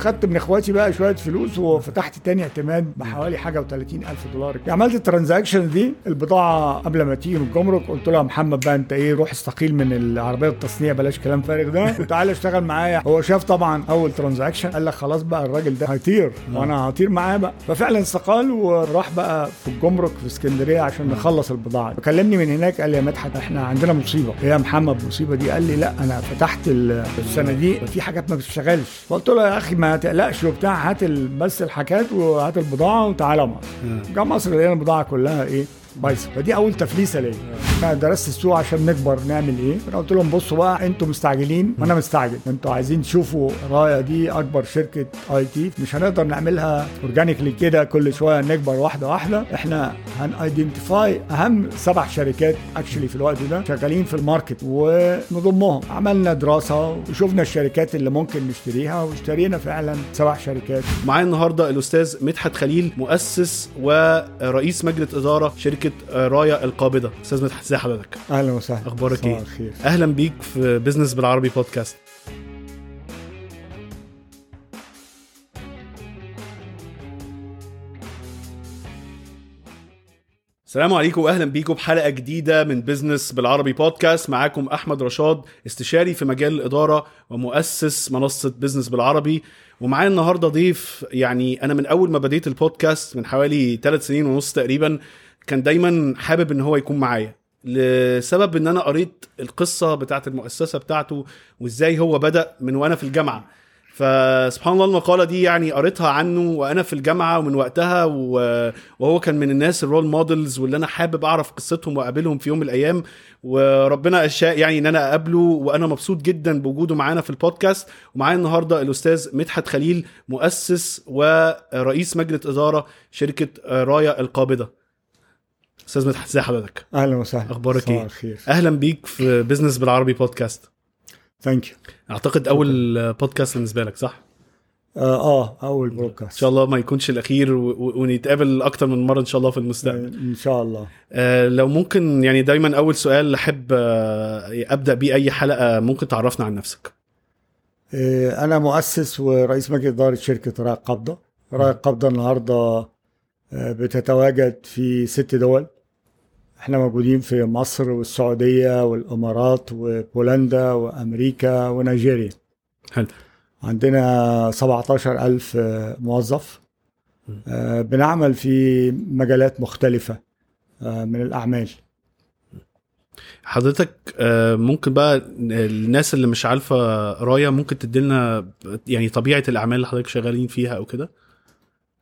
خدت من اخواتي بقى شوية فلوس وفتحت تاني اعتماد بحوالي حاجة و30 ألف دولار. عملت ال transaction دي البضاعة قبل ما تيجي من الجمرك قلت له يا محمد بقى انت إيه روح استقيل من العربية التصنيع بلاش كلام فارغ ده. وتعالى اشتغل معايا. هو شاف طبعا أول transaction قال لك خلاص بقى الراجل ده هيطير وأنا هطير معاه بقى. ففعلا استقال وراح بقى في الجمرك في اسكندرية عشان نخلص البضاعة. فكلمني من هناك قال لي يا مدحت إحنا عندنا مصيبة. إيه يا محمد؟ مصيبة دي؟ قال لي لا أنا فتحت ال- الصناديق في حاجات ما بتشتغلش. فقلت له يا أخي ما تقلقش وبتاع هات بس الحاجات وهات البضاعة وتعالى مصر. جه مصر لقينا البضاعة كلها إيه؟ بايظه فدي أول تفليسة ليا. أنا درست السوق عشان نكبر نعمل إيه. فانا قلت لهم بصوا بقى أنتوا مستعجلين وأنا مستعجل. أنتوا عايزين تشوفوا رايا دي أكبر شركة IT. مش هنقدر نعملها organically كده كل شوية نكبر واحدة واحدة. إحنا هن identify أهم سبع شركات actually في الوقت ده شغالين في ال market ونضمهم. عملنا دراسة وشفنا الشركات اللي ممكن نشتريها واشترينا فعلا سبع شركات. معايا النهارده الأستاذ مدحت خليل مؤسس ورئيس مجلس إدارة شركة رايا القابضة. أستاذ مدحت ازي حضرتك؟ أهلا وسهلا. أخبارك صباح إيه؟ الخير. أهلا بيك في بزنس بالعربي بودكاست. السلام عليكم واهلا بيكم بحلقه جديدة من بزنس بالعربي بودكاست. معاكم أحمد رشاد استشاري في مجال الإدارة ومؤسس منصة بزنس بالعربي. ومعايا النهارده ضيف يعني أنا من أول ما بديت البودكاست من حوالي ثلاث سنين ونص تقريبا كان دايما حابب إن هو يكون معايا لسبب إن أنا قريت القصة بتاعت المؤسسة بتاعته وإزاي هو بدأ من وأنا في الجامعة. فسبحان الله المقالة دي يعني قريتها عنه وأنا في الجامعة ومن وقتها وهو كان من الناس ال role models واللي أنا حابب أعرف قصتهم وأقابلهم في يوم من الأيام. وربنا أشاء يعني إن أنا أقابله وأنا مبسوط جدا بوجوده معانا في البودكاست ومعايا النهارده الأستاذ مدحت خليل مؤسس ورئيس مجلس إدارة شركة رايا القابضة. أستاذ مدحت ازي حضرتك؟ أهلا وسهلا. أخبارك صباح إيه؟ الخير. أهلا بيك في بزنس بالعربي podcast thank you أعتقد أول بودكاست بالنسبة لك صح؟ آه, آه أول بودكاست ان شاء الله ما يكونش الأخير ونتقابل أكتر من مرة إن شاء الله في المستقبل. ان شاء الله. آه لو ممكن يعني دايما أول سؤال أحب آه أبدأ بيه أي حلقة ممكن تعرفنا عن نفسك. آه، أنا مؤسس ورئيس مجلس إدارة شركة راي القبضه راي القبضه النهارده آه، بتتواجد في ست دول. إحنا موجودين في مصر والسعودية والإمارات وبولندا وأمريكا ونيجيريا. حلو. عندنا 17 ألف موظف. آه، بنعمل في مجالات مختلفة آه، من الأعمال. حضرتك آه ممكن بقى الناس اللي مش عارفة رايا ممكن تديلنا يعني طبيعة الأعمال اللي حضرتك شغالين فيها أو كده؟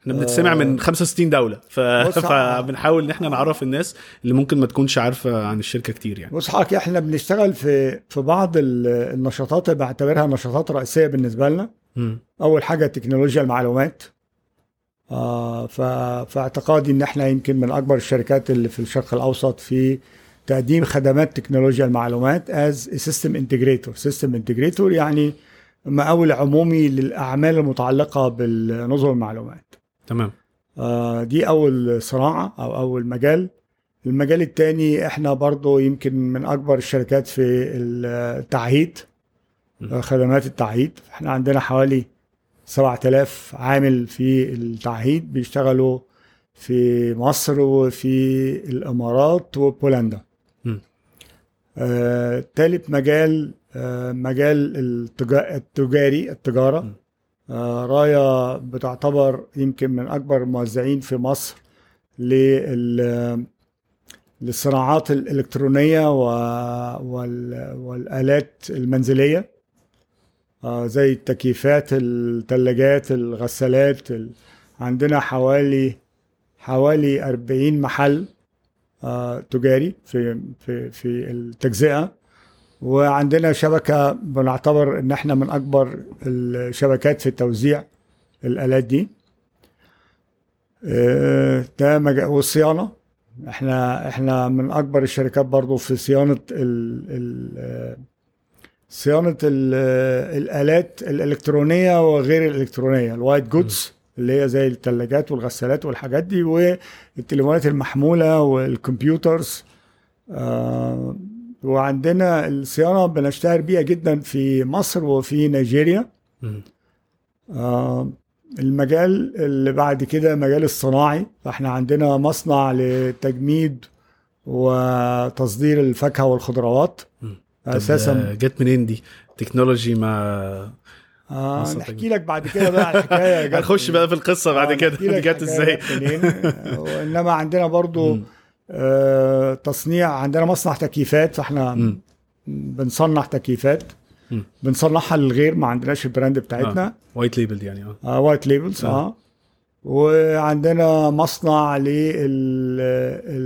إحنا بنتسمع من 65 دولة. ف... فبنحاول إن إحنا نعرف الناس اللي ممكن ما تكونش عارفة عن الشركة كتير يعني. بص حضرتك إحنا بنشتغل في في بعض ال- النشاطات اللي بعتبرها نشاطات رئيسية بالنسبة لنا. مم. أول حاجة تكنولوجيا المعلومات. آه ف- فاعتقادي إن إحنا يمكن من أكبر الشركات اللي في الشرق الأوسط في تقديم خدمات تكنولوجيا المعلومات as system integrator system integrator يعني مقاول عمومي للأعمال المتعلقة بالنظم المعلومات. تمام آه، دي أول صناعة أو أول مجال المجال الثاني إحنا برضو يمكن من أكبر الشركات في التعهيد. آه، خدمات التعهيد إحنا عندنا حوالي 7000 عامل في التعهيد بيشتغلوا في مصر وفي الإمارات وبولندا. آه، ثالث مجال آه، مجال التجا- التجاري التجارة م. آه، رايا بتعتبر يمكن من أكبر الموزعين في مصر لل للصناعات الإلكترونية. والآلات المنزلية آه، زي التكييفات الثلاجات الغسالات ال... عندنا حوالي حوالي 40 محل آه، تجاري في في في التجزئة وعندنا شبكة بنعتبر إن إحنا من أكبر الشبكات في توزيع الآلات دي. آه، ده مجا- والصيانة. إحنا إحنا من أكبر الشركات برضو في صيانة ال ال آه، صيانة ال الآلات الإلكترونية وغير الإلكترونية ال white goods اللي هي زي الثلاجات والغسالات والحاجات دي والتليفونات المحمولة وال computers آه، وعندنا الصيانة بنشتهر بيها جدا في مصر وفي نيجيريا. آه، المجال اللي بعد كده مجال الصناعي فإحنا عندنا مصنع لتجميد وتصدير الفاكهة والخضروات. أساسا جت منين دي technology مع آه نحكي. لك بعد كده بقى الحكاية هنخش بقى في القصة بعد آه، كده جت إزاي وإنما عندنا برضو مم. تصنيع عندنا مصنع تكييفات فاحنا مم. بنصنع تكييفات مم. بنصنعها للغير ما عندناش ال brand بتاعتنا white label يعني آه آه white labels آه. آه وعندنا مصنع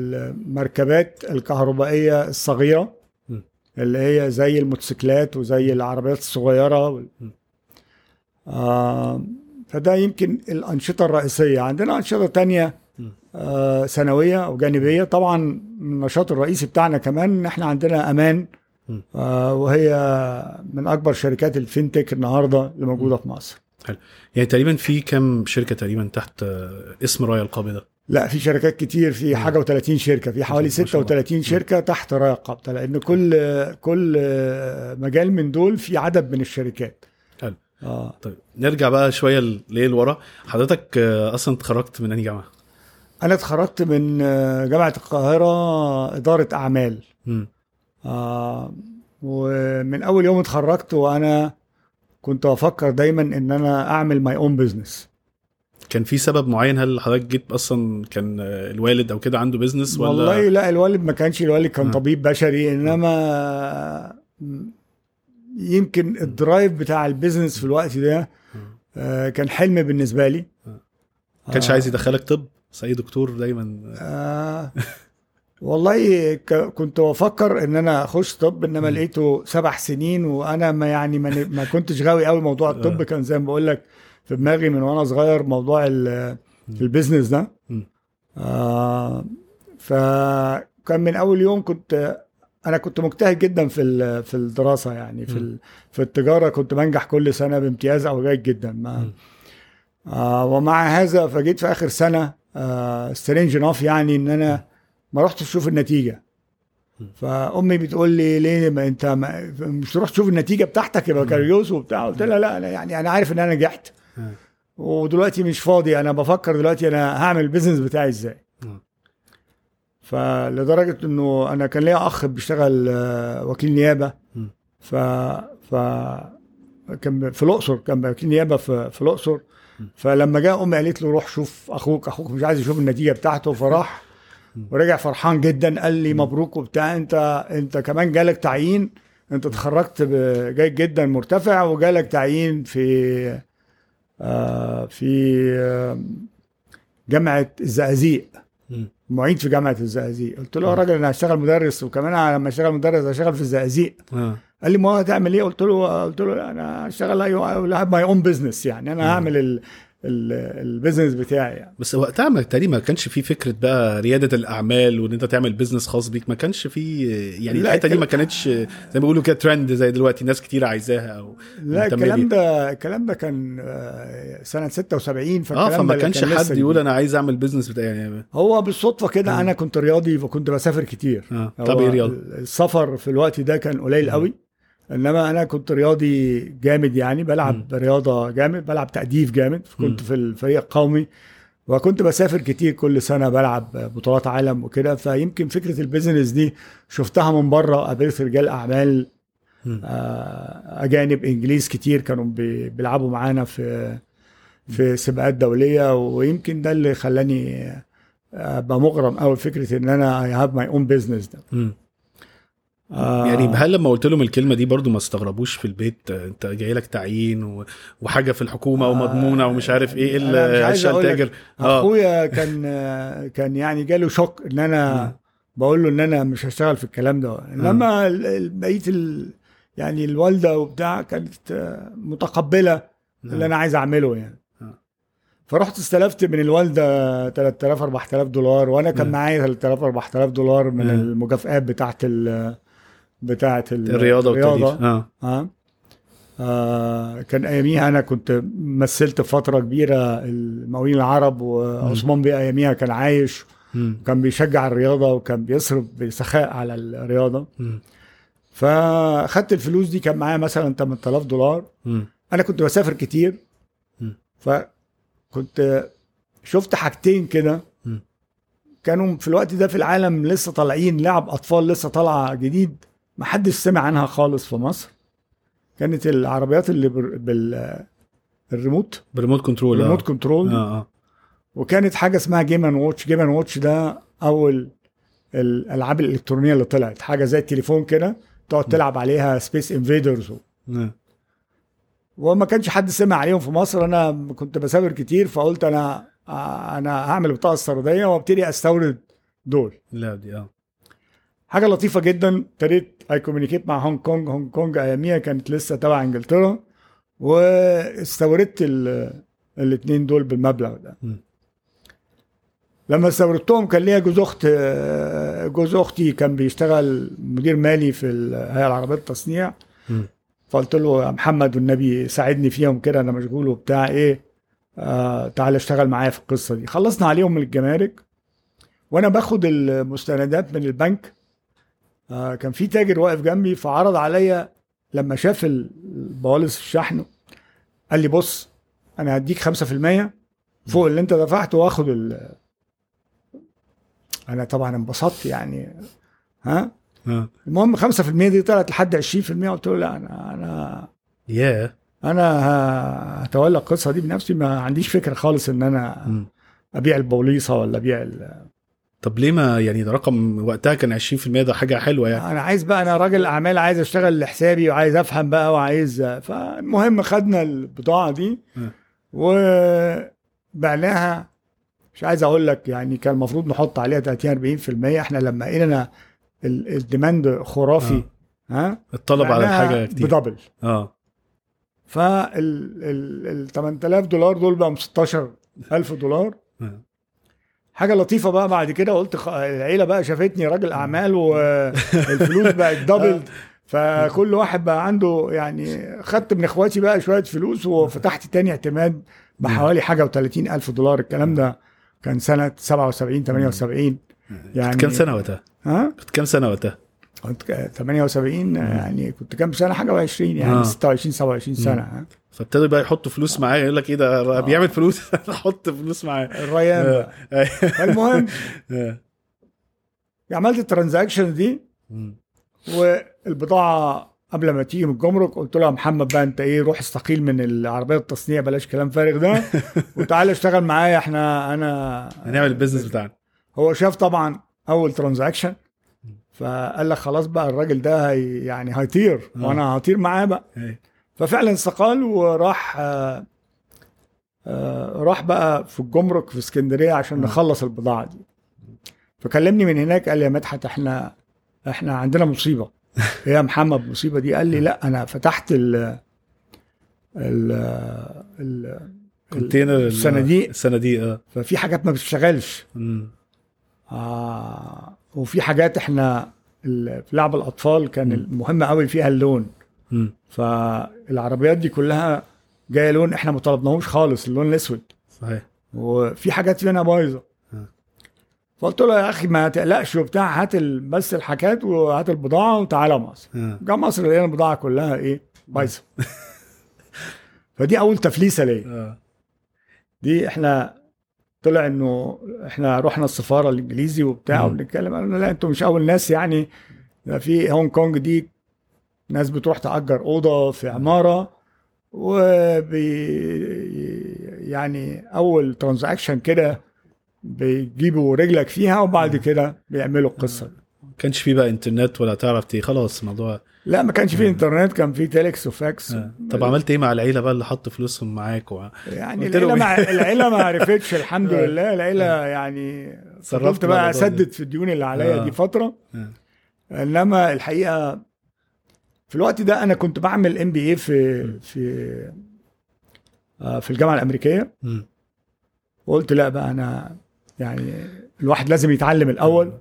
للمركبات الكهربائية الصغيرة م. اللي هي زي الموتوسيكلات وزي العربيات الصغيرة وال... م. آه فده يمكن الأنشطة الرئيسية عندنا أنشطة تانية م. آه سنوية أو جانبية. طبعا النشاط الرئيسي بتاعنا كمان إن إحنا عندنا أمان. آه وهي من أكبر شركات الفينتك النهارده اللي موجودة في مصر. يعني تقريبا في كام شركة تقريبا تحت آه، اسم رايا القابضة؟ لا في شركات كتير في. حاجة و30 شركة في حوالي ما شاء الله. 36 شركة تحت رايه قابضه لأن كل كل مجال من دول في عدد من الشركات. حلو. آه. طيب نرجع بقى شوية ليه لورا. حضرتك آه، أصلا اتخرجت من أنهي جامعة؟ أنا اتخرجت من آه، جامعة القاهرة إدارة أعمال. آه ومن أول يوم اتخرجت وأنا كنت بفكر دايما إن أنا أعمل my own business كان في سبب معين؟ هل حضرتك جيت أصلا كان آه، الوالد أو كده عنده business ولا؟ والله لا الوالد ما كانش الوالد كان آه. طبيب بشري إنما يمكن ال drive بتاع ال business في الوقت ده آه، كان حلم بالنسبة لي. كانش. عايز يدخلك طب؟ بس اي دكتور دايما آه والله كنت بفكر إن أنا أخش طب إنما. لقيته سبع سنين وأنا ما يعني ما, ما كنتش غاوي قوي موضوع الطب آه. كان زي ما بقول لك في دماغي من وأنا صغير موضوع. ال business ده. آه فكان من أول يوم كنت أنا كنت مجتهد جدا في في الدراسة يعني في في التجارة كنت بنجح كل سنة بامتياز أو جيد جدا ما. آه ومع هذا فجيت في آخر سنة strange enough يعني إن أنا ما رحتش أشوف النتيجة. فأمي بتقول لي ليه ما أنت ما مش تروح تشوف النتيجة بتاعتك يبقى م. curious وبتاع قلت لها لا أنا يعني أنا عارف إن أنا نجحت آه. ودلوقتي مش فاضي أنا بفكر دلوقتي أنا هعمل البيزنس بتاعي إزاي م. فلدرجة إنه أنا كان ليا أخ بيشتغل آه، وكيل نيابة. ف ف كان في الأقصر كان وكيل نيابة في في الأقصر. فلما جاء أمي قالت له روح شوف أخوك أخوك مش عايز يشوف النتيجة بتاعته فراح. ورجع فرحان جدا قال لي. مبروك وبتاع أنت أنت كمان جالك تعيين أنت اتخرجت جيد جدا مرتفع وجالك تعيين في آه، في آه، جامعة الزقازيق. معيد في جامعة الزقازيق قلت له يا. راجل أنا هشتغل مدرس وكمان لما أشتغل مدرس هشتغل في الزقازيق آه. قال لي ما هو هتعمل إيه قلت له قلت له أنا هشتغل my own business يعني أنا. هعمل ال- ال- ال business بتاعي يعني بس وقتها ما تقريبا ما كانش في فكرة بقى ريادة الأعمال وإن أنت تعمل business خاص بيك ما كانش في يعني الحتة دي ما كانتش زي ما بيقولوا كده ترند زي دلوقتي ناس كتير عايزاها أو لا الكلام. ده الكلام ده كان آه، سنة 76 آه فالكلام فما ده كانش كان حد يقول. أنا عايز أعمل business بتاعي يعني هو بالصدفة كده مم. أنا كنت رياضي فكنت بسافر كتير آه هو طب إيه رياضة السفر في الوقت ده كان قليل مم. قوي انما أنا كنت رياضي جامد يعني بلعب مم. رياضة جامد بلعب تجديف جامد كنت مم. في الفريق القومي وكنت بسافر كتير كل سنة بلعب بطولات عالم وكده فيمكن فكرة ال business دي شفتها من بره قابلت رجال أعمال. آه، أجانب إنجليز كتير كانوا بي- بيلعبوا معانا في في سباقات دولية ويمكن ده اللي خلاني أبقى مغرم قوي فكرة إن أنا I have my own business ده مم. آه، يعني هل لما قلت لهم الكلمة دي برضو ما استغربوش في البيت؟ آه، انت جاي لك تعيين و... وحاجة في الحكومة ومضمونه ومش عارف إيه الا هشام لك، تاجر. آه. أخويا كان كان يعني جاله شوك إن أنا. بقول له إن أنا مش هشتغل في الكلام ده. إنما بقية ال- يعني الوالدة وبتاع كانت آه، متقبلة اللي أنا عايز أعمله يعني. آه. فرحت استلفت من الوالدة 3000 4000 دولار وأنا كان مم. معايا 3000 4000 دولار من مم. المكافآت بتاعت ال بتاعت ال- الرياضة والتدريب. آه. آه. آه كان أياميها أنا كنت مثلت فترة كبيرة المقاولين العرب وعثمان بيه أياميها كان عايش مم. وكان بيشجع الرياضة وكان بيصرف بسخاء على الرياضة. مم. فأخدت الفلوس دي كان معايا مثلا 8000 دولار. مم. أنا كنت بسافر كتير. فكنت شفت حاجتين كده. م. كانوا في الوقت ده في العالم لسه طالعين لعب أطفال لسه طالعة جديد. ما حدش سمع عنها خالص في مصر. كانت العربيات اللي بال بال- ال remote. ب remote control remote آه. control. آه آه. وكانت حاجة اسمها Game and Watch Game and Watch ده أول الألعاب الإلكترونية اللي طلعت. حاجة زي التليفون كده تقعد تلعب عليها Space Invaders آه. وما كانش حد سمع عليهم في مصر. أنا كنت بسافر كتير فقلت أنا أنا هعمل بطاقة استيراديه وأبتدي أستورد دول. لا دي آه. حاجة لطيفة جدا. ابتديت I communicate مع هونج كونج هونج كونج أياميها كانت لسه تبع إنجلترا واستوردت الاثنين دول بالمبلغ ده. م. لما استوردتهم كان ليا جوز أخت جوز أختي كان بيشتغل مدير مالي في الهيئه العربيه للتصنيع م. فقلت له يا محمد والنبي ساعدني فيهم كده أنا مشغول وبتاع إيه آه تعالى اشتغل معايا في القصة دي. خلصنا عليهم من الجمارك وأنا باخد المستندات من البنك. كان في تاجر واقف جنبي فعرض عليا لما شاف البوالص الشحن قال لي بص أنا هديك 5% فوق اللي أنت دفعته وآخد ال. أنا طبعا انبسطت يعني ها؟ آه. المهم 5% دي طلعت لحد 20% قلت له لا أنا أنا ياه. أنا ه- هتولى القصة دي بنفسي ما عنديش فكرة خالص إن أنا. أبيع البوليصة ولا أبيع ال- طب ليه ما يعني ده رقم وقتها كان 20% ده حاجة حلوة يعني؟ أنا عايز بقى أنا راجل أعمال عايز أشتغل لحسابي وعايز أفهم بقى وعايز فالمهم خدنا البضاعة دي م. وبعناها. مش عايز أقول لك يعني كان المفروض نحط عليها 30 40% إحنا لما لقينا ال- ال demand خرافي ها؟ الطلب على الحاجة كتير. ب double. آه. فال ال ال 8000 دولار دول بقوا 16000 دولار. آه. حاجة لطيفة بقى بعد كده قلت خ... العيلة بقى شافتني راجل أعمال والفلوس بقت double فكل واحد بقى عنده يعني خدت من إخواتي بقى شوية فلوس وفتحت تاني اعتماد بحوالي حاجة و30 ألف دولار. الكلام ده كان سنة 77 78 يعني كام سنة وقتها؟ ها؟ كنت كام سنة وقتها؟ كنت ك- 78 يعني كنت كام سنة؟ حاجة و20 يعني آه. 26 27 سنة. فابتدوا بقى يحطوا فلوس معاه يقول لك إيه ده بقى بيعمل فلوس حط فلوس معاه الريان بقى. آه. المهم آه. عملت الترانزاكشن دي. والبضاعة قبل ما تيجي من الجمرك قلت له يا محمد بقى أنت إيه روح استقيل من العربية التصنيع بلاش كلام فارغ ده وتعالى اشتغل معايا إحنا أنا هنعمل ال business بتاعنا هو شاف طبعا أول transaction فقال لك خلاص بقى الراجل ده هي يعني هيطير آه. وأنا هطير معاه بقى أي. ففعلا استقال وراح آه، آه، راح بقى في الجمرك في اسكندرية عشان. نخلص البضاعة دي فكلمني من هناك قال لي يا مدحت إحنا إحنا عندنا مصيبة يا محمد المصيبه دي قال لي لا أنا فتحت ال ال ال كونتينر ال- الصناديق الصناديق آه ففي حاجات ما بتشتغلش. آه وفي حاجات إحنا في لعب الأطفال كان. المهم قوي فيها اللون مم. فالعربيات دي كلها جاية لون إحنا ما طلبناهوش خالص اللون الأسود صحيح وفي حاجات فينا بايظة آه. فقلت له يا أخي ما تقلقش وبتاع هات بس الحاجات وهات البضاعة وتعالى مصر آه. جا مصر لقينا البضاعة كلها إيه بايظة فدي أول تفليسة ليا آه. دي إحنا طلع إنه إحنا رحنا السفارة الإنجليزي وبتاع. وبنتكلم قالوا لا أنتوا مش أول ناس يعني ده في هونج كونج دي ناس بتروح تأجر أوضة في عمارة وبي يعني أول transaction كده بيجيبوا رجلك فيها وبعد كده بيعملوا القصة دي. ما كانش في بقى انترنت ولا تعرف تي خلاص الموضوع لا ما كانش في انترنت كان في telex وفاكس آه. طب عملت إيه مع العيلة بقى اللي حطوا فلوسهم معاك و... يعني العيلة ما إيه؟ العيلة ما عرفتش الحمد آه. لله العيلة يعني صرفت بقى. أسدد في الديون اللي عليا آه. دي فترة آه. إنما الحقيقة في الوقت ده أنا كنت بعمل MBA في في آه، في الجامعة الأمريكية. وقلت لا بقى أنا يعني الواحد لازم يتعلم الأول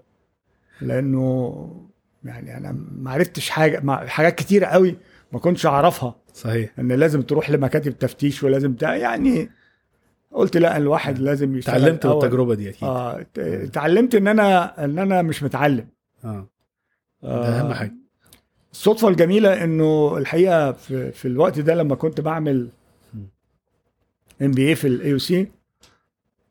لأنه يعني أنا ما عرفتش حاجة حاجات كتيرة قوي ما كنتش أعرفها. صحيح. إن لازم تروح لمكاتب تفتيش ولازم يعني قلت لا الواحد لازم يشتغل اتعلمت الأول. بالتجربة دي أكيد. آه اتعلمت إن أنا إن أنا مش متعلم. آه. آه ده أهم حاجة. الصدفة الجميلة إنه الحقيقة في, في الوقت ده لما كنت بعمل MBA في ال AUC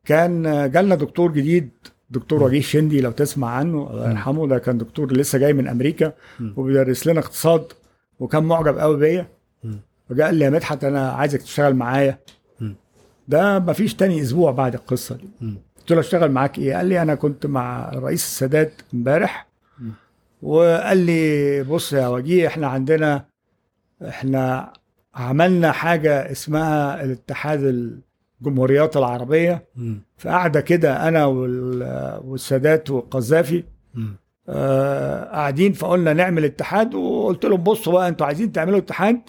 كان جالنا دكتور جديد دكتور وجيه شندي لو تسمع عنه الله يرحمه ده كان دكتور لسه جاي من أمريكا. وبيدرس لنا اقتصاد وكان معجب قوي بيا مم. وجاء قال لي يا مدحت أنا عايزك تشتغل معايا. ده مفيش تاني أسبوع بعد القصة دي. قلت له أشتغل معاك إيه قال لي أنا كنت مع رئيس السادات امبارح. وقال لي بص يا وجيه إحنا عندنا إحنا عملنا حاجة اسمها الاتحاد الجمهوريات العربية مم. فقعده كده أنا وال- والسادات والقذافي. آه، قاعدين فقلنا نعمل اتحاد وقلت لهم بصوا بقى أنتوا عايزين تعملوا اتحاد.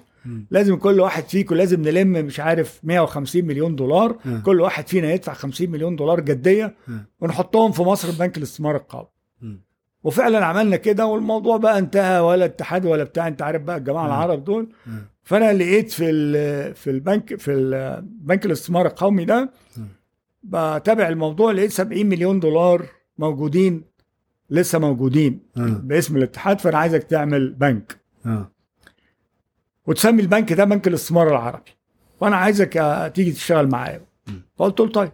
لازم كل واحد فيكم لازم نلم مش عارف 150 مليون دولار. كل واحد فينا يدفع 50 مليون دولار جدية. ونحطهم في مصر بنك الاستثمار القومي. وفعلا عملنا كده والموضوع بقى انتهى ولا اتحاد ولا بتاع انت عارف بقى الجماعة آه. العرب دول آه. فأنا لقيت في في البنك في ال- بنك الاستثمار القومي ده بتابع الموضوع لقيت 70 مليون دولار موجودين لسه موجودين آه. باسم الاتحاد فأنا عايزك تعمل بنك آه. وتسمي البنك ده بنك الاستثمار العربي وأنا عايزك آه، تيجي تشتغل معايا. فقلت له طيب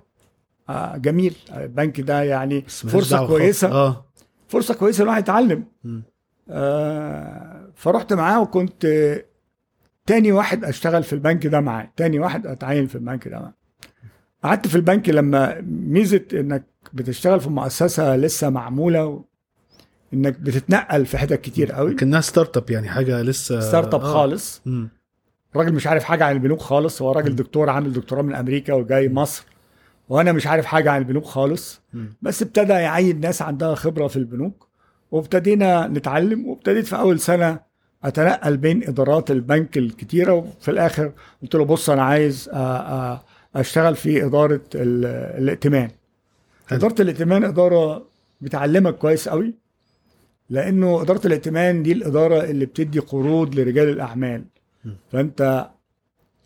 آه جميل البنك ده يعني فرصة. كويسة آه فرصة كويسة الواحد يتعلم. آه فرحت معاه وكنت تاني واحد أشتغل في البنك ده معاه. تاني واحد أتعين في البنك ده معاه. قعدت في البنك لما ميزة إنك بتشتغل في مؤسسة لسه معمولة و... إنك بتتنقل في حتت كتير قوي. كانها startup يعني حاجة لسه startup آه. خالص. مم. راجل مش عارف حاجة عن البنوك خالص. هو راجل دكتور عامل دكتوراه من أمريكا وجاي مصر. وأنا مش عارف حاجة عن البنوك خالص مم. بس ابتدى يعين ناس عندها خبرة في البنوك وابتدينا نتعلم وابتديت في أول سنة أتنقل بين إدارات البنك الكتيرة وفي الآخر قلت له بص أنا عايز أشتغل في إدارة ال- الائتمان. إدارة الائتمان إدارة بتعلمك كويس قوي لأنه إدارة الائتمان دي الإدارة اللي بتدي قروض لرجال الأعمال م. فأنت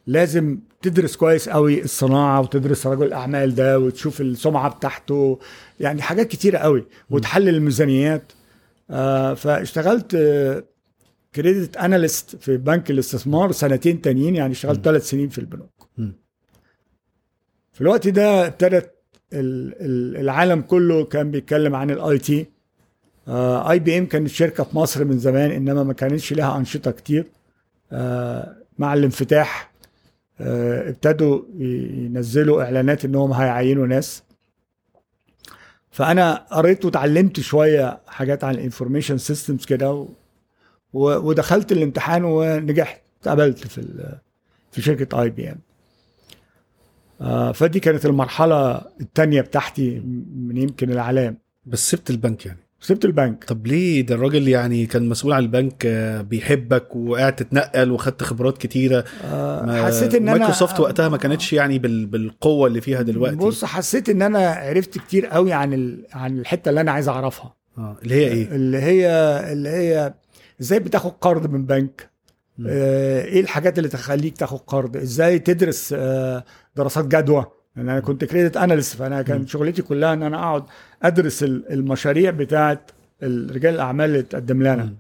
لازم تدرس كويس قوي الصناعة وتدرس رجل الأعمال ده وتشوف السمعة بتاعته يعني حاجات كتيرة قوي وتحلل الميزانيات آه فاشتغلت credit analyst في بنك الاستثمار سنتين تانيين يعني اشتغلت. ثلاث سنين في البنوك م. في الوقت ده ابتدت ال- ال- العالم كله كان بيتكلم عن ال IT IBM كانت شركة في مصر من زمان إنما ما كانتش لها أنشطة كتير آه، مع الانفتاح آه، ابتدوا ي- ينزلوا إعلانات انهم هيعينوا ناس. فأنا قريت وتعلمت شوية حاجات عن ال information systems كده و- ودخلت الامتحان ونجحت اتقبلت في ال- في شركة IBM فدي كانت المرحلة الثانية بتاعتي من يمكن العلام بس سبت البنك يعني. سبت البنك. طب ليه ده الراجل يعني كان مسؤول عن البنك آه، بيحبك وقاعد تتنقل وخدت خبرات كتيرة؟ آه، حسيت إن أنا مايكروسوفت وقتها ما كانتش يعني بال... بالقوة اللي فيها دلوقتي. بص حسيت إن أنا عرفت كتير قوي عن ال... عن الحتة اللي أنا عايز أعرفها. آه اللي هي إيه؟ اللي هي اللي هي إزاي بتاخد قرض من بنك. آه، إيه الحاجات اللي تخليك تاخد قرض؟ إزاي تدرس آه، دراسات جدوى؟ لأن أنا كنت credit analyst فأنا. كان شغلتي كلها إن أنا أقعد أدرس ال- المشاريع بتاعت رجال الأعمال اللي تقدم لنا.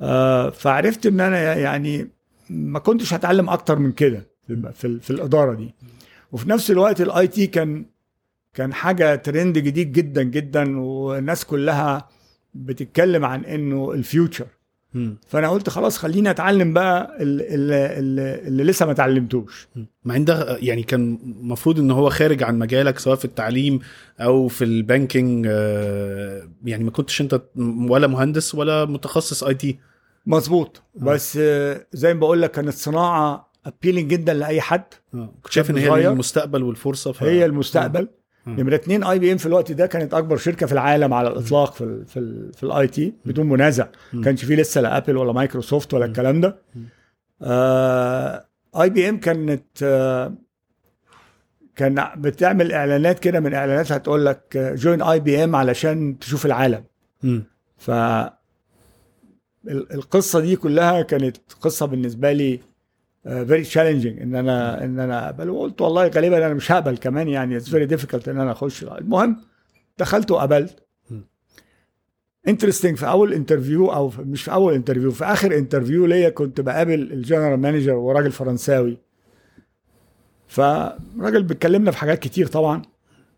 آه، فعرفت إن أنا يعني ما كنتش هتعلم أكتر من كده في, في, الإدارة دي وفي نفس الوقت ال IT كان كان حاجة ترند جديد جدا جدا والناس كلها بتتكلم عن إنه ال future. فأنا قلت خلاص خليني أتعلم بقى اللي, اللي, اللي لسه ما اتعلمتوش. مع إن ده يعني كان المفروض إن هو خارج عن مجالك سواء في التعليم أو في ال banking آه، يعني ما كنتش أنت ولا مهندس ولا متخصص IT. مظبوط. بس آه، زي ما بقول لك كانت صناعة appealing جدا لأي حد. كنت شايف إن هي. المستقبل والفرصة ف... هي المستقبل. نمرة اتنين IBM في الوقت ده كانت أكبر شركة في العالم على الإطلاق في ال في ال في ال IT بدون منازع مم. كانش فيه لسه لا Apple ولا مايكروسوفت ولا. الكلام ده. IBM كانت آه، كان بتعمل إعلانات كده من اعلاناتها تقول لك join IBM علشان تشوف العالم. ف ال- القصة دي كلها كانت قصة بالنسبة لي very challenging إن أنا إن أنا أقبل. وقلت والله غالبا أنا مش هقبل كمان يعني it's very difficult إن أنا أخش. المهم دخلت وقبلت. interesting في أول interview أو مش في أول interview في آخر interview ليا كنت بقابل ال general manager وراجل فرنساوي. فالراجل بيتكلمنا في حاجات كتير طبعا.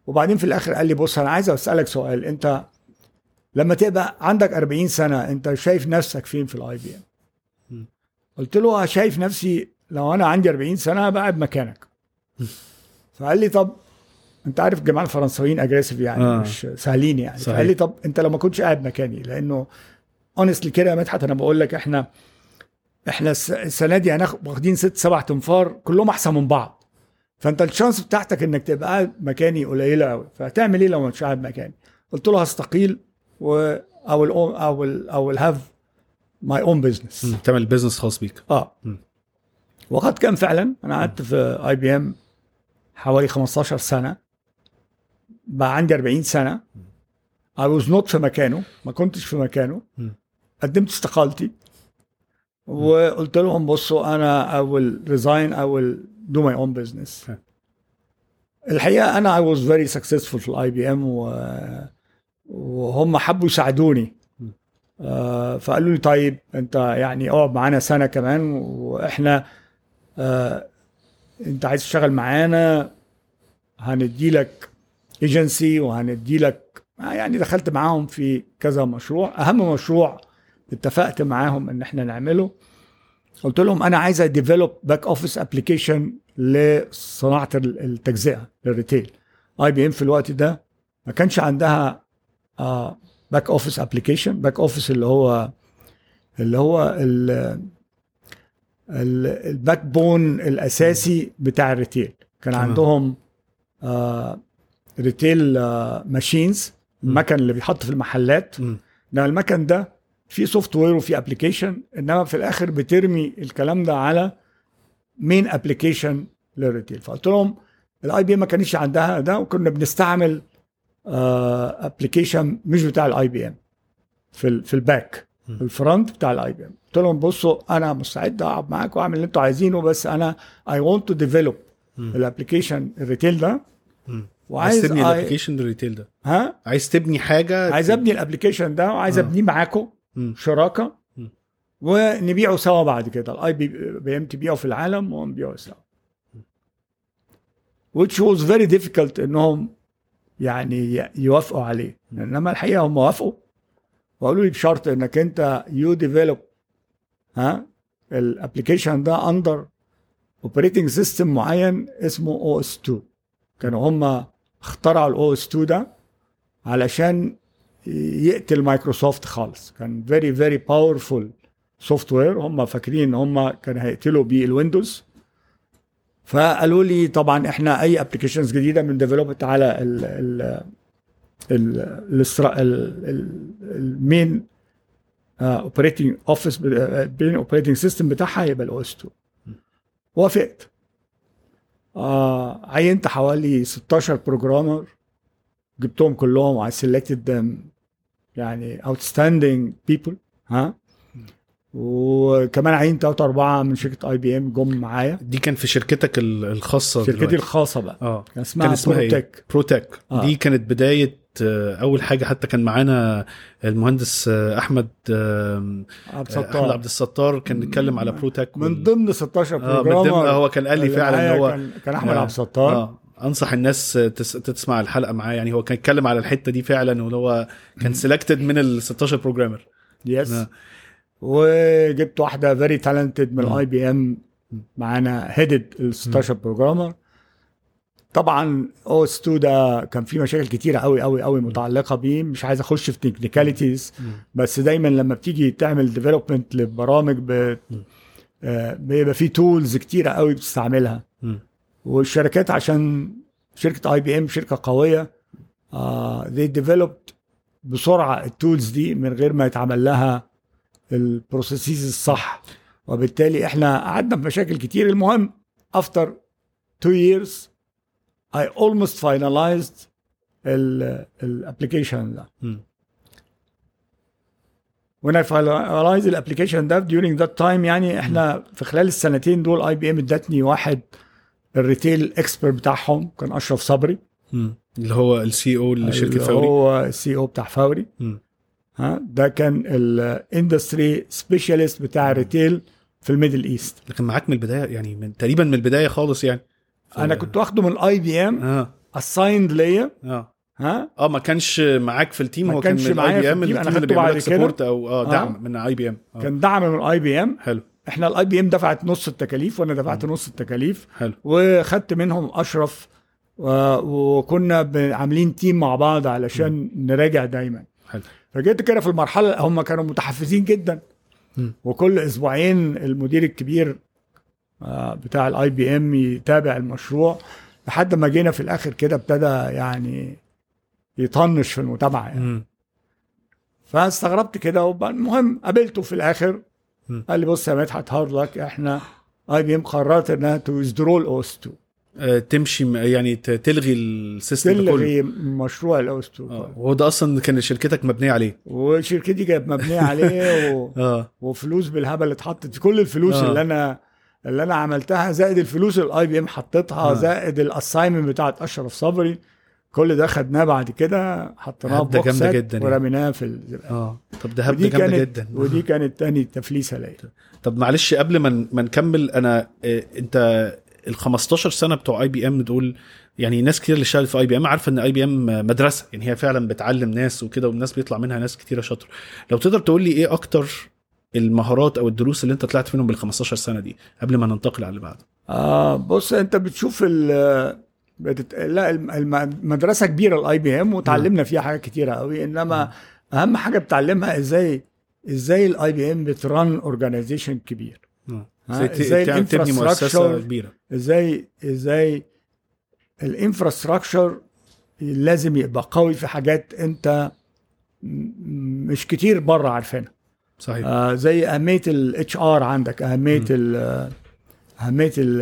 وبعدين في الآخر قال لي بص أنا عايز أسألك سؤال. أنت لما تبقى عندك 40 سنة أنت شايف نفسك فين في ال IBM. قلت له شايف نفسي لو أنا عندي 40 سنة بقعد مكانك فقال لي طب أنت عارف الجماعه الفرنساويين aggressive يعني آه. مش سهلين يعني صحيح. فقال لي طب أنت لو ما كنتش قاعد مكاني لأنه honestly كده يا مدحت أنا بقول لك إحنا إحنا الس- السنة دي هناخد واخدين ست سبع تنفار كلهم أحسن من بعض فأنت ال chance بتاعتك إنك تبقى قاعد مكاني قليلة قوي فهتعمل إيه لو مش قاعد مكاني قلت له هستقيل و I'll I'll have my own business. تعمل business خاص بيك آه م. وقد كان فعلا. أنا قعدت في IBM حوالي 15 سنة. بقى عندي 40 سنة. I was not في مكانه. ما كنتش في مكانه. قدمت استقالتي. وقلت لهم بصوا أنا I will resign. I will do my own business. الحقيقة أنا I was very successful في ال IBM وهم حبوا يساعدوني. آه، فقالوا لي طيب أنت يعني اقعد معانا سنة كمان. وإحنا آه، انت عايز تشتغل معانا هندي لك ايجنسي وهندي لك يعني دخلت معاهم في كذا مشروع. أهم مشروع اتفقت معاهم إن إحنا نعمله. قلت لهم أنا عايز a develop back office application لصناعة ال- التجزئة لل retail IBM في الوقت ده ما كانش عندها back office application back office اللي هو اللي هو ال backbone الأساسي بتاع ال retail كان تمام. عندهم retail machines م. المكن اللي بيحط في المحلات. إنما المكن ده فيه software وفيه application إنما في الآخر بترمي الكلام ده على مين application لل retail فقلت لهم ال IBM ما كانش عندها ده وكنا بنستعمل application مش بتاع ال IBM في ال في ال back. ال front بتاع ال IBM قلت لهم بصوا أنا مستعد أقعد معاكم واعمل اللي أنتوا عايزينه بس أنا I want to develop. ال application ال retail ده. مم. عايز وعايز تبني I- ال application ال retail ده. ها؟ عايز تبني حاجة عايز أبني ال application ده وعايز. أبنيه معاكم. شراكة. ونبيعه سوا بعد كده. ال IBM تبيعه في العالم ونبيعه سوا. which was very difficult إنهم يعني يوافقوا عليه. إنما الحقيقة هم وافقوا. وقالوا لي بشرط إنك أنت you develop ها ال application ده under operating system معين اسمه OS 2 كانوا هم اخترعوا ال OS 2 ده علشان يقتل مايكروسوفت خالص. كان very very powerful software هم فاكرين إن هم كانوا هيقتلوا بيه ال Windows. فقالوا لي طبعا إحنا أي applications جديدة من developed على ال ال main operating office main operating system بتاعها يبقى ال OS 2 وافقت. آه عينت حوالي 16 programmer جبتهم كلهم I selected them يعني outstanding people ها؟ وكمان عينت ثلاثة أربعة من شركة IBM جم معايا. دي كان في شركتك ال- الخاصة شركتي دلوقتي. الخاصة بقى. آه. كان اسمها, كان اسمها؟ بروتك بروتك آه. دي كانت بداية آه، أول حاجة حتى كان معانا المهندس آه، أحمد عبد أحمد الستار. عبد الستار كان بيتكلم على بروتك من ضمن 16 آه من programmer ضمن هو كان قال لي فعلا إن هو كان, أحمد آه، عبد الستار. آه أنصح الناس تس... تسمع الحلقة معاه. يعني هو كان اتكلم على الحتة دي فعلا وان هو كان selected من ال 16 programmer yes آه. وجبت واحدة very talented من. ال IBM معانا headed ال 16 programmer طبعا OS 2 ده كان فيه مشاكل كتيرة قوي قوي قوي متعلقة بيه. مش عايز أخش في technicalities بس دايما لما بتيجي تعمل development لبرامج ب... آه، بيبقى فيه tools كتيرة قوي بتستعملها. والشركات عشان شركة IBM شركة قوية آه they developed بسرعة ال tools دي من غير ما يتعمل لها ال processes الصح. وبالتالي إحنا قعدنا في مشاكل كتير. المهم after two years I almost finalized ال application ده. When I finalized ال application ده during that time يعني إحنا في خلال السنتين دول IBM إدتني واحد ال retail expert بتاعهم كان أشرف صبري. مم. اللي هو ال CEO لشركة اللي فوري. هو ال CEO بتاع فوري. مم. ها ده كان ال industry specialist بتاع ال retail في ال Middle East. لكن معاك من البداية يعني من تقريبا من البداية خالص يعني. أنا كنت واخده من اي بي ام اسايند ليا. آه. ها؟ آه ما كانش معاك في التيم هو كان من معايا اي في بي ام التيم، اللي خدته بيعمل. سبورت أو آه آه. دعم من اي بي ام كان دعم من اي بي ام. حلو. إحنا الاي بي ام دفعت نص التكاليف وأنا دفعت نص التكاليف. حلو. وخدت منهم أشرف وكنا عاملين تيم مع بعض علشان نراجع دايما. حلو. فجيت كده في المرحلة هم كانوا متحفزين جدا. مم. وكل أسبوعين المدير الكبير آه، بتاع ال IBM يتابع المشروع. لحد ما جينا في الآخر كده ابتدى يعني يطنش في المتابعة يعني. فاستغربت كده المهم قابلته في الآخر. مم. قال لي بص يا مدحت hard luck إحنا IBM قررت إنها to withdraw ال OS 2 آه، تمشي م- يعني تلغي ال system ده كله. تلغي مشروع ال OS 2 آه وهو ده أصلا كان شركتك مبنية عليه. وشركتي كانت مبنية عليه و... آه. وفلوس بالهبل اتحطت كل الفلوس آه. اللي أنا اللي أنا عملتها زائد الفلوس ال IBM حطيتها آه. زائد ال assignment بتاعت أشرف صبري كل ده خدناه بعد كده حطيناه في بوكسات جدا يعني. ورميناه في الزبالة. آه طب ده هبدة جامدة جدا ودي كانت تاني تفليسة ليا طب معلش قبل ما ما نكمل أنا آه، أنت ال 15 سنة بتوع IBM دول يعني ناس كتير اللي اشتغلت في IBM عارفة إن IBM مدرسة يعني هي فعلا بتعلم ناس وكده والناس بيطلع منها ناس كتيرة شاطرة لو تقدر تقول لي إيه أكتر المهارات أو الدروس اللي أنت طلعت منهم بال 15 سنة دي قبل ما ننتقل على اللي بعده؟ آه بص أنت بتشوف ال بتت... لا الم- الم- مدرسه كبيرة ال IBM وتعلمنا فيها حاجات كتيرة قوي إنما أهم حاجة بتعلمها إزاي إزاي ال IBM بت run organization كبير. ها، إزاي تبني مؤسسة كبيرة. إزاي إزاي ال infrastructure لازم يبقى قوي في حاجات أنت مش كتير بره عارفينها. صحيح آه زي أهمية ال HR عندك أهمية م. ال أهمية ال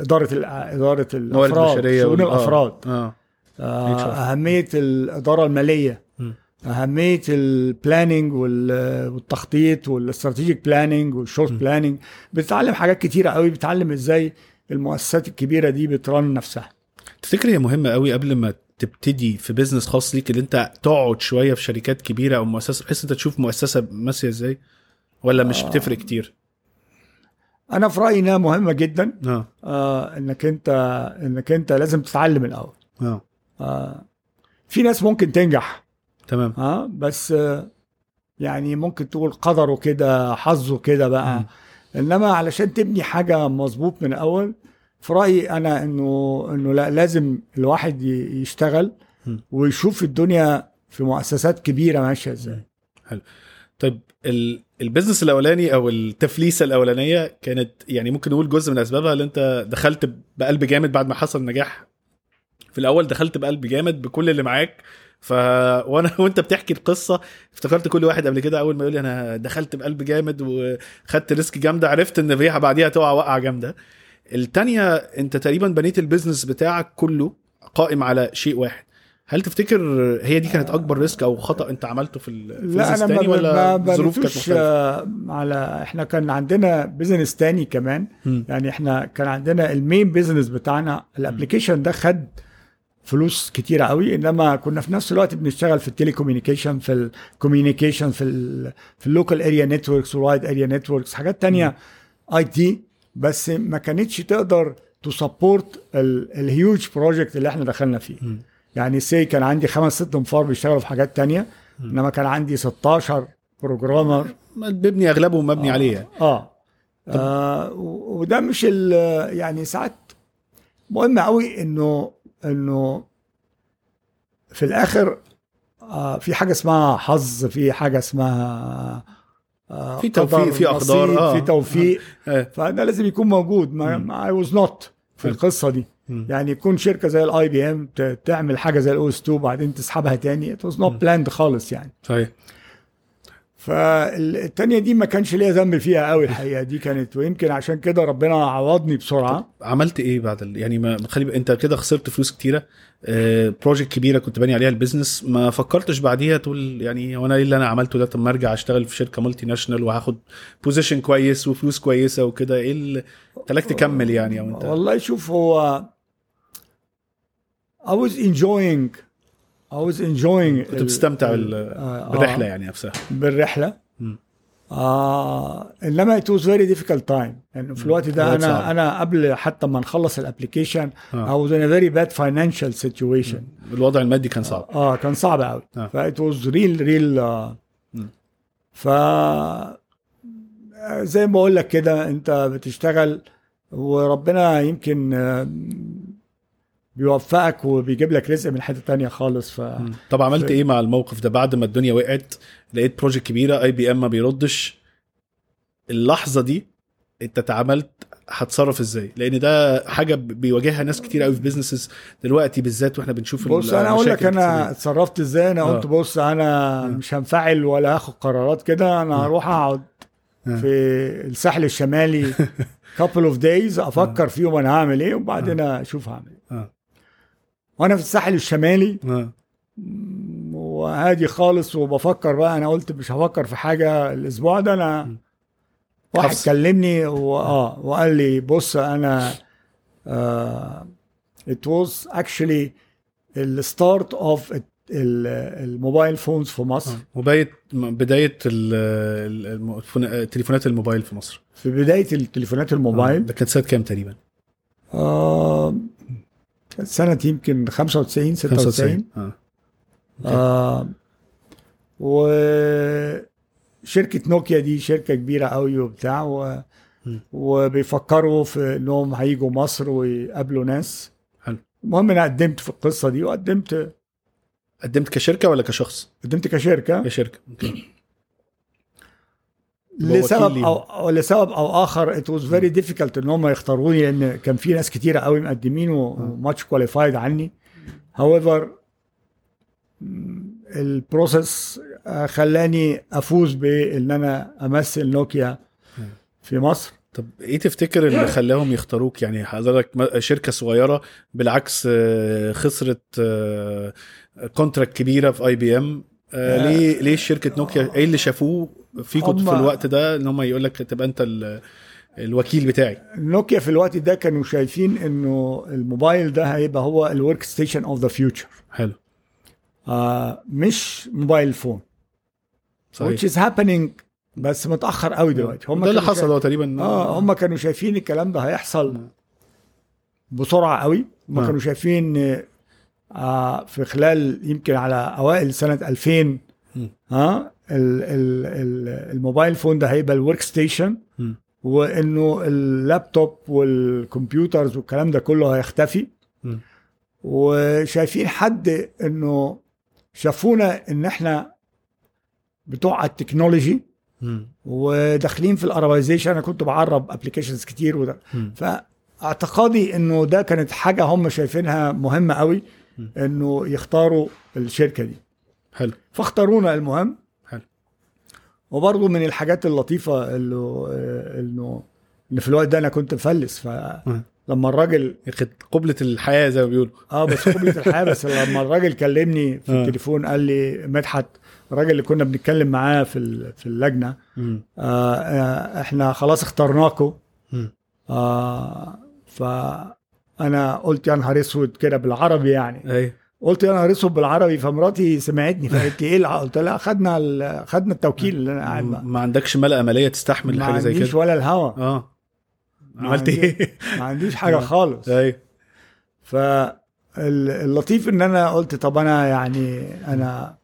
إدارة ال- إدارة الافراد شؤون آه. الأفراد آه HR. أهمية الإدارة المالية م. أهمية ال planning والتخطيط وال strategic planning وال short. planning بتتعلم حاجات كتيرة قوي بتتعلم إزاي المؤسسات الكبيرة دي بترن نفسها تفتكر هي مهمة قوي قبل ما تبتدي في بيزنس خاص ليك اللي انت تقعد شوية في شركات كبيرة أو مؤسسة بحيث انت تشوف مؤسسة ماشية إزاي؟ ولا مش آه. بتفرق كتير؟ أنا في رأيي إنها مهمة جدا. آه. آه إنك أنت إنك أنت لازم تتعلم الأول. آه. آه في ناس ممكن تنجح. تمام. ها بس آه، يعني ممكن تقول قدره كده حظه كده بقى. مم. إنما علشان تبني حاجة مظبوط من الأول في رأيي أنا إنه إنه لا لازم الواحد يشتغل. ويشوف الدنيا في مؤسسات كبيرة ماشية إزاي. طيب ال- البيزنس الأولاني أو التفليسة الأولانية كانت يعني ممكن نقول جزء من أسبابها اللي أنت دخلت بقلب جامد بعد ما حصل نجاح؟ في الأول دخلت بقلب جامد بكل اللي معاك ف وأنا وأنت بتحكي القصة افتكرت كل واحد قبل كده أول ما يقول لي أنا دخلت بقلب جامد وخدت risk جامدة عرفت إن فيها بعديها تقع وقعه جامدة. التانية انت تقريبا بنيت ال business بتاعك كله قائم على شيء واحد هل تفتكر هي دي كانت أكبر risk أو خطأ أنت عملته في لا ال business ما ولا الظروف كانت مختلفة؟ آه، على إحنا كان عندنا business تاني كمان مم. يعني إحنا كان عندنا ال main business بتاعنا ال application ده خد فلوس كتيرة قوي إنما كنا في نفس الوقت بنشتغل في ال telecommunication في ال communication في ال في ال local area networks وال wide area networks حاجات تانية IT بس ما كانتش تقدر ت support ال huge project اللي إحنا دخلنا فيه. مم. يعني see كان عندي خمس ست انفار بيشتغلوا في حاجات تانية انما كان عندي 16 programmer بيبني اغلبه مبني عليه يعني. آه, آه وده مش يعني ساعات مهم قوي إنه إنه في الآخر آه في حاجة اسمها حظ في حاجة اسمها آه في توفيق، في نصيب، آه. في توفيق آه. فده لازم يكون موجود ما. I was not في. القصة دي. يعني يكون شركة زي ال IBM تعمل حاجة زي ال OS 2 بعدين تسحبها تاني it was not. planned خالص يعني صحيح فالتانية دي ما كانش ليا ذنب فيها قوي الحقيقة. دي كانت ويمكن عشان كده ربنا عوضني بسرعة. عملت إيه بعد ال... يعني ما خلي أنت كده خسرت فلوس كتيرة. آه، project كبيرة كنت باني عليها ال business ما فكرتش بعديها تقول يعني هو أنا إيه اللي أنا عملته ده؟ طب ما أرجع أشتغل في شركة multinational وهاخد position كويس وفلوس كويسة وكده. إيه اللي خلاك تكمل يعني أو أنت؟ والله شوف هو I was enjoying I was enjoying كنت بتستمتع آه، آه، بالرحلة يعني نفسها. بالرحلة. آه إنما it was very difficult time. لأنه في الوقت ده أنا صعب. أنا قبل حتى ما نخلص ال application آه. I was in a very bad financial situation. الوضع المادي كان صعب. آه كان صعب قوي آه. ف it was real real ف زي ما بقول لك كده أنت بتشتغل وربنا يمكن آه، بيوفقك وبيجيب لك رزق من حتة تانية خالص ف. طب عملت ف- إيه مع الموقف ده بعد ما الدنيا وقعت لقيت project كبيرة IBM ما بيردش اللحظة دي أنت اتعاملت هتصرف إزاي لأن ده حاجة بيواجهها ناس كتير قوي في businesses دلوقتي بالذات وإحنا بنشوف بص أنا أقول لك أنا. اتصرفت إزاي أنا آه. قلت بص أنا آه. مش هنفعل ولا هاخد قرارات كده أنا آه. هروح أقعد آه. في الساحل الشمالي couple of days أفكر فيهم أنا هعمل إيه وبعدين أشوف هعمل آه. وأنا في الساحل الشمالي آه. وهادي خالص وبفكر بقى أنا قلت مش هفكر في حاجة الأسبوع ده أنا واحد حفص. كلمني واه وقال لي بص أنا آه it was actually ال start of ال mobile phones في مصر آه. بداية الم- تليفونات الموبايل في مصر في بداية التليفونات آه. الموبايل ده كانت سنة كام تقريبا آه سنة يمكن 95 96 آه. آه. وشركة نوكيا دي شركة كبيرة قوي وبتاع و... وبيفكروا في إنهم هيجوا مصر ويقابلوا ناس. حلو. المهم أنا قدمت في القصة دي وقدمت قدمت كشركة ولا كشخص؟ قدمت كشركة. كشركة. أوكي. لسبب أو أو لسبب أو آخر it was very difficult إن هم يختاروني لأن كان في ناس كتيرة قوي مقدمين و much qualified عني. However ال process آه، خلاني أفوز بإن أنا أمثل نوكيا في مصر. طب إيه تفتكر اللي خلاهم يختاروك؟ يعني حضرتك شركة صغيرة بالعكس آه، خسرت contract كبيرة في IBM ليه ليه شركة نوكيا؟ إيه اللي شافوه؟ فيكم هم- في الوقت ده إن هم يقول لك تبقى أنت ال- الوكيل بتاعي. نوكيا في الوقت ده كانوا شايفين إنه الموبايل ده هيبقى هو ال work station of the future حلو. مش mobile phone. صحيح. Which is happening بس متأخر قوي دلوقتي. هم ده اللي حصل هو تقريبا. آه هم كانوا شايفين الكلام ده هيحصل بسرعة قوي. هم آه. كانوا شايفين آه في خلال يمكن على أوائل سنة 2000 مم. ها ال ال mobile phone ده هيبقى ال work station. وإنه اللابتوب وال computers والكلام ده كله هيختفي. وشايفين حد إنه شافونا إن إحنا بتوع ال technology. وداخلين في ال Arabization أنا كنت بعرب applications كتير وده. فأعتقادي إنه ده كانت حاجة هم شايفينها مهمة قوي. إنه يختاروا الشركة دي حلو فاختارونا المهم. وبرضه من الحاجات اللطيفة اللي إنه إن في الوقت ده أنا كنت مفلس فلما الراجل ياخد قبلة الحياة زي ما بيقولوا آه بس قبلة الحياة بس لما الراجل كلمني في آه. التليفون قال لي مدحت الراجل اللي كنا بنتكلم معاه في في اللجنة مم. آه آه إحنا خلاص اخترناكم مم. آه فأنا قلت يا نهار أسود كده بالعربي يعني أيوه قلت نهار اسود بالعربي فمراتي سمعتني فقالت لي إيه قلت لها خدنا خدنا التوكيل اللي أنا قاعد. ما عندكش ملأ مالية تستحمل ما حاجة زي عنديش كده ولا الهوا آه ما عملت إيه؟ ما عنديش حاجة آه. خالص أيوه فاللطيف إن أنا قلت طب أنا يعني أنا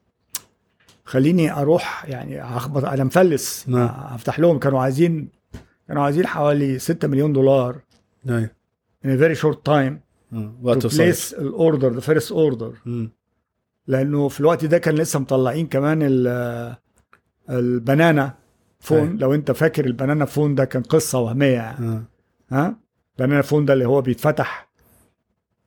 خليني أروح يعني هخبط أنا مفلس نعم. هفتح لهم كانوا عايزين كانوا عايزين حوالي 6 مليون دولار أيوه in a very short time place ال order the first order. لأنه في الوقت ده كان لسه مطلعين كمان ال- ال banana phone. أيوة. لو انت فاكر ال banana phone ده كان قصة وهمية يعني. ها؟ banana phone ده اللي هو بيتفتح.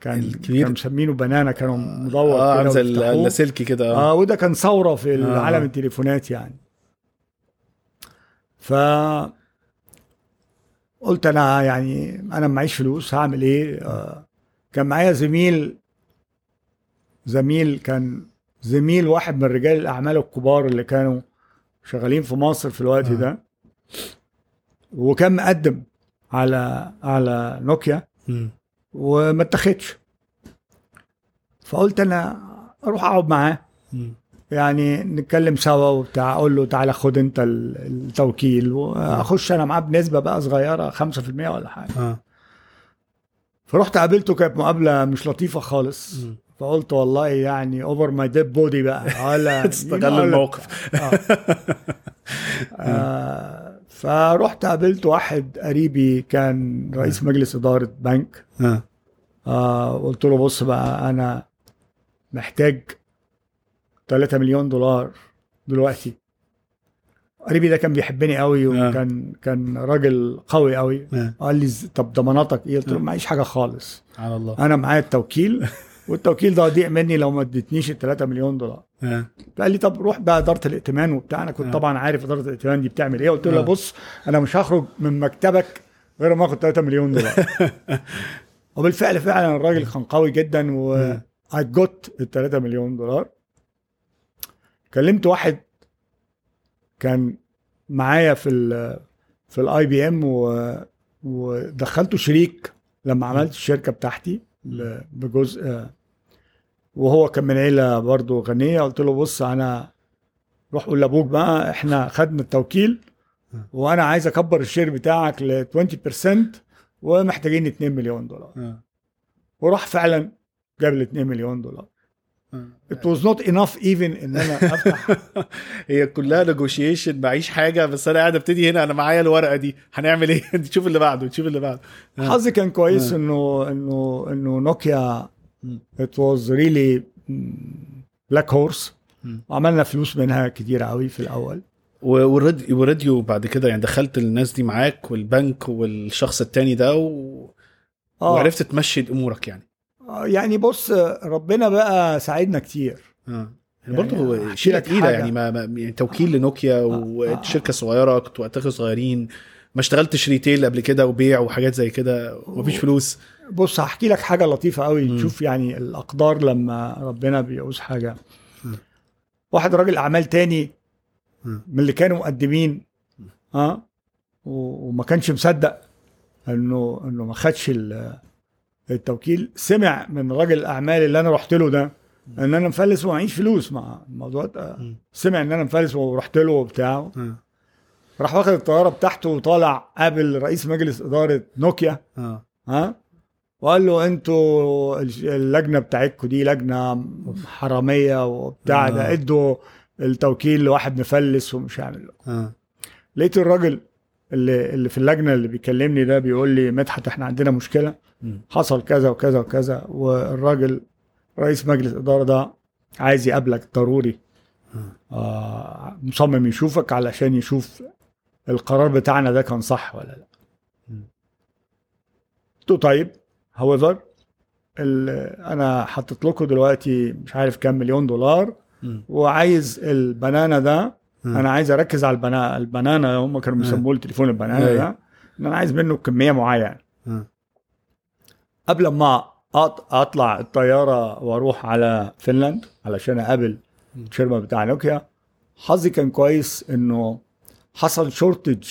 كان الكبير. كانوا مسمينه banana كانوا مدور آه عامل زي. اللاسلكي كده. آه وده كان ثورة في آه. عالم التليفونات يعني. ف قلت أنا يعني أنا معيش فلوس هعمل إيه؟ آه كان معايا زميل زميل كان زميل واحد من رجال الأعمال الكبار اللي كانوا شغالين في مصر في الوقت آه. ده وكان مقدم على على نوكيا مم. وما اتخدش فقلت أنا أروح أقعد معاه مم. يعني نتكلم سوا وبتاع أقول له تعالى خد أنت ال- التوكيل وأخش أنا معاه بنسبة بقى صغيرة 5% ولا حاجة آه فرحت قابلته كانت مقابلة مش لطيفة خالص. فقلت والله يعني over my dead body بقى. ولا تستغل الموقف. آه. آه. فرحت قابلت واحد قريبي كان رئيس مجلس إدارة بنك. آه. آه قلت له بص بقى أنا محتاج 3 مليون دولار دلوقتي. قريبي ده كان بيحبني قوي آه. وكان كان راجل قوي قوي آه. قال لي "ز- طب ضماناتك إيه قلت له آه. معيش حاجة خالص على الله أنا معايا التوكيل والتوكيل ده هيضيع مني لو ما اديتنيش ال 3 مليون دولار آه فقال لي طب روح بقى إدارة الائتمان وبتاع أنا كنت آه. طبعا عارف إدارة الائتمان دي بتعمل إيه قلت له آه. بص أنا مش هخرج من مكتبك غير ما آخد 3 مليون دولار وبالفعل فعلا الراجل كان قوي جدا و آه. I got ال 3 مليون دولار كلمت واحد كان معايا في ال في ال IBM ودخلته شريك لما عملت الشركة بتاعتي بجزء آه، وهو كان من عيلة برضه غنية. قلت له بص أنا روح قول لأبوك بقى إحنا خدنا التوكيل وأنا عايز أكبر ال share بتاعك ل 20% ومحتاجين 2 مليون دولار. آه. وراح فعلا جاب لي 2 مليون دولار. آه. it was not enough even إن أنا أفتح. هي كلها نيجوشيشن معيش حاجة بس أنا قاعد أبتدي هنا. أنا معايا الورقة دي. هنعمل إيه؟ تشوف اللي بعده تشوف اللي بعده. آه. حظي كان كويس آه. إنه إنه إنه نوكيا it was really black horse. وعملنا فلوس منها كتير قوي في الأول. و- والراديو والراديو بعد كده يعني دخلت الناس دي معاك والبنك والشخص التاني ده و... آه. وعرفت تمشي أمورك يعني. آه، يعني بص ربنا بقى ساعدنا كتير. آه. يعني يعني برضه شيلة تقيلة. يعني ما, ما يعني توكيل لنوكيا وشركة صغيرة كنت وقتها صغيرين. ما اشتغلتش ريتيل قبل كده وبيع وحاجات زي كده. ومفيش فلوس. بص هحكي لك حاجة لطيفة قوي. تشوف يعني الأقدار لما ربنا بيعوز حاجة. مم. واحد راجل أعمال تاني مم. من اللي كانوا مقدمين آه و- وما كانش مصدق انه إنه ما خدش التوكيل سمع من راجل الأعمال اللي أنا رحت له ده إن أنا مفلس ومعيش فلوس. مع الموضوع ده. سمع إن أنا مفلس ورحت له وبتاع. راح واخد الطيارة بتاعته وطالع قابل رئيس مجلس إدارة نوكيا. آه. ها؟ وقال له أنتوا اللجنة بتاعتكم دي لجنة حرامية وبتاع ده آه. إدوا التوكيل لواحد مفلس ومش هعمل له آه. لقيت الراجل اللي اللي في اللجنة اللي بيكلمني ده بيقول لي مدحت إحنا عندنا مشكلة. حصل كذا وكذا وكذا والراجل رئيس مجلس الاداره ده عايز يقابلك ضروري آه مصمم يشوفك علشان يشوف القرار بتاعنا ده كان صح ولا لأ له طيب however أنا حطيت لكم دلوقتي مش عارف كام مليون دولار. وعايز البنانا ده. أنا عايز أركز على البنا البنانا هم كانوا. بيسموه التليفون البنانا أيوة. ده إن أنا عايز منه كمية معينة. قبل ما أطلع الطيارة وأروح على فنلاند علشان أقابل. الشرمه بتاع نوكيا حظي كان كويس إنه حصل shortage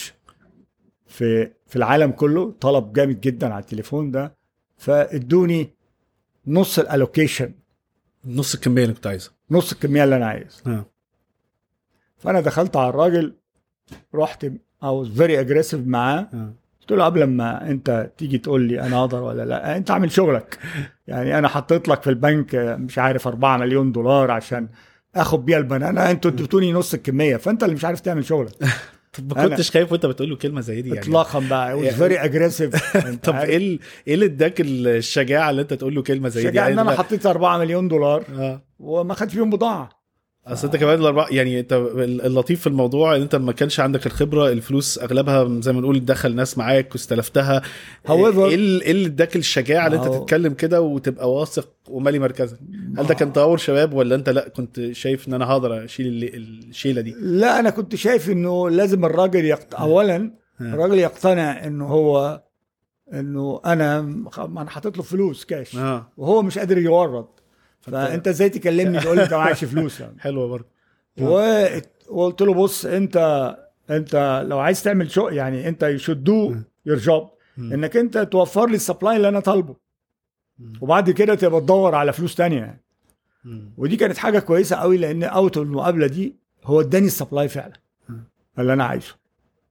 في في العالم كله طلب جامد جدا على التليفون ده فإدوني نص ال allocation. نص الكمية اللي كنت عايزها. نص الكمية اللي أنا عايز آه. فأنا دخلت على الراجل رحت أو very aggressive معاه. آه. قلت له قبل ما انت تيجي تقول لي أنا أقدر ولا لا انت اعمل شغلك. يعني أنا حطيت لك في البنك مش عارف 4 مليون دولار عشان اخد بيها ال banana أنتوا اديتوني نص الكمية فانت اللي مش عارف تعمل شغلك. طب ما كنتش خايف وانت بتقول له كلمة زي دي يعني؟ اطلاقا بقى يعني- very aggressive طب إيه ال- إيه اللي اداك الشجاعة اللي انت تقول له كلمة زي دي؟ ان يعني أنا ما- حطيت 4 مليون دولار آه. وما خدش فيهم بضاعة. اصل انت كمان الاربعه يعني انت اللطيف في الموضوع ان انت ما كانش عندك الخبرة الفلوس اغلبها زي ما نقول دخل ناس معاك واستلفتها. However- إيه ال- إيه اللي اداك الشجاعة اللي انت. تتكلم كده وتبقى واثق ومالي مركزك؟ هل ده كان تهور شباب ولا انت لا كنت شايف ان أنا هقدر اشيل الشيلة دي؟ لا أنا كنت شايف انه لازم الراجل يقت... اولا الراجل يقتنع انه هو انه أنا ما أنا حاطط له فلوس كاش وهو مش قادر يورد. فأنت إزاي تكلمني تقول لي أنت معكش فلوس يعني حلوة برضه و... وقلت له بص أنت أنت لو عايز تعمل show يعني أنت you should do your job. إنك أنت توفر لي ال supply اللي أنا طالبه. وبعد كده تبقى تدور على فلوس تانية يعني. ودي كانت حاجة كويسة قوي لأن out المقابلة دي هو اداني ال supply فعلا. اللي أنا عايزه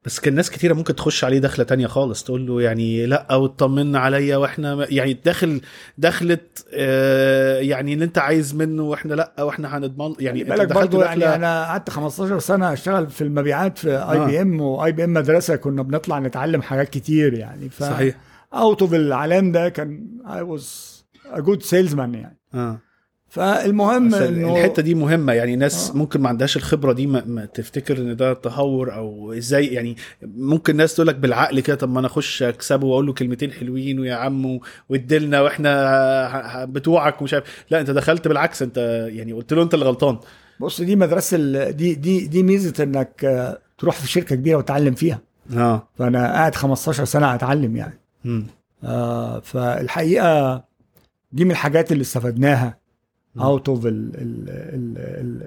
بس كان ناس كتيرة ممكن تخش عليه دخلة تانية خالص تقول له يعني لأ وتطمنا عليا وإحنا يعني داخل دخلت آه يعني اللي أنت عايز منه وإحنا لأ وإحنا هنضمن يعني يعني بالك برضو يعني أنا قعدت 15 سنة أشتغل في المبيعات في آه. IBM و IBM مدرسة كنا بنطلع نتعلم حاجات كتير يعني ف صحيح. out of العالم ده كان I was a good salesman يعني. آه. فالمهم إنه الحتة دي مهمة يعني ناس آه. ممكن ما عندهاش الخبرة دي ما, ما تفتكر إن ده تهور أو إزاي يعني ممكن ناس تقول لك بالعقل كده طب ما أنا أخش أكسبه وأقول له كلمتين حلوين ويا عم وادلنا وإحنا بتوعك ومش عارف لا أنت دخلت بالعكس أنت يعني قلت له أنت اللي غلطان بص دي مدرسة ال- دي دي دي ميزة إنك تروح في شركة كبيرة وتتعلم فيها آه فأنا قاعد 15 سنة أتعلم يعني مم. آه فالحقيقة دي من الحاجات اللي استفدناها. out of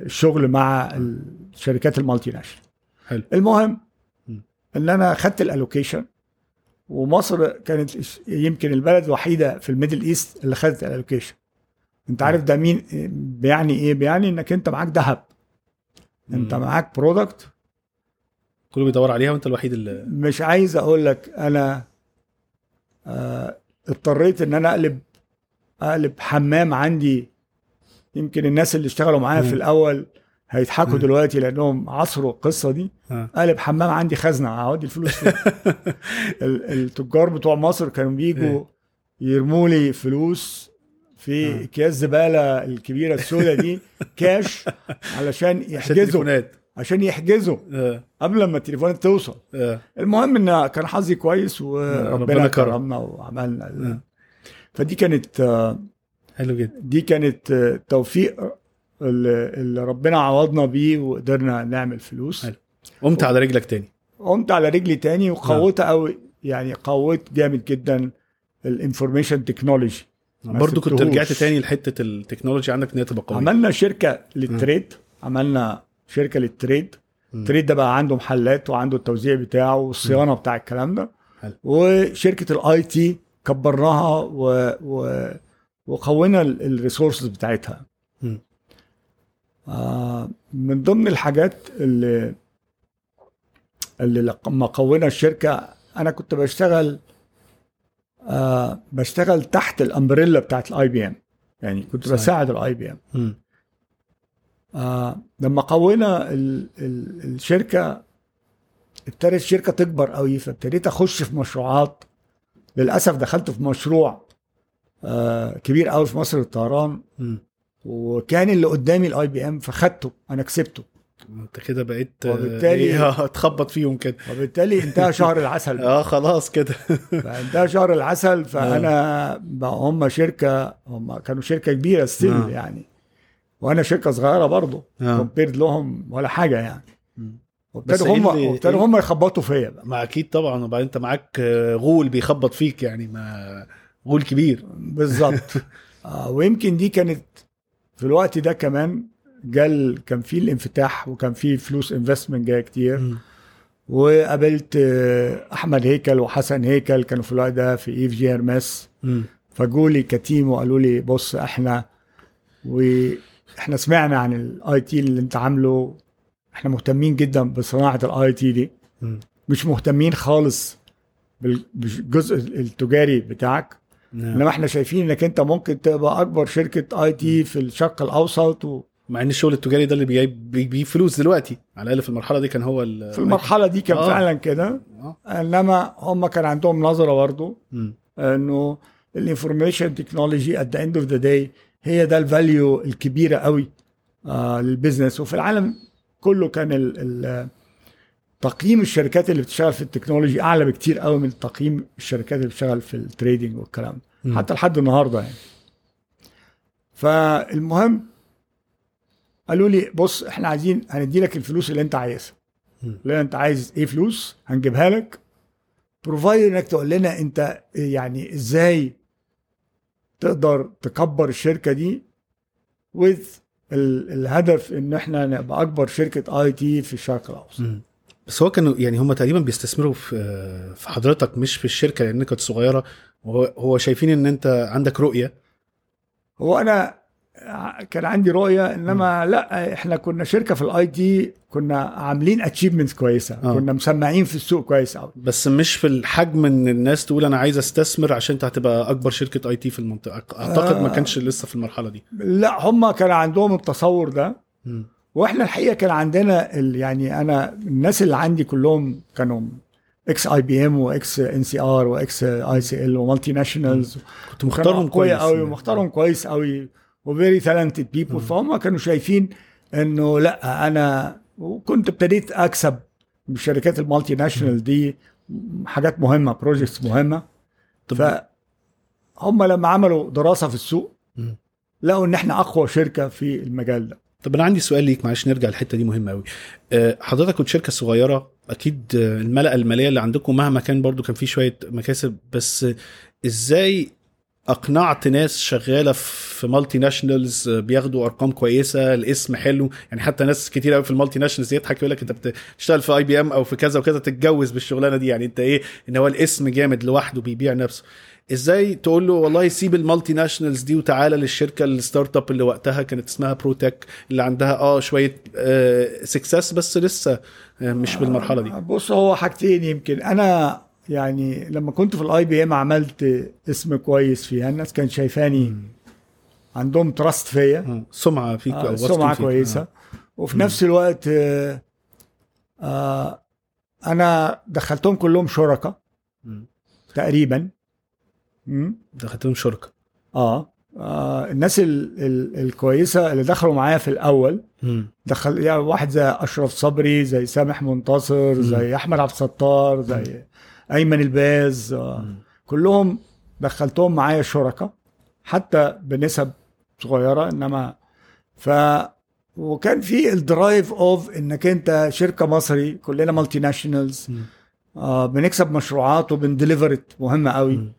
الشغل مع الشركات ال multinational حلو. المهم. إن أنا خدت ال allocation ومصر كانت يمكن البلد الوحيدة في ال Middle East اللي خدت ال allocation أنت عارف ده مين بيعني إيه؟ بيعني إنك أنت معاك ذهب. أنت. معاك product كله بيدور عليها وأنت الوحيد اللي مش عايز أقول لك أنا آه اضطريت إن أنا أقلب أقلب حمام عندي يمكن الناس اللي اشتغلوا معايا. في الأول هيضحكوا. دلوقتي لأنهم عاصروا القصة دي. قلب حمام عندي خزنة اودي الفلوس التجار بتوع مصر كانوا بيجوا يرموا لي فلوس في. أكياس زبالة الكبيرة السوداء دي كاش علشان يحجزوا عشان يحجزوا آه. قبل ما التليفونات توصل آه. المهم إن كان حظي كويس ربنا وربنا كرم. كرمنا وعملنا. فدي كانت آه، حلو جدا. دي كانت توفيق اللي ربنا عوضنا بيه وقدرنا نعمل فلوس. حلو. قمت على رجلك تاني. قمت على رجلي تاني وقوت قوي يعني قوت جامد جدا ال information technology برضو كنت. رجعت تاني لحتة ال technology عندك إن هي تبقى قوية. عملنا شركة لل trade عملنا شركة لل trade. ال trade ده بقى عنده محلات وعنده التوزيع بتاعه والصيانة بتاع الكلام ده. حلو. وشركة ال IT كبرناها و... و... وقوينا ال resources بتاعتها. آه من ضمن الحاجات اللي اللي لما قوينا الشركة أنا كنت بشتغل آه بشتغل تحت ال umbrella بتاعت ال IBM يعني كنت صحيح. بساعد ال IBM. آه لما قوينا ال ال الشركة ابتدت الشركة تكبر قوي فابتديت أخش في مشروعات للأسف دخلت في مشروع كبير قوي في مصر الطيران. مم. وكان اللي قدامي ال IBM فخدته أنا كسبته. أنت كده بقيت وبالتالي- إيه تخبط فيهم كده. وبالتالي انتهى شهر العسل. آه خلاص كده. فانتهى شهر العسل فأنا بقى هم شركة هم كانوا شركة كبيرة still آه. يعني. وأنا شركة صغيرة برضه آه. compared لهم ولا حاجة يعني. وابتدوا إيه هم وابتدوا إيه؟ هم يخبطوا فيا بقى. ما أكيد طبعا وبعدين أنت معاك آه، غول بيخبط فيك يعني ما غول كبير. بالظبط. آه ويمكن دي كانت في الوقت ده كمان جال كان في الانفتاح وكان في فلوس investment جاية كتير. مم. وقابلت آه، أحمد هيكل وحسن هيكل كانوا في الوقت ده في EFG Hermes مم. فجولي ك team وقالوا لي بص إحنا وإحنا سمعنا عن ال IT اللي أنت عامله. إحنا مهتمين جدا بصناعة ال IT دي. مم. مش مهتمين خالص بال- بالجزء التجاري بتاعك. نعم. انما إحنا شايفين انك انت ممكن تبقى اكبر شركة IT في الشرق الأوسط وفي مع ان الشغل التجاري ده اللي بيجيب بيجيب فلوس دلوقتي على الأقل في المرحلة دي كان هو ال- المرحلة دي كان آه. فعلا كده آه. انما هم كان عندهم نظرة برضه. انه ال information technology at the end of the day هي ده ال value الكبيرة قوي آه لل business وفي العالم كله كان ال ال تقييم الشركات اللي بتشتغل في التكنولوجي أعلى بكتير قوي من تقييم الشركات اللي بتشتغل في ال trading والكلام ده. حتى لحد النهارده يعني. فالمهم قالوا لي بص إحنا عايزين هندي لك الفلوس اللي أنت عايزها. لا أنت عايز إيه فلوس؟ هنجيبها لك. provided إنك تقول لنا أنت يعني إزاي تقدر تكبر الشركة دي with ال- الهدف إن إحنا نبقى أكبر شركة IT في الشرق الأوسط. بس هو كانوا يعني هم تقريبا بيستثمروا في في حضرتك مش في الشركة لانك كنت صغيرة. هو شايفين إن أنت عندك رؤية؟ هو أنا كان عندي رؤية إنما لا إحنا كنا شركة في ال IT كنا عاملين achievements كويسة. آه. كنا مسمعين في السوق كويس قوي بس مش في الحجم إن الناس تقول أنا عايز أستثمر عشان أنت هتبقى أكبر شركة IT في المنطقة. أعتقد ما آه. كانش لسه في المرحلة دي. لا هم كان عندهم التصور ده. مم. وإحنا الحقيقة كان عندنا ال يعني أنا الناس اللي عندي كلهم كانوا ex IBM و ex NCR و ex ICL و multinationals كنت مختارهم كويس. قوي ومختارهم كويس قوي و very talented people فهم كانوا شايفين إنه لا أنا وكنت ابتديت أكسب بشركات ال multinational دي حاجات مهمة projects مهمة. طب فهم لما عملوا دراسة في السوق. لقوا إن إحنا أقوى شركة في المجال ده. طب أنا عندي سؤال ليك معلش نرجع الحته دي مهمة قوي حضرتك كنت شركة صغيرة أكيد آه، الملاءة المالية اللي عندكم مهما كان برضو كان في شوية مكاسب بس آه، إزاي أقنعت ناس شغالة في multinationals آه، بياخدوا أرقام كويسة الاسم حلو؟ يعني حتى ناس كتير قوي في ال multinationals يضحك يقول لك أنت بتشتغل في IBM أو في كذا وكذا تتجوز بالشغلانة دي يعني أنت إيه؟ إن هو الاسم جامد لوحده بيبيع نفسه. إزاي تقول له والله سيب ال multinationals دي وتعالى للشركة ال startup اللي وقتها كانت اسمها بروتك اللي عندها آه شوية آه success بس لسه آه مش بالمرحلة دي بص هو حاجتين يمكن أنا يعني لما كنت في ال IBM عملت اسم كويس فيها الناس كانت شايفاني عندهم trust فيا سمعة فيك آه، سمعة فيك. كويسة آه. وفي نفس الوقت آه، آه، أنا دخلتهم كلهم شركاء. تقريبا. دخلتهم شركة آه آه، الناس ال ال الكويسة اللي دخلوا معايا في الأول مم. دخل يعني واحد زي أشرف صبري زي سامح منتصر زي أحمد عبد الستار زي أيمن الباز آه، مم. كلهم دخلتهم معايا شركاء حتى بنسب صغيرة إنما ف وكان في ال drive of إنك أنت شركة مصري كلنا multinationals مم. آه بنكسب مشروعات وبن deliver مهمه قوي مم.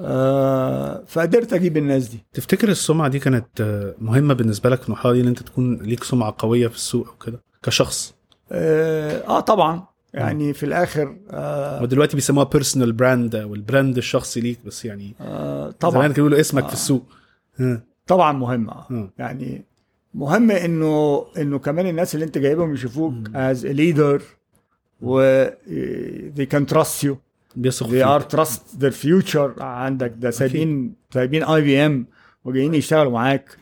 آه فقدرت أجيب الناس دي. تفتكر السمعة دي كانت آه، مهمة بالنسبة لك في المرحلة دي إن أنت تكون ليك سمعة قوية في السوق أو كده كشخص؟ آه, آه طبعا. يعني في الآخر آه ودلوقتي بيسموها personal brand أو ال brand الشخصي ليك بس يعني آه طبعا. زمان كانوا بيقولوا اسمك آه. في السوق. ها. طبعا مهمة. آه. يعني مهم إنه إنه كمان الناس اللي أنت جايبهم يشوفوك a leader و they can trust you. بيثق they trust their future. عندك ده سايبين سايبين IBM وجايين يشتغلوا معاك.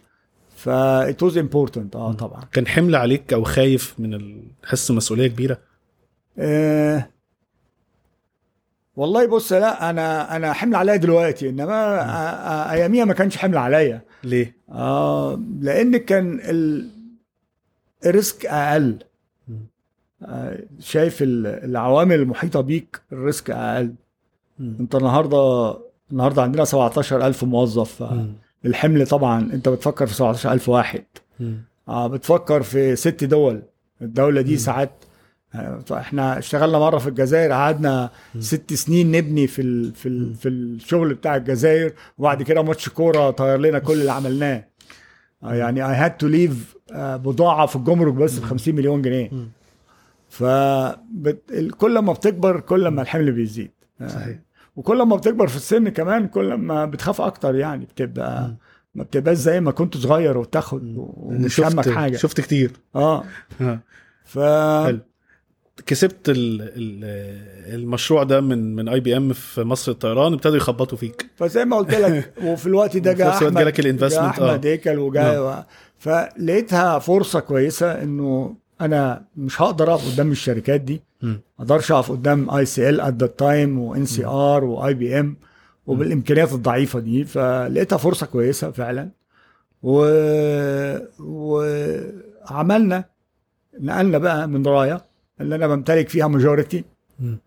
ف it was important. آه طبعا. كان حمل عليك أو خايف من حس مسؤولية كبيرة؟ آه والله بص لا أنا أنا حمل عليا دلوقتي إنما أياميها ما كانش حمل عليا. ليه؟ آه لأن كان ال- ال risk أقل. شايف ال- العوامل المحيطة بيك ال risk أقل. مم. أنت النهارده النهارده عندنا 17000 موظف. الحمل طبعا أنت بتفكر في 17000 واحد. مم. آه بتفكر في ست دول. الدولة دي مم. ساعات آه، إحنا اشتغلنا مرة في الجزائر قعدنا ست سنين نبني في ال في ال في الشغل بتاع الجزائر وبعد كده ماتش كورة طير لنا كل اللي عملناه. آه، يعني I had to leave بضاعة في الجمرك بس ب 50 مليون جنيه. مم. ف بت- ال- كل ما بتكبر كل ما الحمل بيزيد آه، صحيح. وكل ما بتكبر في السن كمان كل ما بتخاف أكتر يعني بتبقى مم. ما بتبقاش زي ما كنت صغير وتاخد مم. ومش همك حاجة شفت كتير آه. ف حلو. كسبت ال ال المشروع ده من من IBM في مصر الطيران ابتدوا يخبطوا فيك فزي ما قلت لك وفي الوقت ده جاء احمد جالك ال investment، آه. أحمد هيكل وجاء و... فلقيتها فرصة كويسة إنه أنا مش هقدر اقف قدام الشركات دي. ما أقدرش اقف قدام ICL at the time و NCR و IBM وبالامكانيات الضعيفة دي فلقيتها فرصة كويسة فعلا و... وعملنا نقلنا بقى من راية اللي أنا بمتلك فيها majority مم.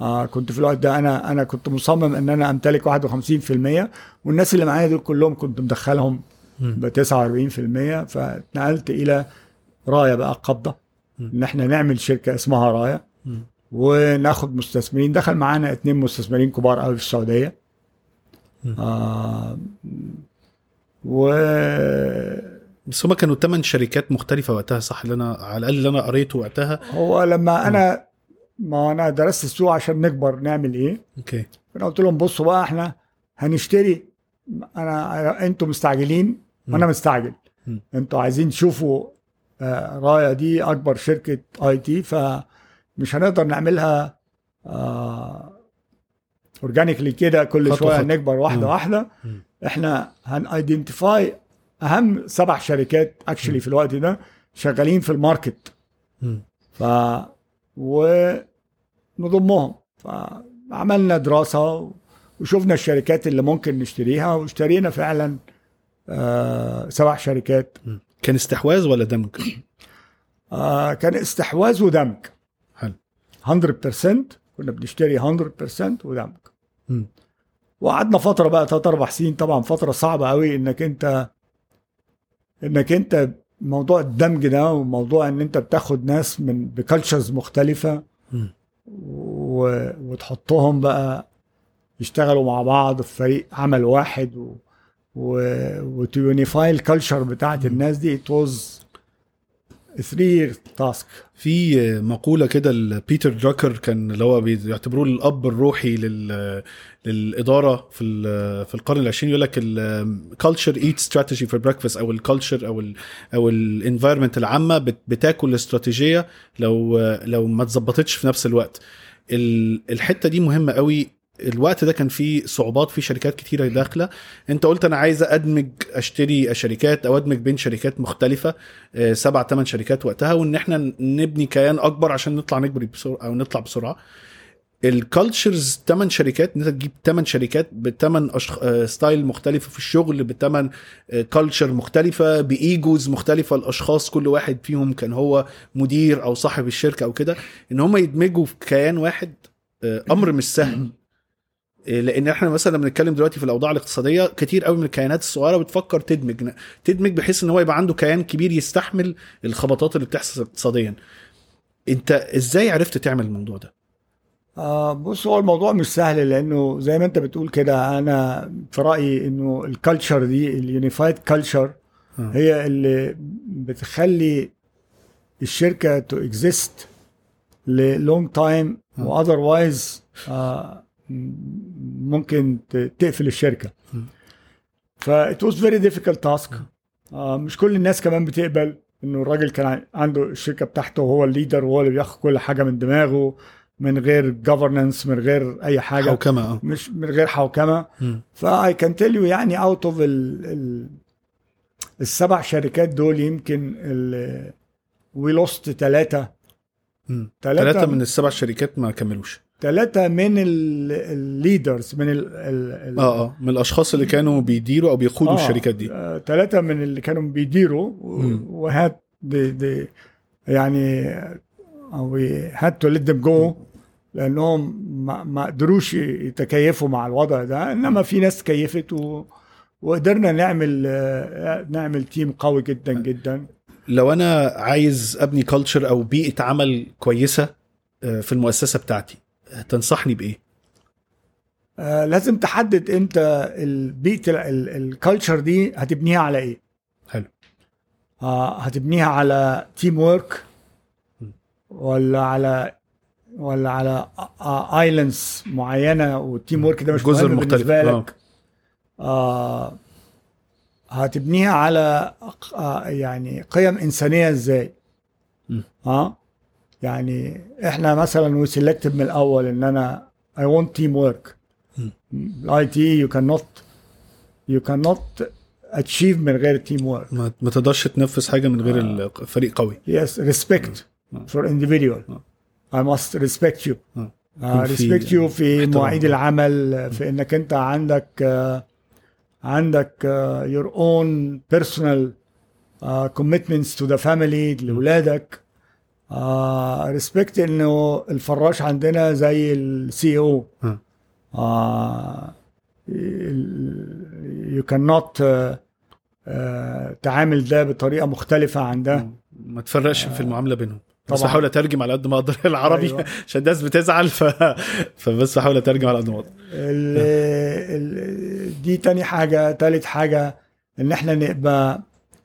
آه كنت في الوقت ده أنا أنا كنت مصمم إن أنا أمتلك 51% والناس اللي معايا دول كلهم كنت مدخلهم. ب 49% فاتنقلت إلى راية بقى قبضة. إن إحنا نعمل شركة اسمها راية. وناخد مستثمرين. دخل معانا اتنين مستثمرين كبار قوي في السعودية. آه و بس هما كانوا ثمان شركات مختلفة وقتها صح؟ اللي أنا على الأقل اللي أنا قريته وقتها. هو لما أنا ما أنا درست السوق عشان نكبر نعمل إيه. أوكي. أنا قلت لهم بصوا بقى إحنا هنشتري. أنا أنتوا مستعجلين وأنا مستعجل. أنتوا عايزين تشوفوا راية دي أكبر شركة IT فمش هنقدر نعملها organically كده كل شوية. نكبر واحدة مم. واحدة مم. إحنا هن identify أهم سبع شركات actually في الوقت ده شغالين في ال market مم. ف ونضمهم فعملنا دراسة وشفنا الشركات اللي ممكن نشتريها واشترينا فعلا آه سبع شركات مم. كان استحواذ ولا دمج؟ آه كان استحواذ ودمج حلو 100% كنا بنشتري 100% ودمج مم. وقعدنا فترة بقى ثلاث أربع سنين طبعا فترة صعبة قوي إنك أنت إنك أنت موضوع الدمج ده وموضوع إن أنت بتاخد ناس من بكالتشرز مختلفة مم. و... وتحطهم بقى يشتغلوا مع بعض في فريق عمل واحد و... و... وت unify ال culture بتاعت الناس دي was a three task في مقولة كده لبيتر دراكر كان اللي هو بيعتبروه الأب الروحي لل للإدارة في ال- في القرن العشرين. يقول لك ال culture eat strategy for breakfast أو ال culture أو ال أو ال environment العامة بت- بتاكل الاستراتيجيه لو لو ما اتظبطتش في نفس الوقت. ال- الحتة دي مهمة قوي الوقت ده كان فيه صعوبات في شركات كتيرة داخلة. انت قلت أنا عايز أدمج أشتري شركات أو أدمج بين شركات مختلفة آه، سبع ثمان شركات وقتها وإن إحنا نبني كيان أكبر عشان نطلع نكبر بسرعة أو نطلع بسرعة. ال cultures ثمان شركات إن أنت تجيب ثمان شركات بثمان أشخ... آه، style مختلفه في الشغل بثمان culture مختلفة ب egos مختلفة الأشخاص كل واحد فيهم كان هو مدير أو صاحب الشركة أو كده. إن هم يدمجوا في كيان واحد آه، أمر مش سهل. آه، لأن إحنا مثلا لما بنتكلم دلوقتي في الأوضاع الاقتصادية كتير قوي من الكيانات الصغيرة بتفكر تدمج تدمج بحيث إن هو يبقى عنده كيان كبير يستحمل الخبطات اللي بتحصل اقتصاديا أنت إزاي عرفت تعمل الموضوع ده آه بص هو الموضوع مش سهل لأنه زي ما أنت بتقول كده أنا في رأيي إنه ال culture دي ال unified culture آه. هي اللي بتخلي الشركة to exist لل long time آه. ممكن تقفل الشركة. م. ف it was very difficult task. آه مش كل الناس كمان بتقبل إنه الراجل كان عنده الشركة بتاعته وهو ال leader وهو اللي بياخد كل حاجة من دماغه من غير governance من غير أي حاجة. حوكمة آه. مش من غير حوكمة. ف I can tell you يعني out of ال ال السبع شركات دول يمكن we lost ثلاثة ثلاثة من السبع شركات ما كملوش. ثلاثة من ال leaders من ال ال آه آه من الأشخاص اللي كانوا بيديروا أو بيقودوا آه. الشركات دي ثلاثة من اللي كانوا بيديروا. و had دي دي يعني we had to let go لأنهم ما, قدروش يتكيفوا مع الوضع ده إنما في ناس تكيفت و وقدرنا نعمل آه، نعمل team قوي جدا جدا لو أنا عايز أبني culture أو بيئة عمل كويسة آه، في المؤسسة بتاعتي تنصحني بإيه آه، لازم تحدد انت البيئة ال culture دي هتبنيها على إيه حلو آه، هتبنيها على team work. ولا على ولا على islands معينة وال team work ده مش جزر مختلف بالنسبة آه. لك آه هتبنيها على آه يعني قيم إنسانية إزاي م. آه يعني إحنا مثلا و selected من الأول إن أنا I want team work م. ال IT you cannot you cannot achieve من غير team work ما تقدرش تنفذ حاجة من غير آه. الفريق قوي yes respect for individual آه. I must respect you آه. آه، يكون في. مواعيد العمل في إنك أنت عندك آه، عندك your own personal آه، commitments to the family لاولادك آه، respect إنه الفراش عندنا زي السي أو آه. you cannot آه، آه، تعامل ده بطريقة مختلفة عن ده. ما تفرقش في المعاملة بينهم. بس طبعاً. بحاول أترجم على قد ما أقدر العربي أيوة. عشان الناس بتزعل ف... فبس بحاول أترجم على قد ما أقدر. ال ال دي تاني حاجة تالت حاجة إن إحنا نبقى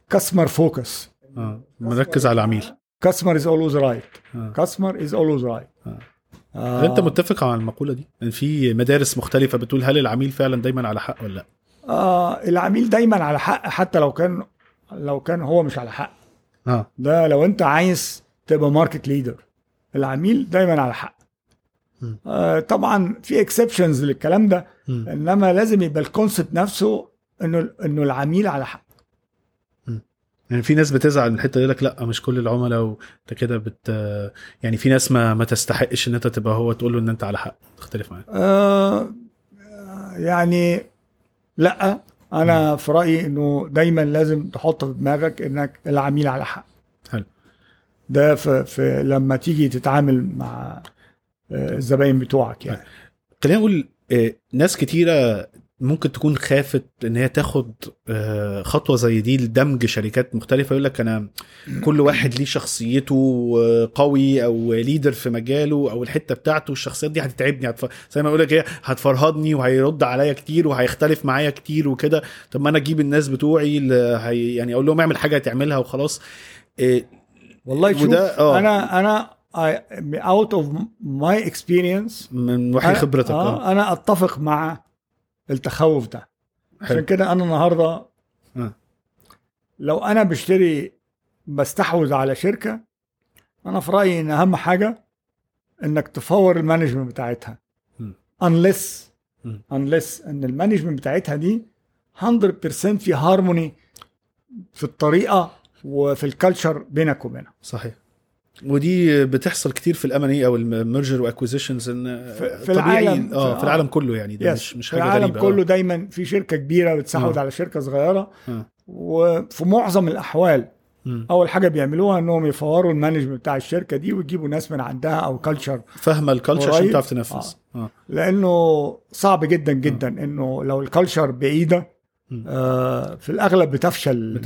customer focus آه مركز على العميل. customer is always right آه. customer is always right آه. هل أنت متفق على المقولة دي؟ ان في مدارس مختلفة بتقول هل العميل فعلا دايما على حق ولا لا؟ آه العميل دايما على حق حتى لو كان لو كان هو مش على حق آه ده لو أنت عايز تبقى market leader العميل دايما على حق م. آه طبعا في exceptions للكلام ده مم. إنما لازم يبقى ال concept نفسه إنه إنه العميل على حق يعني في ناس بتزعل من الحتة دي لك لأ مش كل العملاء وانت كده بت يعني في ناس ما ما تستحقش إن أنت تبقى هو تقول له إن أنت على حق. تختلف معاه آه يعني لأ أنا في رأيي إنه دايما لازم تحط في دماغك إنك العميل على حق. حلو. ده في, في لما تيجي تتعامل مع آه، الزباين بتوعك يعني. خلينا نقول آه، ناس كتيرة ممكن تكون خافت إن هي تاخد آه، خطوة زي دي لدمج شركات مختلفة يقول لك أنا كل واحد ليه شخصيته آه، قوي أو ليدر في مجاله أو الحتة بتاعته الشخصيات دي هتتعبني هتف... زي ما أقول لك إيه هتفرهدني وهيرد عليا كتير وهيختلف معايا كتير وكده. طب ما أنا أجيب الناس بتوعي هي... يعني أقول لهم اعمل حاجة تعملها وخلاص. آه، والله شوف وده- آه. أنا أنا out of my experience من وحي خبرتك آه. أنا أتفق مع التخوف ده عشان. كده أنا النهارده آه. لو أنا بشتري بستحوذ على شركة أنا في رأيي إن أهم حاجة إنك تفور ال management بتاعتها م. unless إن ال management بتاعتها دي 100% في هارموني في الطريقة وفي ال culture بينك وبينها صحيح ودي بتحصل كتير في ال M أو ال merger و acquisitions إن في- في طبيعي- العالم. آه في- في العالم كله يعني ده مش مش في حاجة العالم غريبة كله آه. دايما في شركة كبيرة بتسحب آه. على شركة صغيرة آه. وفي معظم الأحوال مم. أول حاجة بيعملوها إنهم يفوروا ال management بتاع الشركة دي ويجيبوا ناس من عندها أو culture فاهمة ال culture عشان. تعرف تنفذ آه لأنه صعب جدا جدا إنه لو ال culture بعيدة. آه في الأغلب بتفشل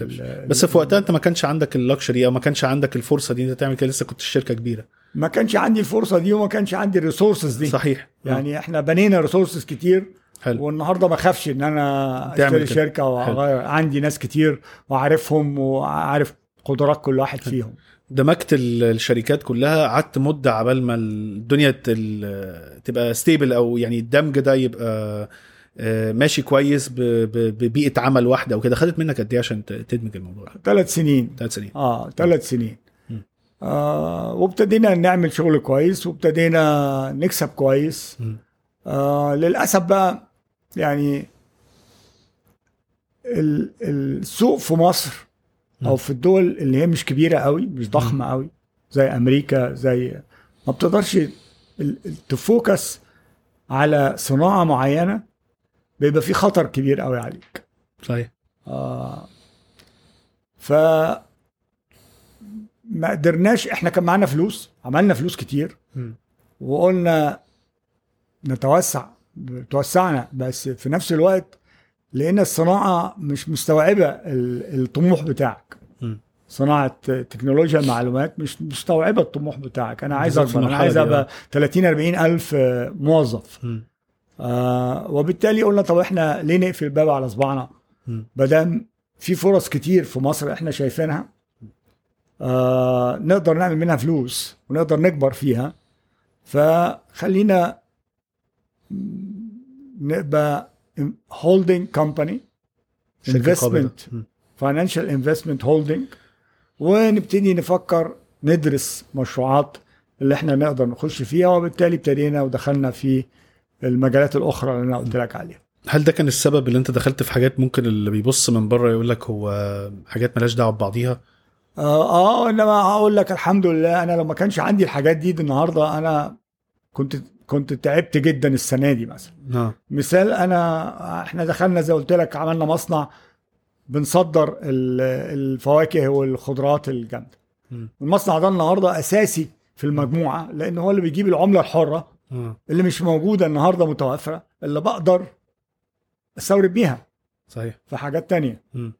بس في وقتها أنت ما كانش عندك ال luxury أو ما كانش عندك الفرصة دي أنت تعمل كده. لسه كنت الشركة كبيرة. ما كانش عندي الفرصة دي وما كانش عندي ال resources دي. صحيح. يعني إحنا بنينا resources كتير. حلو. والنهاردة ما اخافش إن أنا أشتري. شركة وأغير. عندي ناس كتير وعارفهم وعارف قدرات كل واحد فيهم. دمجت ال- الشركات كلها. قعدت مدة عبال ما الدنيا تبقى stable أو يعني الدمج ده يبقى ماشي كويس ببيئة عمل واحدة وكده. خدت منك قد إيه عشان تدمج الموضوع؟ ثلاث سنين. ثلاث سنين. آه ثلاث سنين. آه وابتدينا نعمل شغل كويس وابتدينا نكسب كويس. آه للأسف بقى يعني ال- السوق في مصر أو في الدول اللي هي مش كبيرة قوي مش ضخمة قوي زي أمريكا زي ما بتقدرش تفوكس على صناعة معينة. بيبقى في خطر كبير قوي عليك. صحيح. آه. ف ما قدرناش إحنا كان معانا فلوس عملنا فلوس كتير. وقلنا نتوسع توسعنا بس في نفس الوقت لقينا الصناعة مش مستوعبة ال- الطموح بتاعك. صناعة تكنولوجيا المعلومات مش مستوعبة الطموح بتاعك. أنا عايز أكبر أنا عايز أبقى 30 40 ألف موظف. مم. آه وبالتالي قلنا طب إحنا ليه نقفل الباب على صباعنا. مادام في فرص كتير في مصر إحنا شايفينها آه نقدر نعمل منها فلوس ونقدر نكبر فيها فخلينا نبقى holding company. investment. financial investment holding ونبتدي نفكر ندرس مشروعات اللي إحنا نقدر نخش فيها وبالتالي ابتدينا ودخلنا في المجالات الأخرى اللي أنا قلت لك عليها. هل ده كان السبب اللي أنت دخلت في حاجات ممكن اللي بيبص من بره يقول لك هو حاجات ملهاش دعوة ببعضيها؟ آه آه إنما هقول لك الحمد لله أنا لو ما كانش عندي الحاجات دي, دي النهارده أنا كنت كنت تعبت جدا السنة دي مثلا. آه مثال أنا إحنا دخلنا زي قلت لك عملنا مصنع بنصدر ال- الفواكه والخضروات الجامدة. المصنع ده النهارده أساسي في المجموعة لأن هو اللي بيجيب العملة الحرة اللي مش موجودة النهارده متوفرة اللي بقدر أستورد بيها صحيح في حاجات تانية مم.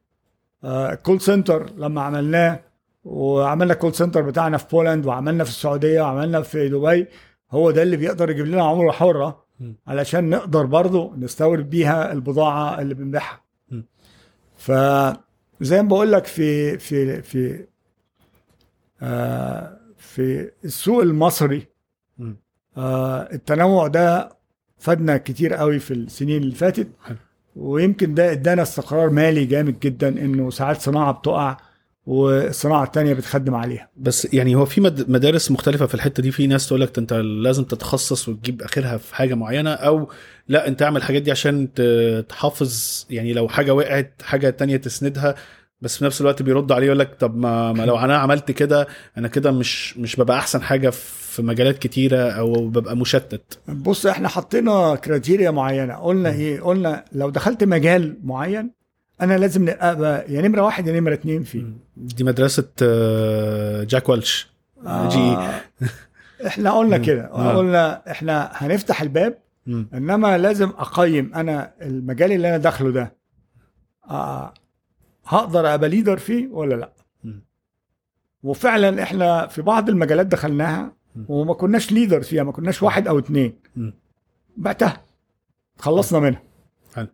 آه، call center لما عملناه وعملنا call center بتاعنا في بولند وعملنا في السعودية وعملنا في دبي هو ده اللي بيقدر يجيب لنا عملة حرة مم. علشان نقدر برضو نستورد بيها البضاعة اللي بنبيعها. فزي ما بقول لك في في في آه في السوق المصري التنوع ده فادنا كتير قوي في السنين اللي فاتت. ويمكن ده ادانا استقرار مالي جامد جدا انه ساعات صناعة بتقع والصناعة التانية بتخدم عليها. بس يعني هو في مد- مدارس مختلفة في الحتة دي. في ناس تقول لك انت لازم تتخصص وتجيب آخرها في حاجة معينة أو لا انت اعمل الحاجات دي عشان تحافظ. يعني لو حاجة وقعت حاجة تانية تسندها بس في نفس الوقت بيرد عليه يقول لك طب ما, ما لو أنا عملت كده أنا كده مش مش ببقى أحسن حاجة في مجالات كتيرة أو ببقى مشتت بص إحنا حطينا criteria معينة قلنا إيه قلنا لو دخلت مجال معين أنا لازم أبقى يا نمرة واحد يا نمرة اتنين فيه دي مدرسة آه، جاك ويلش GE. آه إحنا قلنا. كده آه. قلنا إحنا هنفتح الباب مم. إنما لازم أقيم أنا المجال اللي أنا داخله ده آه هقدر أبقى leader فيه ولا لأ. وفعلا إحنا في بعض المجالات دخلناها. وما كناش leader فيها ما كناش واحد أو اتنين. بعتها خلصنا منها حلو.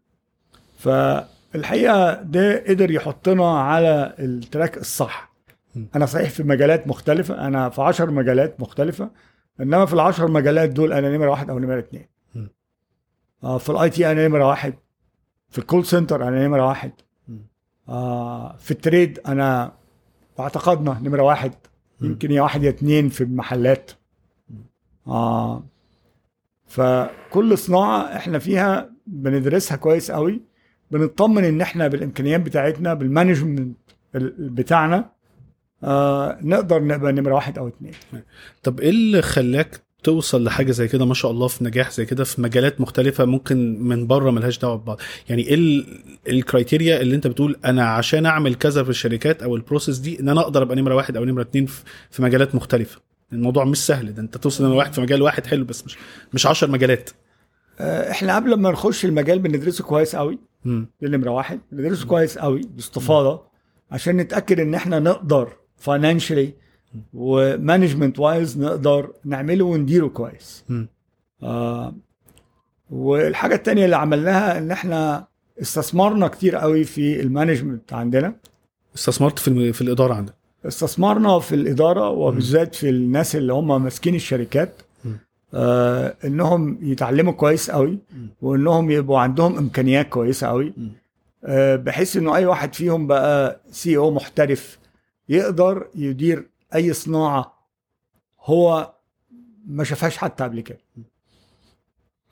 فالحقيقة ده قدر يحطنا على ال track الصح. أنا صحيح في مجالات مختلفة أنا في عشر مجالات مختلفة إنما في العشر مجالات دول أنا نمرة واحد أو نمرة اتنين. آه في ال IT أنا نمرة واحد في ال call center أنا نمرة واحد. آه في ال trade أنا اعتقدنا نمرة واحد. يمكن يا واحد يا اتنين في المحلات آه. فكل صناعة إحنا فيها بندرسها كويس قوي بنطمن إن إحنا بالإمكانيات بتاعتنا بال management ال- بتاعنا آه نقدر نبقى نمرة واحد أو اتنين. طب إيه اللي خلاك توصل لحاجة زي كده ما شاء الله في نجاح زي كده في مجالات مختلفة ممكن من بره ملهاش دعوة ببعض. يعني إيه ال- الـ criteria اللي انت بتقول أنا عشان أعمل كذا في الشركات أو ال process دي إن أنا أقدر أبقى نمرة واحد أو نمرة اتنين في مجالات مختلفة. الموضوع مش سهل ده انت توصل نمره واحد في مجال واحد حلو بس مش مش 10 مجالات. آه إحنا قبل ما نخش المجال بندرسه كويس قوي. دي نمره واحد. بندرسه كويس قوي باستفاضة عشان نتأكد إن إحنا نقدر financially و management wise نقدر نعمله ونديره كويس. آه والحاجة التانية اللي عملناها إن إحنا استثمرنا كتير قوي في ال management عندنا استثمرت في الم- في الإدارة عندك استثمرنا في الإدارة وبالذات في الناس اللي هم ماسكين الشركات. آه إنهم يتعلموا كويس قوي. وإنهم يبقوا عندهم إمكانيات كويسة قوي. آه بحيث إنه أي واحد فيهم بقى CEO محترف يقدر يدير أي صناعة هو ما شافهاش حتى قبل كده.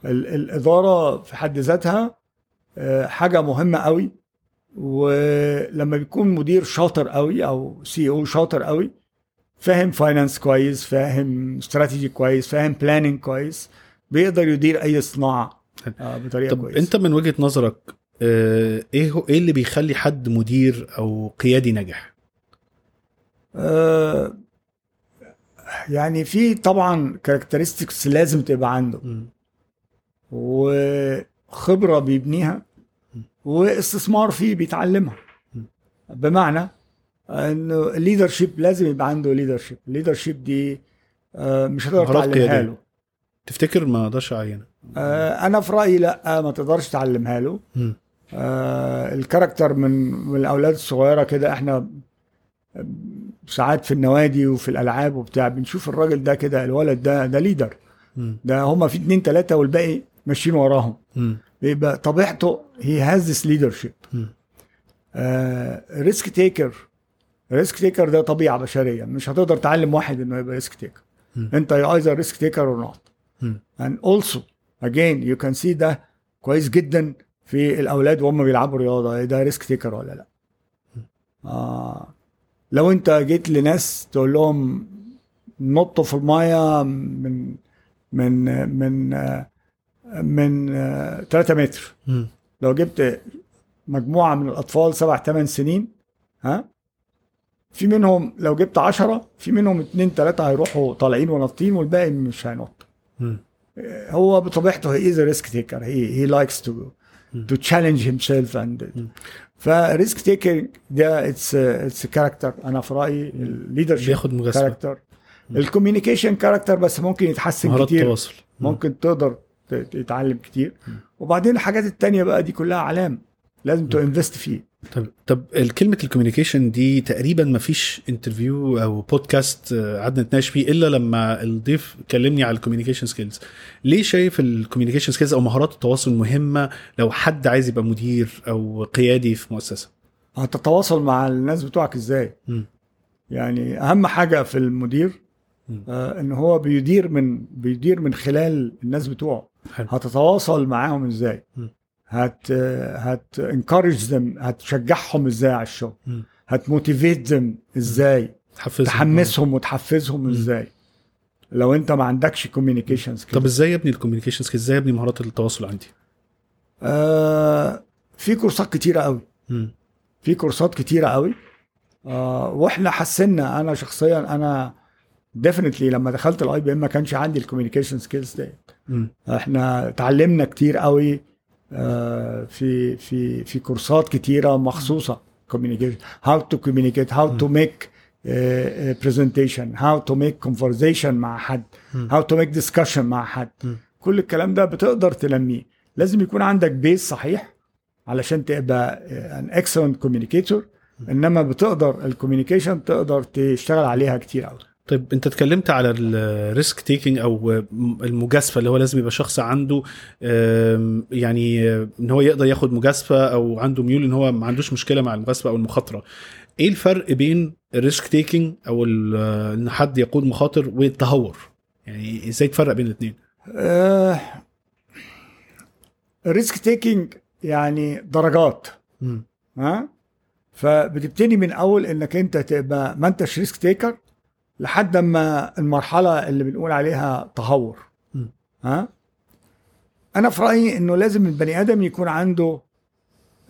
ال- الإدارة في حد ذاتها آه، حاجة مهمة قوي ولما بيكون مدير شاطر قوي أو CEO شاطر قوي فاهم finance كويس فاهم استراتيجي كويس فاهم planning كويس بيقدر يدير أي صناعة آه، بطريقة طب كويسة. أنت من وجهة نظرك آه، إيه هو إيه اللي بيخلي حد مدير أو قيادي ناجح؟ يعني في طبعا characteristics لازم تبقى عنده. وخبرة بيبنيها واستثمار فيه بيتعلمها. بمعنى انه ال leadership لازم يبقى عنده leadership ال leadership دي آه، مش هتقدر تعلمها. له تفتكر ما أقدرش اعينها آه، أنا في رأيي لأ ما تقدرش تعلمها له. آه، ال character من من الأولاد الصغيرة كده إحنا ساعات في النوادي وفي الألعاب وبتاع بنشوف الراجل ده كده الولد ده ده leader. ده هما في اتنين تلاتة والباقي ماشيين وراهم. بيبقى طبيعته he has this leadership مم. risk taker risk taker ده طبيعة بشرية. مش هتقدر تعلم واحد إنه يبقى risk taker. أنت يا either risk taker or not and also again you can see ده كويس جدا في الأولاد وهم بيلعبوا رياضة. ده risk taker ولا لأ؟ آه. لو انت جيت لناس تقول لهم نطوا في الماية من من من من 3 متر مم. لو جبت مجموعة من الأطفال سبع ثمان سنين ها في منهم لو جبت عشرة في منهم اتنين تلاتة هيروحوا طالعين ونطين والباقي مش هينط. هو بطبيعته he is risk taker he he likes to سيلف and مم. ف risk taker ده it's it's character أنا في رأيي ال leadership بياخد مجازفه character ال communication character بس ممكن يتحسن مهارات كتير. تواصل مم. ممكن تقدر تتعلم كتير. وبعدين الحاجات التانية بقى دي كلها علام لازم to invest فيه طب طب كلمه ال communication دي تقريبا ما فيش interview أو بودكاست آه، قعدنا نتناقش فيه إلا لما الضيف كلمني على ال communication skills ليه شايف ال communication skills أو مهارات التواصل مهمة لو حد عايز يبقى مدير أو قيادي في مؤسسة هتتواصل مع الناس بتوعك إزاي مم. يعني أهم حاجة في المدير. آه إن هو بيدير من بيدير من خلال الناس بتوعه حلو. هتتواصل معاهم إزاي مم. هت هت encourage them هتشجعهم إزاي على الشغل. مم. هت motivate them إزاي. تحفزهم. تحمسهم وتحفزهم إزاي. لو أنت ما عندكش communication طب إزاي ابني ال communication skills إزاي ابني مهارات التواصل عندي؟ آه في كورسات كتيرة قوي. في كورسات كتيرة قوي. آه وإحنا حسنا أنا شخصيا أنا definitely لما دخلت ال IBM ما كانش عندي ال communication skills دي مم. إحنا اتعلمنا كتير قوي. في في في كورسات كتيرة مخصوصة. communication how to communicate how to make presentation how to make conversation مع حد. how to make discussion مع حد. كل الكلام ده بتقدر تنميه لازم يكون عندك base صحيح علشان تبقى an excellent communicator إنما بتقدر ال communication تقدر تشتغل عليها كتير قوي طيب انت اتكلمت على الريسك تيكينج أو المجازفة اللي هو لازم يبقى شخص عنده يعني آه، إن هو يقدر ياخد مجازفة أو عنده ميول إن هو ما عندوش مشكلة مع المجازفة أو المخاطرة. إيه الفرق بين ال risk taking أو آه، إن حد يقود مخاطر والتهور؟ يعني إزاي تفرق بين الاثنين ال risk taking يعني درجات. ها؟ فبتبتدي من أول إنك أنت تبقى ما أنتش risk taker لحد ما المرحلة اللي بنقول عليها تهور م. ها أنا في رأيي إنه لازم البني آدم يكون عنده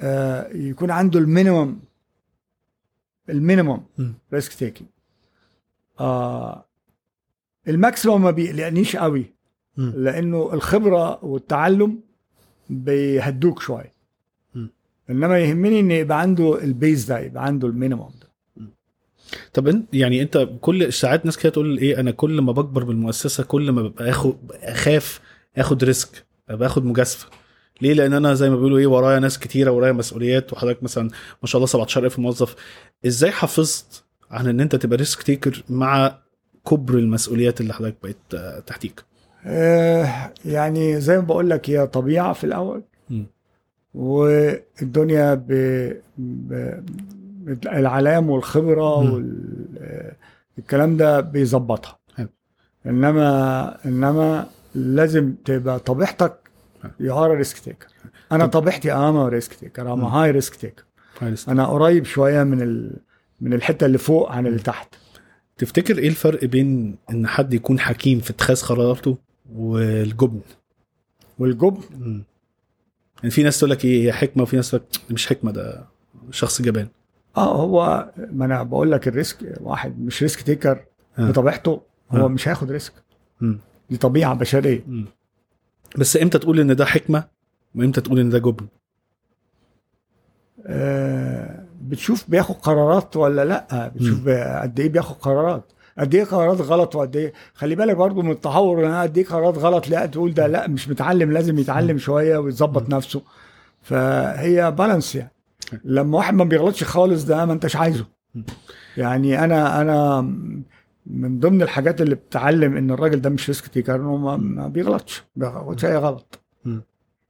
آه يكون عنده ال minimum ال minimum. risk taking آه ال maximum ما بيقلقنيش قوي م. لأنه الخبرة والتعلم بيهدوك شوية. إنما يهمني إن يبقى عنده ال base ده يبقى عنده ال minimum طب انت يعني أنت كل ساعات ناس كده تقول إيه أنا كل ما بكبر بالمؤسسة كل ما ببقى اخد أخاف آخد risk أبقى آخد مجازفة. ليه؟ لأن أنا زي ما بيقولوا إيه ورايا ناس كتيرة ورايا مسؤوليات وحضرتك مثلا ما شاء الله 17000 موظف. إزاي حافظت عن إن أنت تبقى risk taker مع كبر المسؤوليات اللي حضرتك بقت آه، تحتيك؟ آه يعني زي ما بقول لك هي طبيعة في الأول. م. والدنيا ب... ب... العلام والخبرة. والكلام ده بيظبطها. انما إنما لازم تبقى طبيعتك you are risk taker أنا طب- طبيعتي أنا risk taker أنا. high risk taker أنا قريب شوية من ال... من الحتة اللي فوق عن اللي تحت. تفتكر إيه الفرق بين إن حد يكون حكيم في اتخاذ قراراته والجبن؟ والجبن. يعني في ناس تقول لك إيه هي حكمة وفي ناس تقول لك مش حكمة ده شخص جبان. آه هو ما أنا بقول لك ال risk واحد مش risk taker آه. بطبيعته هو آه. مش هياخد risk. مم. دي طبيعة بشرية. مم. بس إمتى تقول ان ده حكمة وامتى تقول ان ده جبن؟ آه بتشوف بياخد قرارات ولا لأ؟ بتشوف قد إيه بياخد قرارات. قد إيه قرارات غلط وقد إيه؟ خلي بالك برضو من التهور ان قد إيه قرارات غلط لأ تقول ده لأ مش متعلم لازم يتعلم شوية ويظبط نفسه. فهي balance يعني. لما واحد ما بيغلطش خالص ده ما انتش عايزه. يعني أنا أنا من ضمن الحاجات اللي بتعلم ان الراجل ده مش risk taker إنه ما, بيغلطش ما بياخدش أي غلط.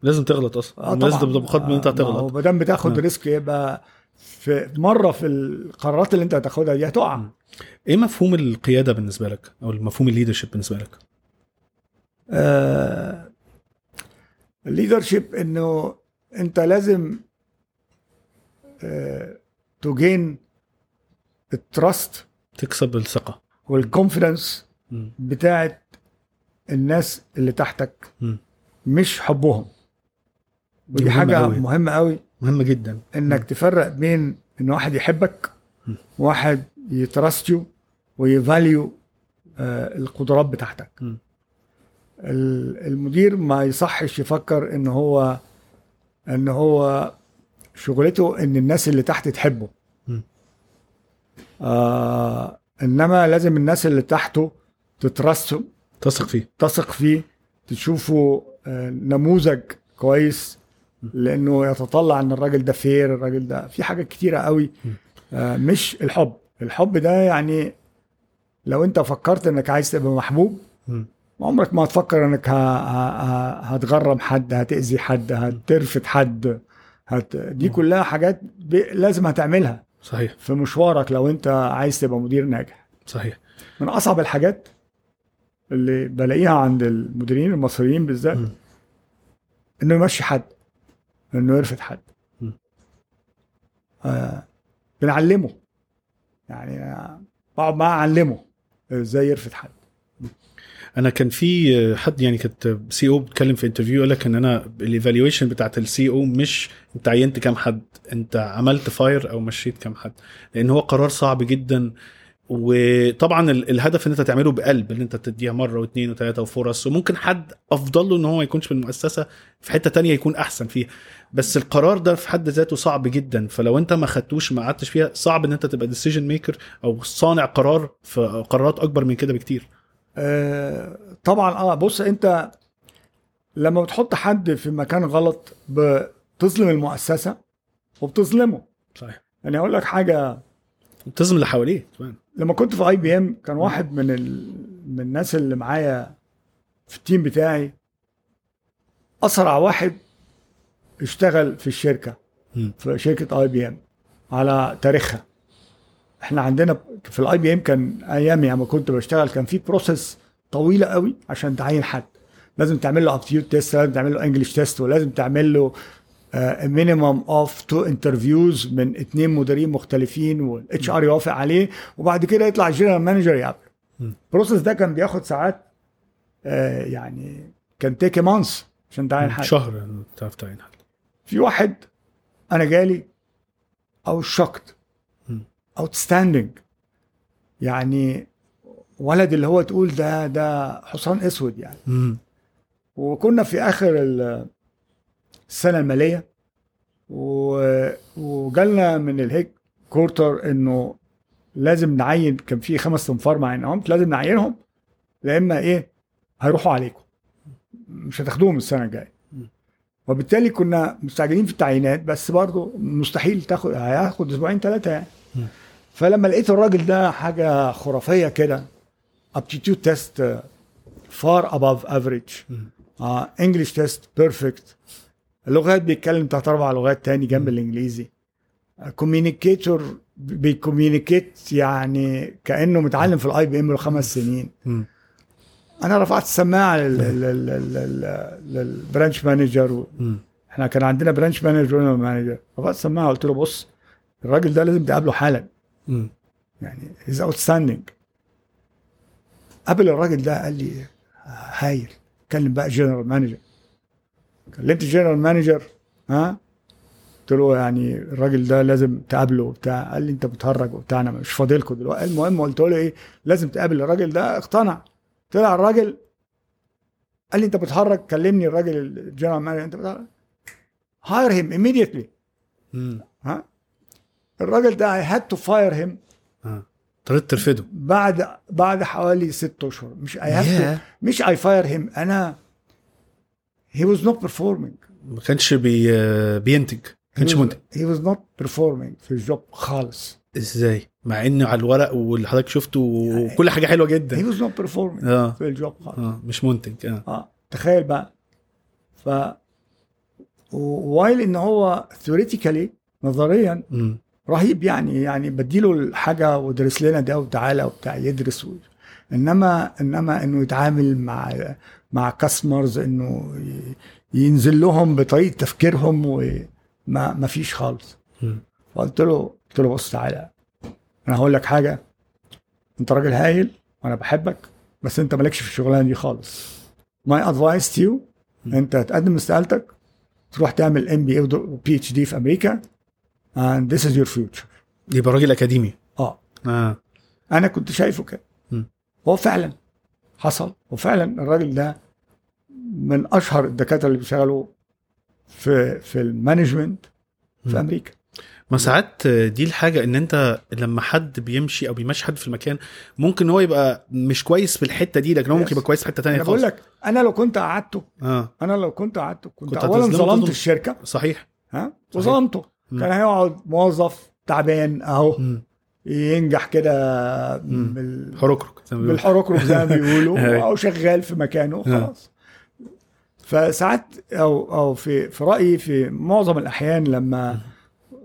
لازم تغلط أصلا. آه لازم تبقى مقدم ان أنت هتغلط. ما دام بتاخد آه. risk يبقى في مرة في القرارات اللي أنت هتاخدها دي هتقع. إيه مفهوم القيادة بالنسبة لك؟ أو المفهوم ال leadership بالنسبة لك؟ آه ال leadership إنه أنت لازم آه ت gain ال trust تكسب الثقة مم. بتاعت الناس اللي تحتك مم. مش حبهم دي ودي مهمة حاجة أوي. مهمة قوي مهمه جدا إنك تفرق بين إن واحد يحبك م. واحد ي trust you وي value آه، القدرات بتاعتك م. ال- المدير ما يصحش يفكر إن هو إن هو شغلته إن الناس اللي تحت تحبه م. آه إنما لازم الناس اللي تحته تترسم تثق فيه تثق فيه تشوفه آه، نموذج كويس لأنه يتطلع إن الراجل ده فير الراجل ده في حاجات كتيرة قوي آه، مش الحب الحب ده يعني لو أنت فكرت إنك عايز تبقى محبوب. عمرك ما هتفكر إنك. هتغرم حد هتأذي حد هترفد حد هت... دي كلها حاجات ب... لازم هتعملها. صحيح. في مشوارك لو انت عايز تبقى مدير ناجح. صحيح. من أصعب الحاجات اللي بلاقيها عند المديرين المصريين بالذات. إنه يمشي حد إنه يرفد حد. آه بنعلمه. يعني أنا بقعد معاه أعلمه إزاي يرفد حد. أنا كان في حد يعني كنت CEO بتكلم في interview قال لك إن أنا ال evaluation بتاعت ال CEO مش أنت عينت كام حد أنت عملت fire أو مشيت كام حد. لأن هو قرار صعب جدا. وطبعا ال- الهدف إن أنت تعمله بقلب إن أنت تديها مرة واثنين وثلاثه وفرص وممكن حد افضل له إن هو ما يكونش في المؤسسه في حتة تانية يكون أحسن فيها. بس القرار ده في حد ذاته صعب جدا. فلو أنت ما خدتوش ما قعدتش فيها صعب إن أنت تبقى decision maker أو صانع قرار في قرارات أكبر من كده بكتير. آه طبعا آه بص أنت لما بتحط حد في مكان غلط بتظلم المؤسسة وبتظلمه. صحيح. يعني أقول لك حاجة تظلم اللي حواليه كمان. لما كنت في IBM كان واحد من ال... من الناس اللي معايا في ال team بتاعي أسرع واحد اشتغل في الشركة مم. في شركة IBM على تاريخها. إحنا عندنا في ال IBM كان ايامي لما كنت بشتغل كان في process طويلة قوي عشان تعين حد. لازم تعمل له aptitude test لازم تعمل له English test ولازم تعمل له minimum of two interviews من اثنين مديرين مختلفين وال HR يوافق عليه وبعد كده يطلع ال general manager يقابله. ال process ده كان بياخد ساعات آه، يعني كان take month عشان تعين حد. شهر يعني تعرف تعين حد. في واحد أنا جالي I was shocked. outstanding يعني ولد اللي هو تقول ده ده حصان أسود يعني. مم. وكنا في آخر ال- السنة المالية وجالنا من الهيك كورتر إنه لازم نعين كان في خمس تنفار معينهم لازم نعينهم لا إما إيه هيروحوا عليكم. مش هتاخدوهم السنة الجاية. وبالتالي كنا مستعجلين في التعيينات بس برضه مستحيل تاخد هياخد أسبوعين ثلاثة يعني. فلما لقيت الراجل ده حاجة خرافية كده aptitude test far above average. مم. آه English test perfect اللغات بيتكلم تلات أربع لغات تاني جنب الإنجليزي. communicator بي communicate يعني كأنه متعلم في ال IBM له خمس سنين. مم. أنا رفعت السماعه لل- لل- لل- لل- لل branch manager و-. إحنا كان عندنا branch manager manager رفعت السماعه قلت له بص الراجل ده لازم تقابله حالا. مم. يعني he's outstanding قابل الراجل ده قال لي هايل. كلم بقى general manager كلمت ال general manager ها؟ قلت له يعني الراجل ده لازم تقابله وبتاع. قال لي انت بتهرج وبتاع أنا مش فاضلكم دلوقتي. المهم قلت له إيه؟ لازم تقابل الراجل ده. اقتنع. طلع الراجل قال لي انت بتهرج كلمني الراجل ال general manager انت بتهرج هاير هيم immediately. مم. ها؟ الراجل ده I had to fire him آه. اضطريت ترفده. بعد بعد حوالي ست أشهر. مش to ياه. مش I fire him. أنا he was not performing. ما كانش بي... بينتج. ما كانش he was, منتج. he was not performing في الجوب خالص. إزاي؟ مع إنه على الورق واللي حضرتك شفته وكل حاجة حلوة he جدا was not performing آه. في الجوب خالص. آه. مش منتج. آه. آه. تخيل بقى. ف وايل إن هو theoretically نظريا مم. رهيب يعني يعني بديله الحاجة ودرس لنا ده وتعالى وبتاع يدرس و... إنما إنما إنه يتعامل مع مع كاستمرز إنه ينزل لهم بطريقة تفكيرهم وما ما فيش خالص. فقلت له قلت له بص تعالى أنا هقول لك حاجة أنت راجل هايل وأنا بحبك بس أنت مالكش في الشغلانة دي خالص. my advice to أنت هتقدم استقالتك تروح تعمل MBA و PhD في أمريكا and this is your future يبقى راجل أكاديمي آه آه أنا كنت شايفه كده. هو فعلا حصل وفعلا الراجل ده من أشهر الدكاترة اللي بيشتغلوا في في ال management في مم. أمريكا ما ساعات دي الحاجة إن أنت لما حد بيمشي أو بيمشي حد في المكان ممكن هو يبقى مش كويس في الحتة دي لكن هو ممكن. يبقى كويس في حتة تانية أنا بقول خالص لك أنا لو كنت قعدته آه أنا لو كنت قعدته كنت, كنت اولا ظلمت. الشركة صحيح ها. وظلمته. كان هيقعد موظف تعبان اهو مم. ينجح كده مم. بال... حركرك زي ما بيقولوا. بالحركرك زي ما بيقولوا. أو شغال في مكانه وخلاص فساعات أو أو في في رأيي في معظم الأحيان لما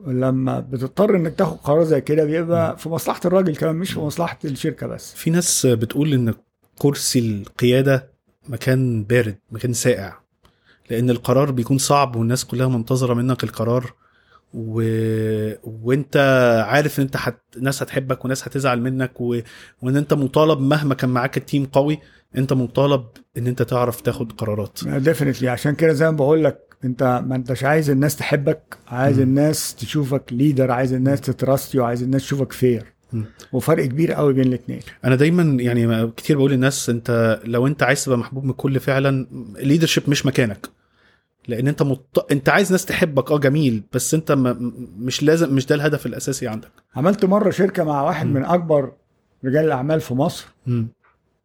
لما بتضطر إنك تاخد قرار زي كده بيبقى في مصلحة الراجل كمان مش في مصلحة الشركة بس في ناس بتقول إن كرسي القيادة مكان بارد مكان ساقع لأن القرار بيكون صعب والناس كلها منتظرة منك القرار و... وانت عارف ان انت حت... ناس هتحبك وناس هتزعل منك و... وان انت مطالب مهما كان معاك ال team قوي انت مطالب ان انت تعرف تاخد قرارات. definitely عشان كده زي ما بقول لك انت ما انتش عايز الناس تحبك عايز مم. الناس تشوفك leader عايز الناس ت trust you عايز الناس تشوفك fair مم. وفرق كبير قوي بين الاثنين أنا دايما يعني كتير بقول للناس انت لو انت عايز تبقى محبوب من الكل فعلا الليدرشيب مش مكانك. لأن انت مط... انت عايز ناس تحبك. آه جميل بس انت م... م- مش لازم مش ده الهدف الاساسي عندك. عملت مرة شركة مع واحد مم. من أكبر رجال الأعمال في مصر.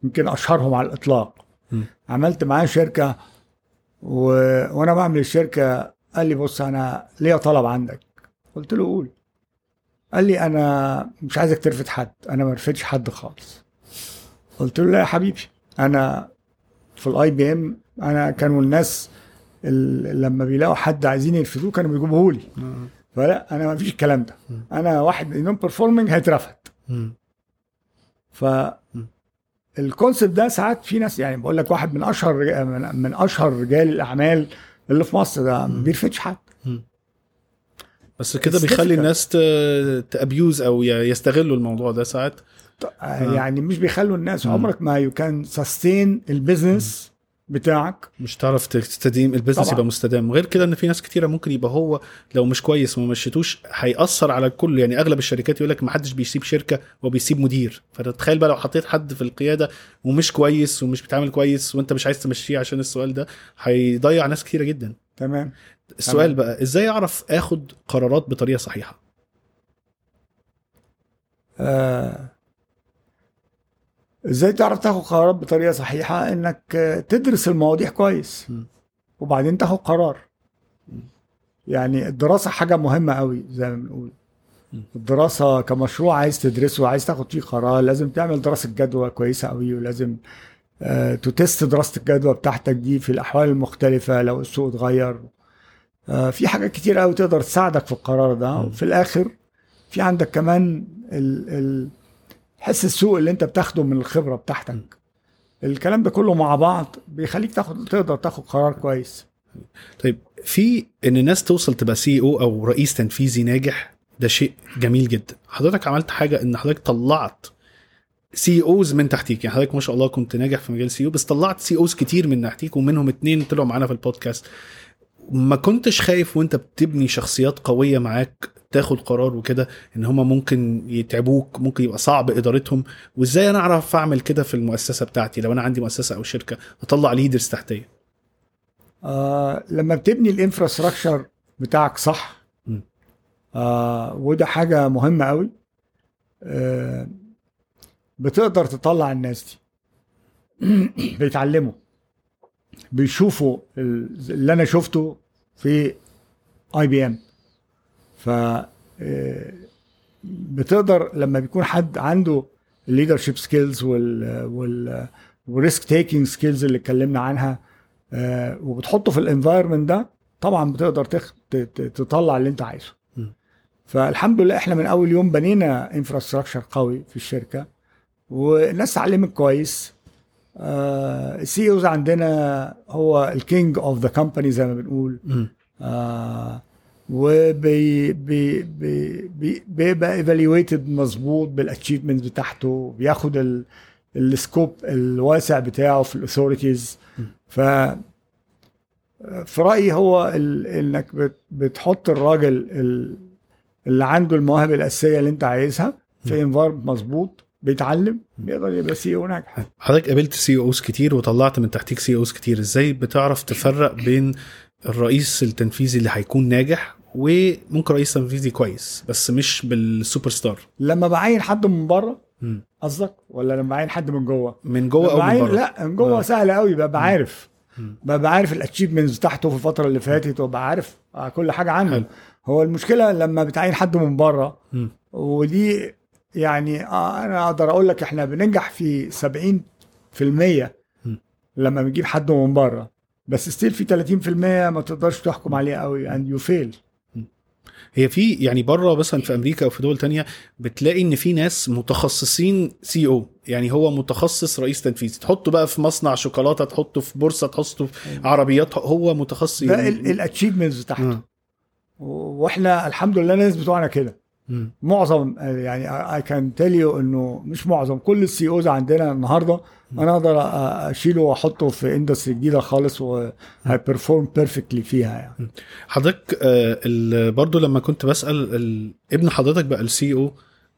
يمكن أشهرهم على الإطلاق. مم. عملت معاه شركة و... وأنا بعمل الشركة. قال لي بص أنا ليا طلب عندك. قلت له قول. قال لي أنا مش عايزك ترفد حد. أنا ما رفدش حد خالص. قلت له لا يا حبيبي أنا في ال IBM أنا كانوا الناس ال- لما بيلاقوا حد عايزين يرفدوه كانوا بيجيبوه لي. فلا أنا ما فيش الكلام ده. أنا واحد non-performing هيترفد مم. ف ال concept ده ساعات في ناس يعني بقول لك واحد من أشهر من, من أشهر رجال الأعمال اللي في مصر ده ما بيرفدش حد بس كده بيخلي. الناس. تابيوز أو يستغلوا الموضوع ده ساعات يعني مش بيخلوا الناس. عمرك ما يو كان سستين البيزنس بتاعك. مش تعرف تستديم البيزنس طبعا. يبقى مستدام. غير كده إن في ناس كتيرة ممكن يبقى هو لو مش كويس وما مشيتوش هيأثر على الكل يعني أغلب الشركات يقول لك ما حدش بيسيب شركة وبيسيب مدير. فتتخيل بقى لو حطيت حد في القيادة ومش كويس ومش بيتعامل كويس وأنت مش عايز تمشيه عشان السؤال ده هيضيع ناس كتيرة جدا. تمام. السؤال تمام. بقى إزاي أعرف آخد قرارات بطريقة صحيحة؟ آه، إزاي تعرف تاخد قرارات بطريقة صحيحة إنك آه، تدرس المواضيع كويس. وبعدين تاخد قرار يعني الدراسة حاجة مهمة قوي زي ما بنقول. الدراسة كمشروع عايز تدرسه عايز تاخد فيه قرار لازم تعمل دراسة جدوى كويسة قوي ولازم آه، تتست دراسة الجدوى بتاعتك دي في الأحوال المختلفة لو السوق اتغير آه، في حاجات كتير قوي تقدر تساعدك في القرار ده. وفي الآخر في عندك كمان ال ال حس السوق اللي انت بتاخده من الخبرة بتاعتك. الكلام ده كله مع بعض بيخليك تاخد تقدر تاخد قرار كويس. طيب في إن الناس توصل تبقى سي أو أو رئيس تنفيذي ناجح ده شيء جميل جدا. حضرتك عملت حاجة إن حضرتك طلعت CEOs من تحتيك. يعني حضرتك ما شاء الله كنت ناجح في مجال CEO بس طلعت CEOs كتير من تحتيك ومنهم اتنين طلعوا معانا في البودكاست. ما كنتش خايف وأنت بتبني شخصيات قوية معاك تاخد قرار وكده إن هما ممكن يتعبوك ممكن يبقى صعب إدارتهم. وإزاي أنا أعرف أعمل كده في المؤسسة بتاعتي؟ لو أنا عندي مؤسسة أو شركة أطلع leaders تحتيه. آه لما بتبني ال infrastructure بتاعك صح م. آه وده حاجة مهمة قوي آه بتقدر تطلع الناس دي. بيتعلموا بيشوفوا ال- اللي أنا شفته في IBM ف آه، بتقدر لما بيكون حد عنده ال leadership skills وال وال وال risk taking skills اللي اتكلمنا عنها آه، وبتحطه في ال environment ده طبعا بتقدر تخ... تطلع اللي انت عايزه. فالحمد لله إحنا من أول يوم بنينا infrastructure قوي في الشركة والناس اتعلمت كويس ال CEOs عندنا هو ال king of the company زي ما بنقول. آه وبي بي بي بي بيبقى evaluated مظبوط بال achievement بتاعته بياخد ال scope الواسع بتاعه في ال authorities ف في رأيي هو ال إنك بت بتحط الراجل ال- اللي عنده المواهب الأساسية اللي أنت عايزها في environment مظبوط بيتعلم بيقدر يبقى CEO ناجح. حضرتك قابلت CEOs كتير وطلعت من تحتيك CEOs كتير. إزاي بتعرف تفرق بين الرئيس التنفيذي اللي هيكون ناجح وممكن رئيس تنفيذي كويس بس مش بالسوبر ستار لما بعين حد من بره. قصدك ولا لما بعين حد من جوه من جوه أو من بره لا من جوه آه. سهل قوي ببقى عارف. ببقى عارف ال achievements بتاعته في الفترة اللي فاتت وببقى عارف كل حاجة عنه حلو. هو المشكلة لما بتعين حد من بره. ودي يعني آه، أنا أقدر أقول لك إحنا بننجح في 70% مم. لما بنجيب حد من بره بس still في 30% ما تقدرش تحكم عليه قوي and you fail هي في يعني بره مثلا في أمريكا أو في دول تانية بتلاقي إن في ناس متخصصين CEO يعني هو متخصص رئيس تنفيذي. تحطه بقى في مصنع شوكولاتة تحطه في بورصة تحطه في عربيات. هو متخصص ده ال achievements بتاعته. آه. وإحنا الحمد لله الناس بتوعنا كده. معظم يعني I can tell you إنه مش معظم كل ال CEOs عندنا النهارده أنا أقدر اشيله واحطه في industry جديدة خالص وهي perform perfectly فيها يعني. حضرتك آه، برضو لما كنت بسأل ال- ابن حضرتك بقى ال CEO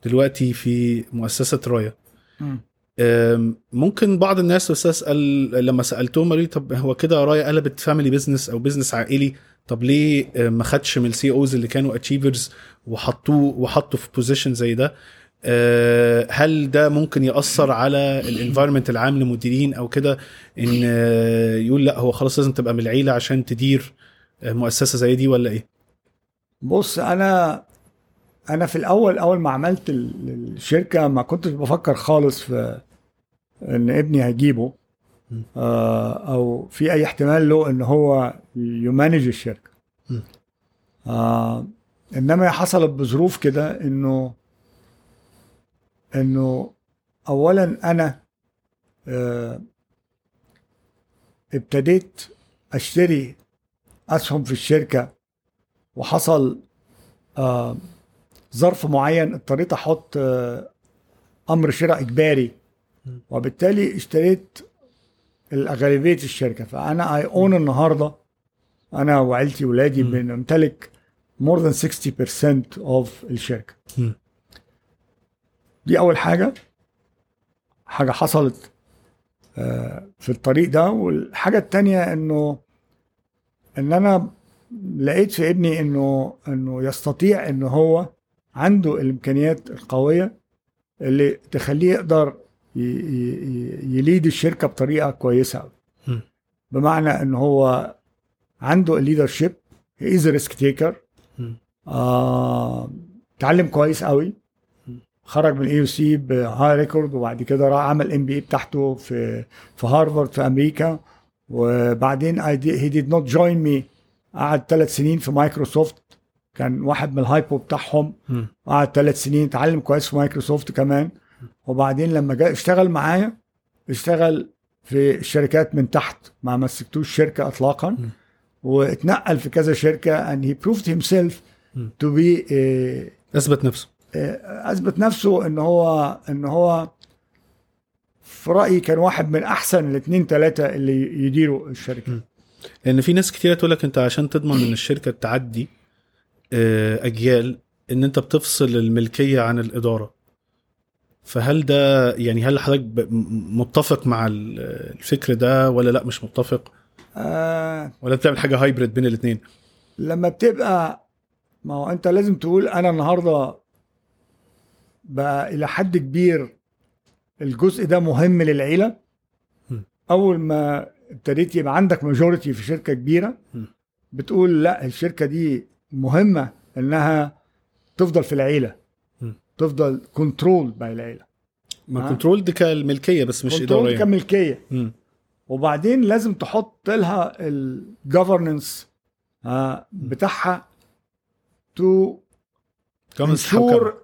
دلوقتي في مؤسسة رايا ممكن بعض الناس بس اسال لما سألتهم قالوا لي طب هو كده رايا قلبت family business أو business عائلي؟ طب ليه ما خدش من ال CEOs اللي كانوا achievers وحطوه وحطوا في position زي ده؟ هل ده ممكن يأثر على ال environment العام للمديرين أو كده إن آه، يقول لا هو خلاص لازم تبقى من العيلة عشان تدير آه، مؤسسة زي دي ولا إيه؟ بص أنا أنا في الأول أول ما عملت ال- الشركة ما كنتش بفكر خالص في إن ابني هيجيبه. آه، أو في أي احتمال له إن هو يمانج الشركة. آه إنما حصلت بظروف كده إنه إنه اولا أنا آه ابتديت أشتري أسهم في الشركة وحصل آه ظرف معين اضطريت أحط آه أمر شراء إجباري. وبالتالي اشتريت الأغلبية الشركة فأنا اي اون النهارده أنا وعيلتي وولادي م. بنمتلك more than 60% of الشركة. دي أول حاجة. حاجة حصلت آه، في الطريق ده. والحاجة التانية إنه إن أنا لقيت في ابني إنه إنه يستطيع إن هو عنده الإمكانيات القوية اللي تخليه يقدر يليد الشركة بطريقة كويسة. بمعنى إن هو عنده ال leadership as risk taker. آه، اتعلم كويس قوي خرج من ال AUC ب high record وبعد كده راح عمل MBA بتاعته في في هارفارد في أمريكا. وبعدين he did not join me قعد ثلاث سنين في مايكروسوفت. كان واحد من ال HiPo بتاعهم. قعد ثلاث سنين اتعلم كويس في مايكروسوفت كمان. وبعدين لما جاء اشتغل معايا اشتغل في الشركات من تحت. ما مسكتوش شركة اطلاقا. م. واتنقل في كذا شركة and he proved himself م. to be a أثبت نفسه. أثبت نفسه إن هو إن هو في رأيي كان واحد من أحسن الاثنين ثلاثة اللي يديروا الشركة. م. لأن في ناس كتير تقول لك أنت عشان تضمن إن الشركة تعدي آه، أجيال إن أنت بتفصل الملكية عن الإدارة. فهل ده يعني هل حضرتك متفق مع ال- الفكر ده ولا لأ مش متفق؟ آه. ولا بتعمل حاجة هايبريد بين الاثنين لما بتبقى ما هو أنت لازم تقول أنا النهارده بقى إلى حد كبير الجزء ده مهم للعيلة م. أول ما ابتديت يبقى عندك ماجوريتي في شركة كبيرة م. بتقول لا الشركة دي مهمة إنها تفضل في العيلة م. تفضل controlled by العيلة ما. control دي كالملكية بس مش اداره control. كملكية. وبعدين لازم تحط لها ال governance بتاعها to ensure.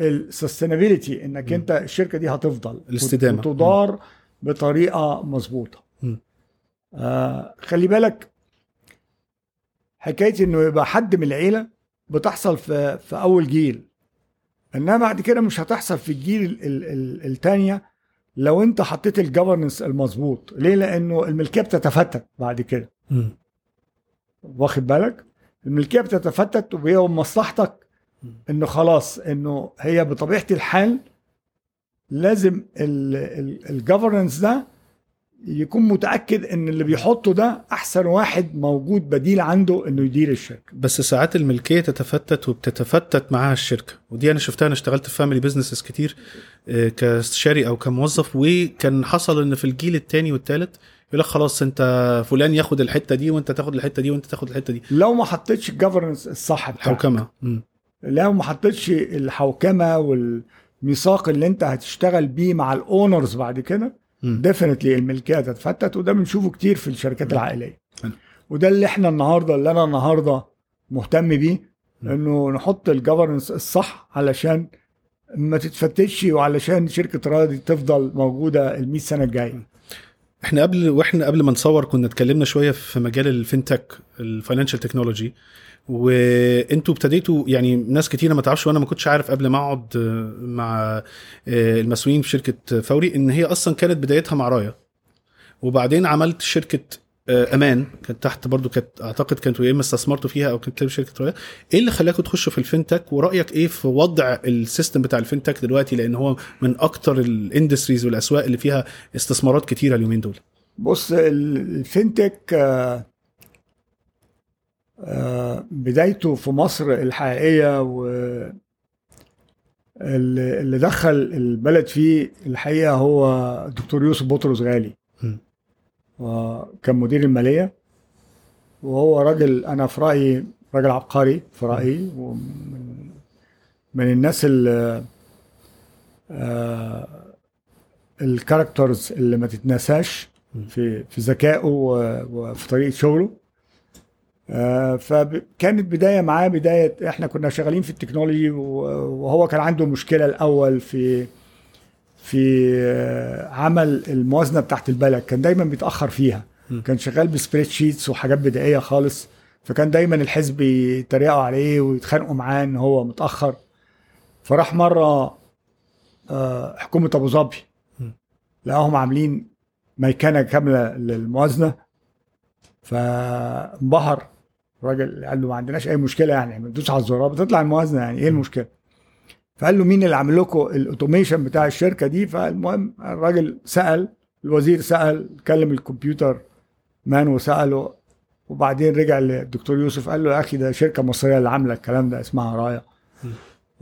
ال sustainability إنك مم. أنت الشركة دي هتفضل الاستدامة. وتدار بطريقة مظبوطة. آه خلي بالك حكاية إنه يبقى حد من العيلة بتحصل في في أول جيل إنما بعد كده مش هتحصل في الجيل ال- ال- ال- التانية لو أنت حطيت الجفرنس المظبوط ليه لأنه الملكية بتتفتت بعد كده. واخد بالك الملكية بتتفتت وهي مصلحتك إنه خلاص إنه هي بطبيعة الحال لازم ال governance ده يكون متأكد إن اللي بيحطه ده أحسن واحد موجود بديل عنده إنه يدير الشركة. بس ساعات الملكية تتفتت وبتتفتت معاها الشركة. ودي أنا شفتها أنا اشتغلت في family businesses كتير آه، كاستشاري أو كموظف وكان حصل إن في الجيل الثاني والثالث يقول لك خلاص أنت فلان ياخد الحتة دي وأنت تاخد الحتة دي وأنت تاخد الحتة دي. لو ما حطيتش ال governance الصح بتاعك. حوكمة. مم. لو ما حطيتش الحوكمة والميثاق اللي انت هتشتغل بيه مع ال owners بعد كده. definitely الملكية تتفتت وده بنشوفه كتير في الشركات. العائلية. وده اللي إحنا النهارده اللي أنا النهارده مهتم بيه. انه نحط ال governance الصح علشان ما تتفتتش وعلشان شركة راية تفضل موجودة ال 100 سنة الجاية إحنا قبل وإحنا قبل ما نصور كنا اتكلمنا شوية في مجال ال fintech ال financial technology وانتوا ابتديتوا يعني ناس كتيره ما تعرفش وأنا ما كنتش عارف قبل ما اقعد آه، مع آه، المسؤولين في شركة فوري ان هي أصلا كانت بدايتها مع راية. وبعدين عملت شركة آه، أمان كانت تحت برضو كانت اعتقد كانتوا يا اما استثمرتوا فيها أو كانت شركة راية. إيه اللي خلاكم تخشوا في ال fintech ورأيك إيه في وضع ال system بتاع ال fintech دلوقتي؟ لأن هو من أكتر ال industries والاسواق اللي فيها استثمارات كتيرة اليومين دول. بص ال- الفينتك آه، آه، بدايته في مصر الحقيقية و اللي دخل البلد فيه الحقيقة هو الدكتور يوسف بطرس غالي. وكان مدير المالية. وهو راجل أنا في رأيي راجل عبقري في رأيي. ومن من الناس اللي ال characters اللي ما تتنساش. في في ذكائه وفي طريقة شغله. آه، فكانت بداية معاه بداية إحنا كنا شغالين في التكنولوجي وهو كان عنده مشكلة الأول في في آه، عمل الموازنة بتاعت البلد. كان دايما بيتأخر فيها. كان شغال ب spreadsheets وحاجات بدائية خالص. فكان دايما الحزب يتريقوا عليه ويتخانقوا معاه إن هو متأخر. فراح مرة آه، حكومة أبو ظبي. لقاهم عاملين ميكنة كاملة للموازنة. فانبهر. الراجل قال له ما عندناش أي مشكلة يعني بتدوس على الزرار بتطلع الموازنة يعني إيه المشكلة؟ فقال له مين اللي عامل لكم ال automation بتاع الشركة دي؟ فالمهم الراجل سأل الوزير سأل كلم ال computer man وسأله وبعدين رجع للدكتور يوسف قال له يا أخي ده شركة مصرية اللي عاملة الكلام ده اسمها راية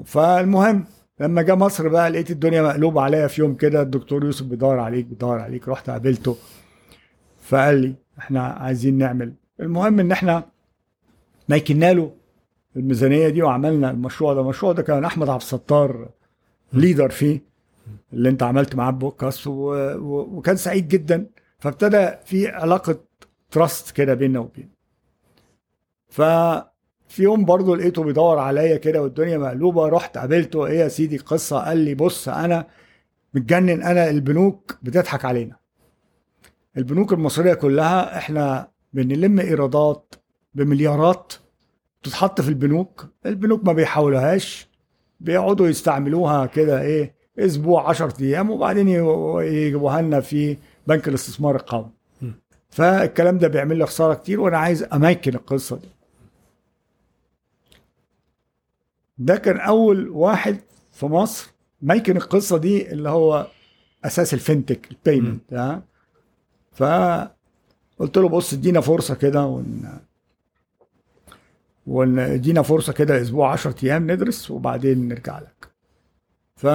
فالمهم لما جه مصر بقى لقيت الدنيا مقلوبة عليا في يوم كده الدكتور يوسف بيدور عليك بيدور عليك رحت قابلته فقال لي إحنا عايزين نعمل المهم إن إحنا ميكنا له الميزانية دي وعملنا المشروع ده. المشروع ده كان أحمد عبد الستار leader فيه اللي أنت عملت معاه بودكاست. وكان سعيد جدا. فابتدى في علاقة trust كده بيننا وبين. ففي يوم برضه لقيته بيدور عليا كده والدنيا مقلوبة رحت قابلته إيه يا سيدي القصة؟ قال لي بص أنا متجنن أنا البنوك بتضحك علينا. البنوك المصرية كلها إحنا بنلم إيرادات بمليارات تتحط في البنوك البنوك ما بيحولوهاش بيقعدوا يستعملوها كده إيه أسبوع 10 أيام وبعدين يجيبوها لنا في بنك الاستثمار القومي. فالكلام ده بيعمل لي خسارة كتير وأنا عايز اميكن القصة دي. ده كان أول واحد في مصر ميكن القصة دي اللي هو أساس الفinتك البيمنت ها فقلت له بص ادينا فرصة كده ون وندينا فرصة كده أسبوع 10 أيام ندرس وبعدين نرجع لك. ف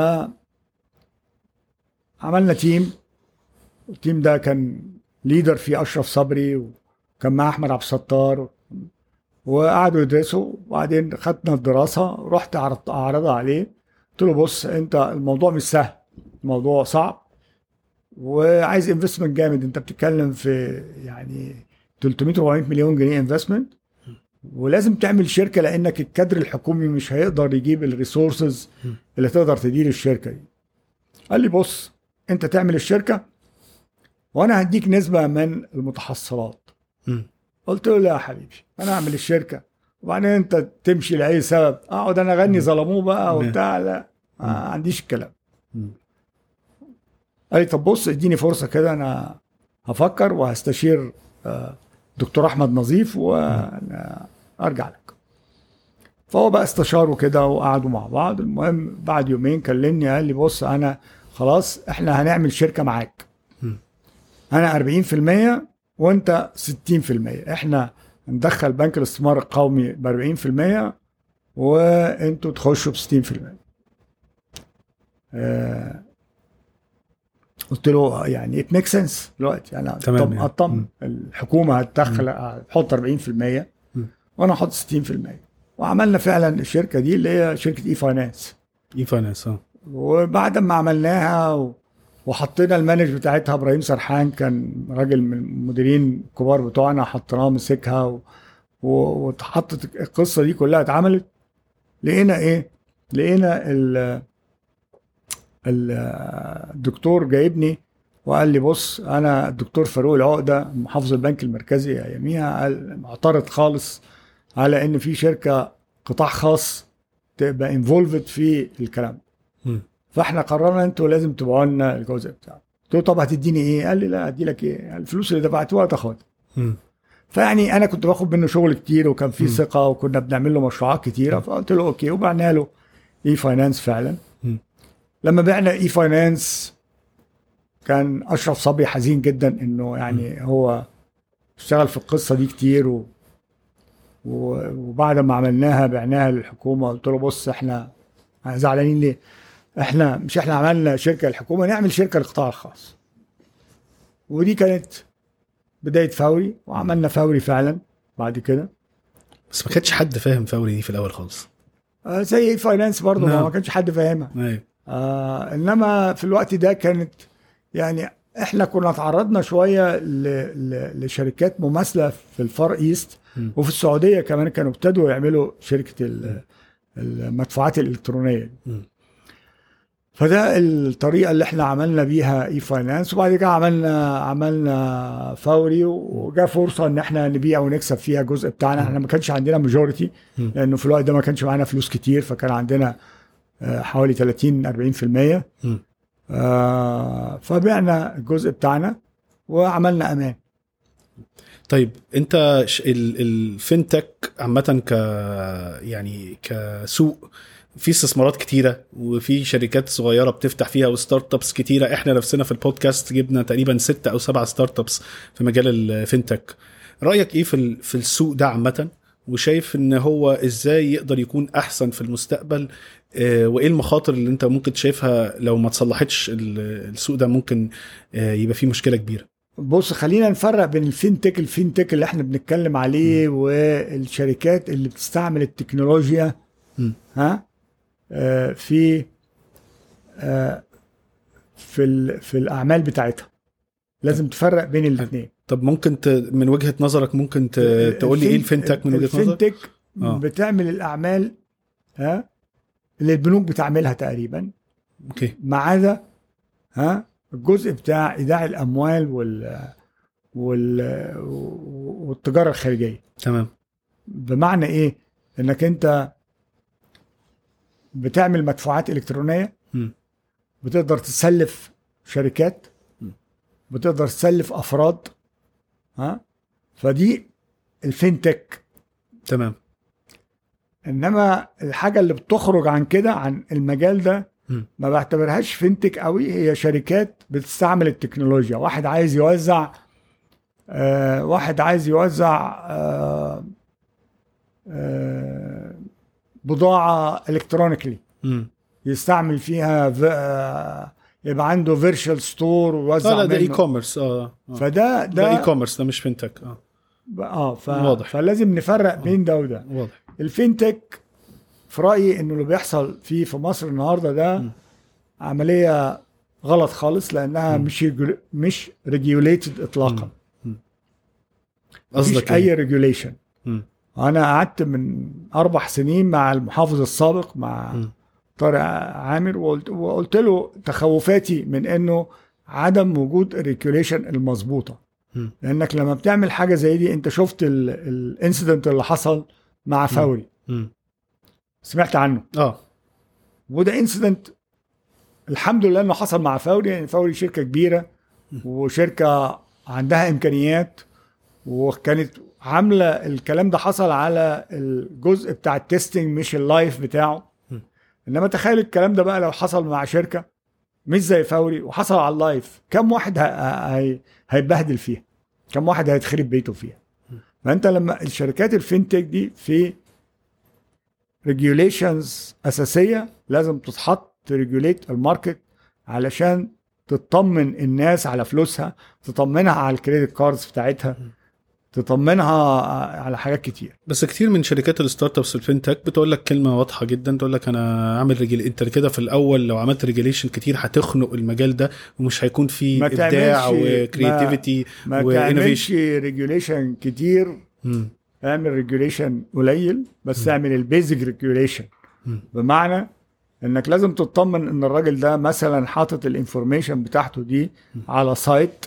عملنا team ال team ده كان leader فيه أشرف صبري وكان معاه أحمد عبد الستار. وقعدوا يدرسوا وبعدين خدنا الدراسة رحت اعرضها عليه. قلت له بص أنت الموضوع مش سهل الموضوع صعب وعايز investment جامد. أنت بتتكلم في يعني 300 400 مليون جنيه investment ولازم تعمل شركة لأنك الكادر الحكومي مش هيقدر يجيب ال resources اللي تقدر تدير الشركة دي. قال لي بص أنت تعمل الشركة وأنا هديك نسبة من المتحصلات. قلت له لا يا حبيبي أنا اعمل الشركة. وبعدين أنت تمشي لأي سبب؟ أقعد أنا أغني ظلموه بقى. وبتاع لا ما عنديش الكلام. قال لي طب بص اديني فرصة كده أنا هفكر وهستشير آه، دكتور أحمد نظيف وأنا أرجع لك. فهو بقى استشاره كده وقعدوا مع بعض. المهم بعد يومين كلمني قال لي بص أنا خلاص إحنا هنعمل شركة معاك. أنا 40% وأنت 60% إحنا ندخل بنك الاستثمار القومي ب 40% وأنتوا تخشوا ب 60% آه قلت له يعني ات ميك سنس دلوقتي يعني تمام طب يعني. أطمن مم. الحكومة هتدخل هتحط 40% مم. وأنا أحط 60% وعملنا فعلا الشركة دي اللي هي شركة e-finance e-finance آه وبعد ما عملناها و... وحطينا المانج بتاعتها إبراهيم سرحان كان راجل من المديرين الكبار بتوعنا حطيناه مسكها و... و... واتحطت القصة دي كلها اتعملت لقينا إيه؟ لقينا ال... ال- الدكتور جايبني وقال لي بص أنا الدكتور فاروق العقدة محافظ البنك المركزي اياميها قال معترض خالص على إن في شركة قطاع خاص تبقى involved في الكلام. فإحنا قررنا أنتوا لازم تبيعوا لنا الجزء بتاعه قلت له طب هتديني إيه؟ قال لي لا ادي لك إيه؟ الفلوس اللي دفعتوها تاخدها. فيعني أنا كنت باخد منه شغل كتير وكان في. ثقة وكنا بنعمل له مشروعات كتيرة فقلت له okay وبعنا له e-finance فعلا. لما بعنا e-finance كان أشرف صبري حزين جدا إنه يعني هو اشتغل في القصة دي كتير و... وبعد ما عملناها بعناها للحكومة قلت له بص إحنا زعلانين ليه؟ إحنا مش إحنا عملنا شركة للحكومة نعمل شركة للقطاع الخاص ودي كانت بداية فوري وعملنا فوري فعلا بعد كده. بس ما كانش حد فاهم فوري دي في الأول خالص. آه زي e-finance برضه ما نعم. ما كانش حد فاهمها. أيوه. آه إنما في الوقت ده كانت يعني إحنا كنا تعرضنا شوية ل... ل... لشركات مماثلة في ال Far East. وفي السعودية كمان كانوا ابتدوا يعملوا شركة ال... المدفوعات الإلكترونية مم. فده الطريقة اللي إحنا عملنا بيها e-finance وبعد كده عملنا عملنا فوري وجاء فرصة إن إحنا نبيع ونكسب فيها جزء بتاعنا إحنا ما كانش عندنا majority مم. لأنه في الوقت ده ما كانش معانا فلوس كتير فكان عندنا حوالي 30 40% مم. آه، فبعنا الجزء بتاعنا وعملنا أمان. طيب أنت ش- ال- ال fintech عامة ك يعني كسوق في استثمارات كتيرة وفي شركات صغيرة بتفتح فيها و startups كتيرة. إحنا نفسنا في البودكاست جبنا تقريبا ستة أو سبعة startups في مجال ال fintech رأيك إيه في في السوق ده عامة؟ وشايف إن هو إزاي يقدر يكون أحسن في المستقبل آه، وإيه المخاطر اللي أنت ممكن شايفها لو ما تصلحتش ال- السوق ده ممكن آه، يبقى فيه مشكلة كبيرة؟ بص خلينا نفرق بين الفينتك الفينتك اللي إحنا بنتكلم عليه والشركات اللي بتستعمل التكنولوجيا. مم. ها؟ آه، في آه، في في الأعمال بتاعتها. لازم تفرق بين الاثنين طب ممكن ت... من وجهة نظرك ممكن ت... تقول لي إيه الفinTech من وجهة نظرك؟ الفينتك آه. بتعمل الأعمال ها اللي البنوك بتعملها تقريبا. أوكي. ما عدا ها الجزء بتاع إيداع الأموال وال وال والتجارة الخارجية. تمام. بمعنى إيه؟ إنك أنت بتعمل مدفوعات إلكترونية. مم. بتقدر تسلف شركات. مم. بتقدر تسلف أفراد. ها؟ فدي الفينتك. تمام. انما الحاجة اللي بتخرج عن كده عن المجال ده. ما بعتبرهاش فينتك قوي. هي شركات بتستعمل التكنولوجيا. واحد عايز يوزع آه واحد عايز يوزع آه آه بضاعة الكترونيكلي. يستعمل فيها ف- آه يبقى عنده virtual store ويوزع آه لا ده e- منه. commerce آه آه. فده ده e-commerce ده مش fintech آه آه ف... واضح. فلازم نفرق بين ده وده واضح ال fintech في رأيي إنه اللي بيحصل فيه في مصر النهارده ده م. عملية غلط خالص لأنها م. مش regul- مش regulated اطلاقا قصدك أي إيه؟ regulation. أنا قعدت من أربع سنين مع المحافظ السابق مع مم. طارق عامر وقلت, وقلت له تخوفاتي من إنه عدم وجود ال regulation المظبوطة. لأنك لما بتعمل حاجة زي دي أنت شفت ال incident اللي حصل مع فوري. سمعت عنه آه وده incident الحمد لله إنه حصل مع فوري يعني فوري شركة كبيرة وشركة عندها إمكانيات وكانت عاملة الكلام ده حصل على الجزء بتاع ال testing مش ال live بتاعه. إنما تخيل الكلام ده بقى لو حصل مع شركة مش زي فوري وحصل على ال live كم واحد هيتبهدل فيها؟ كم واحد هيتخرب بيته فيها؟ فانت لما الشركات ال fintech دي في regulations أساسية لازم تتحط ت regulate ال market علشان تطمن الناس على فلوسها تطمنها على ال credit cards بتاعتها. تطمنها على حاجات كتير. بس كتير من شركات ال startups ال fintech بتقول لك كلمة واضحة جدا تقول لك أنا أعمل regul أنت كده في الأول لو عملت regulation كتير هتخنق المجال ده ومش هيكون في ما إبداع و creativity و innovation ما تعملش regulation كتير. اعمل regulation قليل بس اعمل ال basic regulation مم. بمعنى إنك لازم تطمن إن الراجل ده مثلا حاطط ال information بتاعته دي على site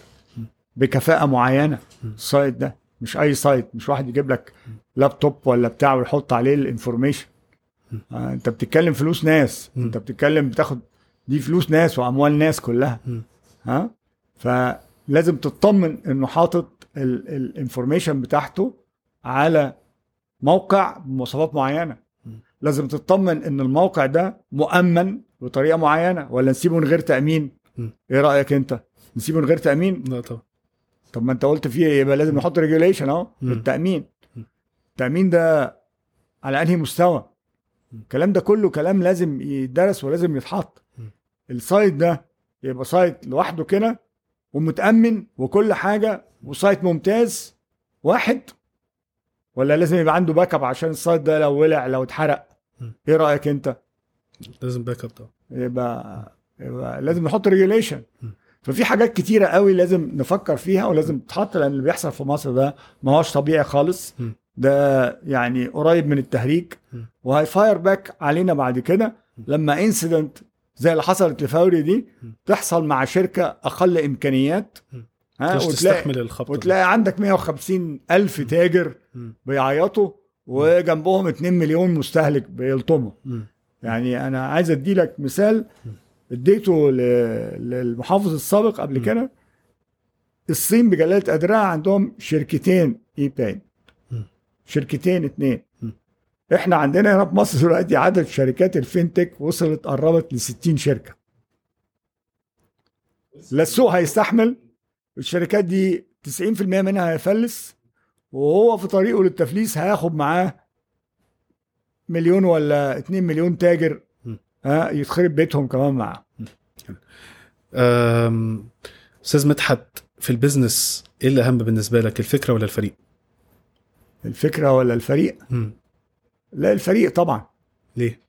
بكفاءة معينة. ال site ده. مش أي site مش واحد يجيب لك لابتوب ولا بتاع ويحط عليه ال information آه أنت بتتكلم فلوس ناس. أنت بتتكلم بتاخد دي فلوس ناس وأموال ناس كلها. ها؟ فلازم تطمن إنه حاطط ال information بتاعته على موقع بمواصفات معينة. لازم تطمن إن الموقع ده مؤمن بطريقة معينة. ولا نسيبه من غير تأمين. إيه رأيك أنت؟ نسيبه من غير تأمين؟ لا طبعا. طب ما انت قلت فيه يبقى لازم نحط regulation اهو. للتأمين. التأمين ده على أنهي مستوى. الكلام ده كله كلام لازم يدرس ولازم يتحط. ال site ده يبقى site لوحده كده ومتأمن وكل حاجة و site ممتاز واحد ولا لازم يبقى عنده backup عشان ال site ده لو ولع لو اتحرق. إيه رأيك أنت لازم backup طبعا يبقى, يبقى لازم نحط regulation. ففي حاجات كتيرة قوي لازم نفكر فيها ولازم تتحط لأن اللي بيحصل في مصر ده ما هوش طبيعي خالص. ده يعني قريب من التهريج. وهي fire back علينا بعد كده لما incident زي اللي حصلت لفوري دي. تحصل مع شركة أقل إمكانيات. ها وتلاقي تستحمل. وتلاقي عندك 150 ألف تاجر. بيعيطوا وجنبهم 2 مليون مستهلك بيلطموا. يعني أنا عايز ادي لك مثال اديته للمحافظ السابق قبل. كده الصين بجلالة قدرها عندهم شركتين اي باي. شركتين اتنين. إحنا عندنا هنا في مصر دلوقتي عدد شركات ال fintech وصلت قربت ل 60 شركة لا السوق هيستحمل الشركات دي 90% منها هيفلس وهو في طريقه للتفليس هياخد معاه مليون ولا 2 مليون تاجر م. يتخرب بيتهم كمان معاه أستاذ مدحت في ال business إيه اللي أهم بالنسبة لك الفكرة ولا الفريق؟ الفكرة ولا الفريق مم. لا الفريق طبعا ليه؟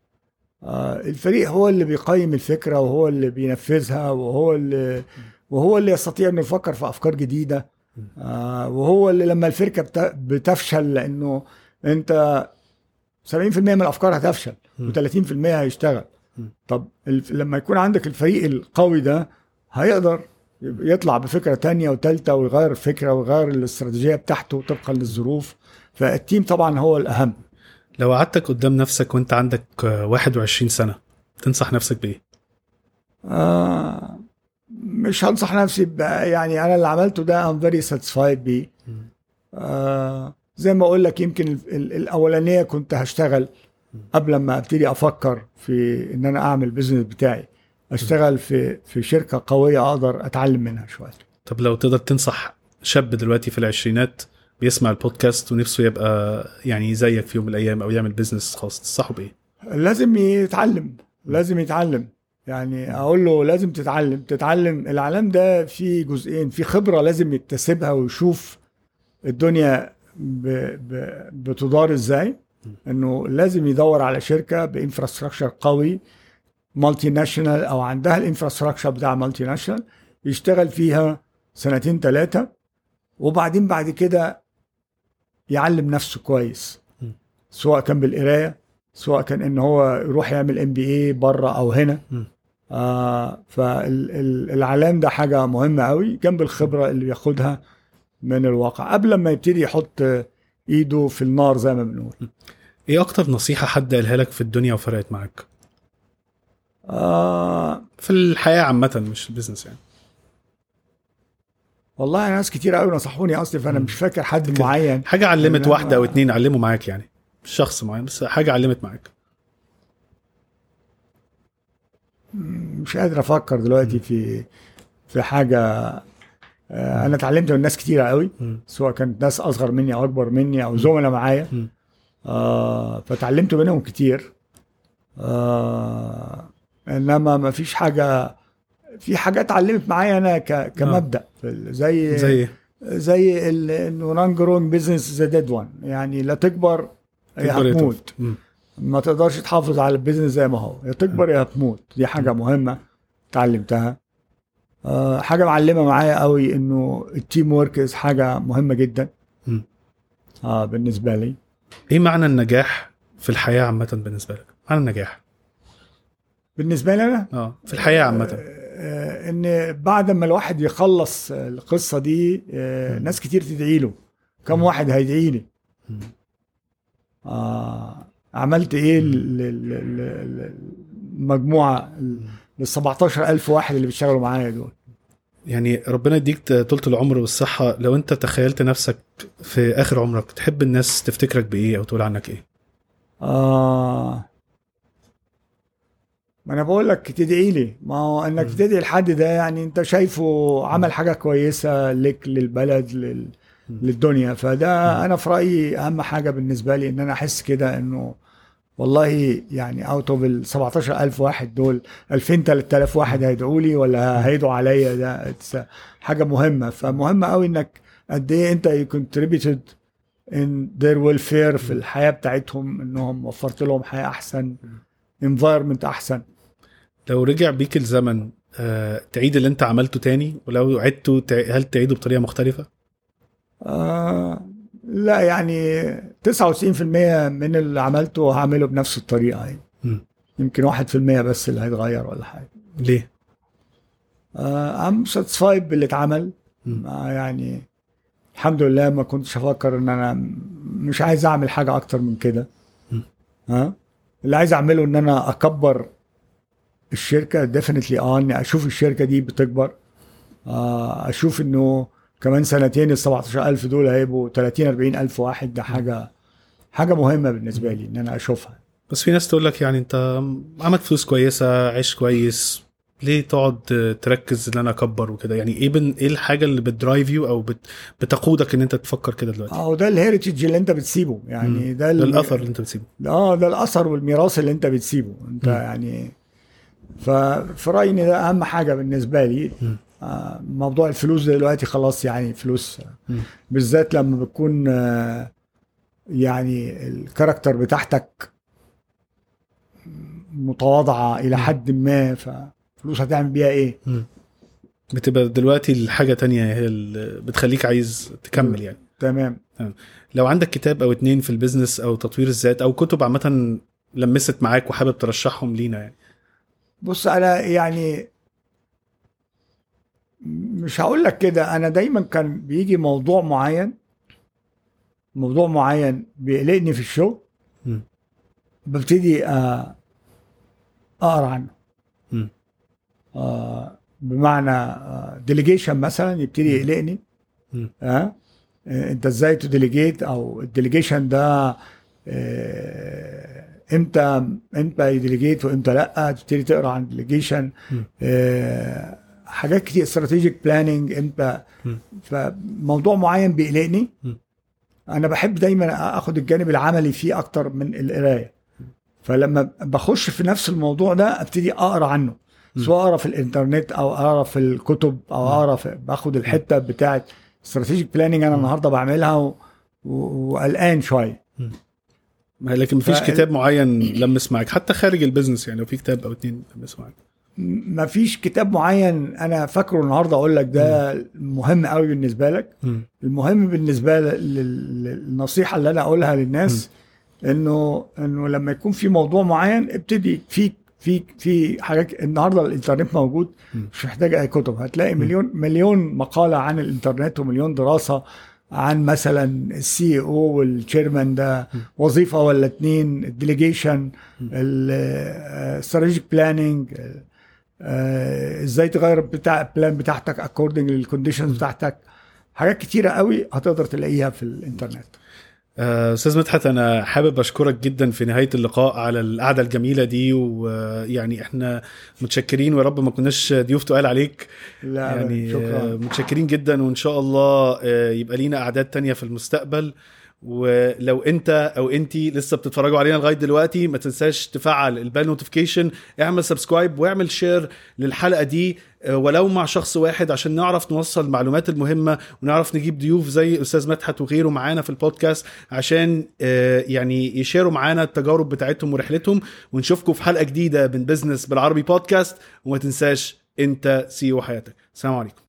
آه الفريق هو اللي بيقيم الفكرة وهو اللي بينفذها وهو اللي وهو اللي يستطيع إنه يفكر في أفكار جديدة آه وهو اللي لما الفرقه بت- بتفشل لأنه أنت 70% من الأفكار هتفشل مم. و30% هيشتغل. طب لما يكون عندك الفريق القوي ده هيقدر يطلع بفكرة تانية وتالتة ويغير الفكرة ويغير الاستراتيجية بتاعته طبقا للظروف فال team طبعا هو الأهم لو قعدتك قدام نفسك وانت عندك آه، 21 سنة تنصح نفسك بإيه؟ آه مش هنصح نفسي يعني أنا اللي عملته ده I'm very satisfied بيه. آه زي ما أقول لك يمكن ال- ال- الأولانية كنت هشتغل قبل ما ابتدي أفكر في ان أنا اعمل ال business بتاعي اشتغل في في شركة قوية أقدر اتعلم منها شوية. طب لو تقدر تنصح شاب دلوقتي في العشرينات بيسمع البودكاست ونفسه يبقى يعني زيك في يوم من الأيام أو يعمل بيزنس خاص تنصحه بإيه؟ لازم يتعلم لازم يتعلم. يعني أقول له لازم تتعلم. تتعلم العالم ده فيه جزئين في خبرة لازم يكتسبها ويشوف الدنيا ب... ب... بتدار إزاي. إنه لازم يدور على شركة بإنفراستراكشر قوي multinational أو عندها ال infrastructure بتاع multinational يشتغل فيها سنتين ثلاثة وبعدين بعد كده يعلم نفسه كويس. سواء كان بالقراية سواء كان إن هو يروح يعمل MBA بره أو هنا م. آه فالعلام ده حاجة مهمة قوي جنب الخبرة اللي بياخدها من الواقع قبل ما يبتدي يحط إيده في النار زي ما بنقول إيه أكتر نصيحة حد قالها لك في الدنيا وفرقت معاك؟ آه في الحياة عامة مش البيزنس يعني والله ناس كتير قوي نصحوني اصلي فأنا. مش فاكر حد. معين حاجة علمت واحدة أو اتنين علموا معاك يعني مش شخص معين بس حاجة علمت معاك مش قادر أفكر دلوقتي في في حاجة أنا اتعلمت من ناس كتيرة قوي. سواء كانت ناس أصغر مني أو أكبر مني أو زملاء معايا. آه فتعلمت منهم كتير. آه إنما ما فيش حاجة في حاجات علمت معايا أنا ك- كمبدأ. ال- زي زي إيه؟ زي انه run growing business the dead one يعني يا تكبر يا هتموت. ما تقدرش تحافظ على ال business زي ما هو. يا تكبر يا هتموت. دي حاجة مهمة اتعلمتها. آه حاجة معلمة معايا قوي إنه ال teamwork حاجة مهمة جدا. آه بالنسبة لي. إيه معنى النجاح في الحياة عامة بالنسبة لك؟ معنى النجاح؟ بالنسبة لي أنا؟ آه في الحياة عامة. آه، إن بعد ما الواحد يخلص القصة دي آه،. ناس كتير تدعي له. كم واحد هيدعي لي. آه عملت إيه للمجموعه لل 17000 واحد اللي بيشتغلوا معايا دول. يعني ربنا يديك طولة العمر والصحة. لو انت تخيلت نفسك في آخر عمرك تحب الناس تفتكرك بإيه أو تقول عنك إيه؟ آه. ما أنا بقول لك تدعي لي. ما هو إنك مم. تدعي لحد ده يعني أنت شايفه عمل حاجة كويسة لك للبلد لل... للدنيا. فده مم. أنا في رأيي أهم حاجة بالنسبة لي إن أنا أحس كده إنه والله يعني out of ال 17000 واحد دول 2000 3000 واحد هيدعوا لي ولا هيدعوا عليا؟ ده it's حاجة مهمة. فمهم قوي إنك قد إيه أنت you contributed in their welfare في الحياة بتاعتهم إنهم وفرت لهم حياة أحسن environment أحسن. لو رجع بيك الزمن آه، تعيد اللي أنت عملته تاني؟ ولو عدته هل تعيده بطريقة مختلفة؟ آه لا يعني 99% من اللي عملته هعمله بنفس الطريقة يعني مم. يمكن 1% بس اللي هيتغير ولا حاجة ليه آه I'm satisfied باللي اتعمل. آه يعني الحمد لله ما كنتش أفكر إن أنا م- مش عايز أعمل حاجة أكتر من كده. ها اللي عايز أعمله إن أنا أكبر الشركة ديفينتلي آه إني أشوف الشركة دي بتكبر آه أشوف إنه كمان سنتين ال 17000 دول هيبقوا 30 40 ألف واحد. ده حاجة حاجة مهمة بالنسبة لي إن أنا أشوفها. بس في ناس تقول لك يعني أنت عملت فلوس كويسة عيش كويس ليه تقعد تركز إن أنا أكبر وكده؟ يعني إيه بن... إيه الحاجة اللي بتدرايف يو أو بت... بتقودك إن أنت تفكر كده دلوقتي؟ آه ده الهيريتج اللي أنت بتسيبه. يعني ده, ده ال- الأثر اللي أنت بتسيبه. آه ده الأثر والميراث اللي أنت بتسيبه. أنت م. يعني ففي رأيي إن ده أهم حاجة بالنسبة لي. م. موضوع الفلوس دلوقتي خلاص يعني فلوس. بالذات لما بتكون آه يعني ال character بتاعتك متواضعة إلى. حد ما ففلوس هتعمل بيها إيه. بتبقى دلوقتي الحاجة تانية هي اللي بتخليك عايز تكمل يعني تمام لو عندك كتاب أو اتنين في ال business أو تطوير الذات أو كتب عامة لمست معاك وحابب ترشحهم لينا يعني بص أنا يعني مش هقول لك كده أنا دايما كان بيجي موضوع معين موضوع معين بيقلقني في الشغل. ببتدي آه، أقرأ عنه. آه، بمعنى delegation مثلا يبتدي يقلقني. ها آه، أنت إزاي ت delegate أو ال delegation ده آه، إمتى إمتى ي delegate وإمتى لأ تبتدي تقرأ عن delegation مم. حاجات كتير strategic planning إمتى مم. فموضوع معين بيقلقني. أنا بحب دايما أخد الجانب العملي فيه أكتر من القراية فلما بخش في نفس الموضوع ده أبتدي أقرأ عنه. سواء أقرأ في الإنترنت أو أقرأ في الكتب أو أقرأ في باخد الحتة بتاعت strategic planning أنا. النهارده بعملها و- و- وقلقان شوية لكن مفيش ف- كتاب معين لمس معاك حتى خارج ال business يعني لو في كتاب أو اتنين لمس معاك ما فيش كتاب معين أنا فاكره النهارده أقول لك ده مهم قوي بالنسبة لك. المهم بالنسبة لل- لل- للنصيحة اللي أنا أقولها للناس إنه إنه لما يكون في موضوع معين ابتدي في في في حاجات النهارده الإنترنت موجود. مش محتاج أي كتب هتلاقي مليون مليون مقالة عن الإنترنت ومليون دراسة عن مثلا ال CEO وال chairman ده. وظيفة ولا اتنين ال delegation. ال strategic planning إزاي تغير بتاع ال plan بتاعتك according لل conditions بتاعتك. حاجات كتيرة قوي هتقدر تلاقيها في الإنترنت. آه، أستاذ مدحت أنا حابب أشكرك جدا في نهاية اللقاء على القعدة الجميلة دي ويعني إحنا متشكرين ويا رب ما كناش ضيوف تقال عليك. لا يعني شكرا. آه، متشكرين جدا وإن شاء الله آه، يبقى لينا قعدات تانية في المستقبل. ولو انت أو انتي لسه بتتفرجوا علينا لغاية دلوقتي ما تنساش تفعل ال bell notification اعمل subscribe واعمل share للحلقة دي آه، ولو مع شخص واحد عشان نعرف نوصل المعلومات المهمة ونعرف نجيب ضيوف زي أستاذ مدحت وغيره معانا في البودكاست عشان آه، يعني يشاركوا معانا التجارب بتاعتهم ورحلتهم ونشوفكم في حلقة جديدة من بزنس بالعربي بودكاست وما تنساش ان تأسيس حياتك. السلام عليكم.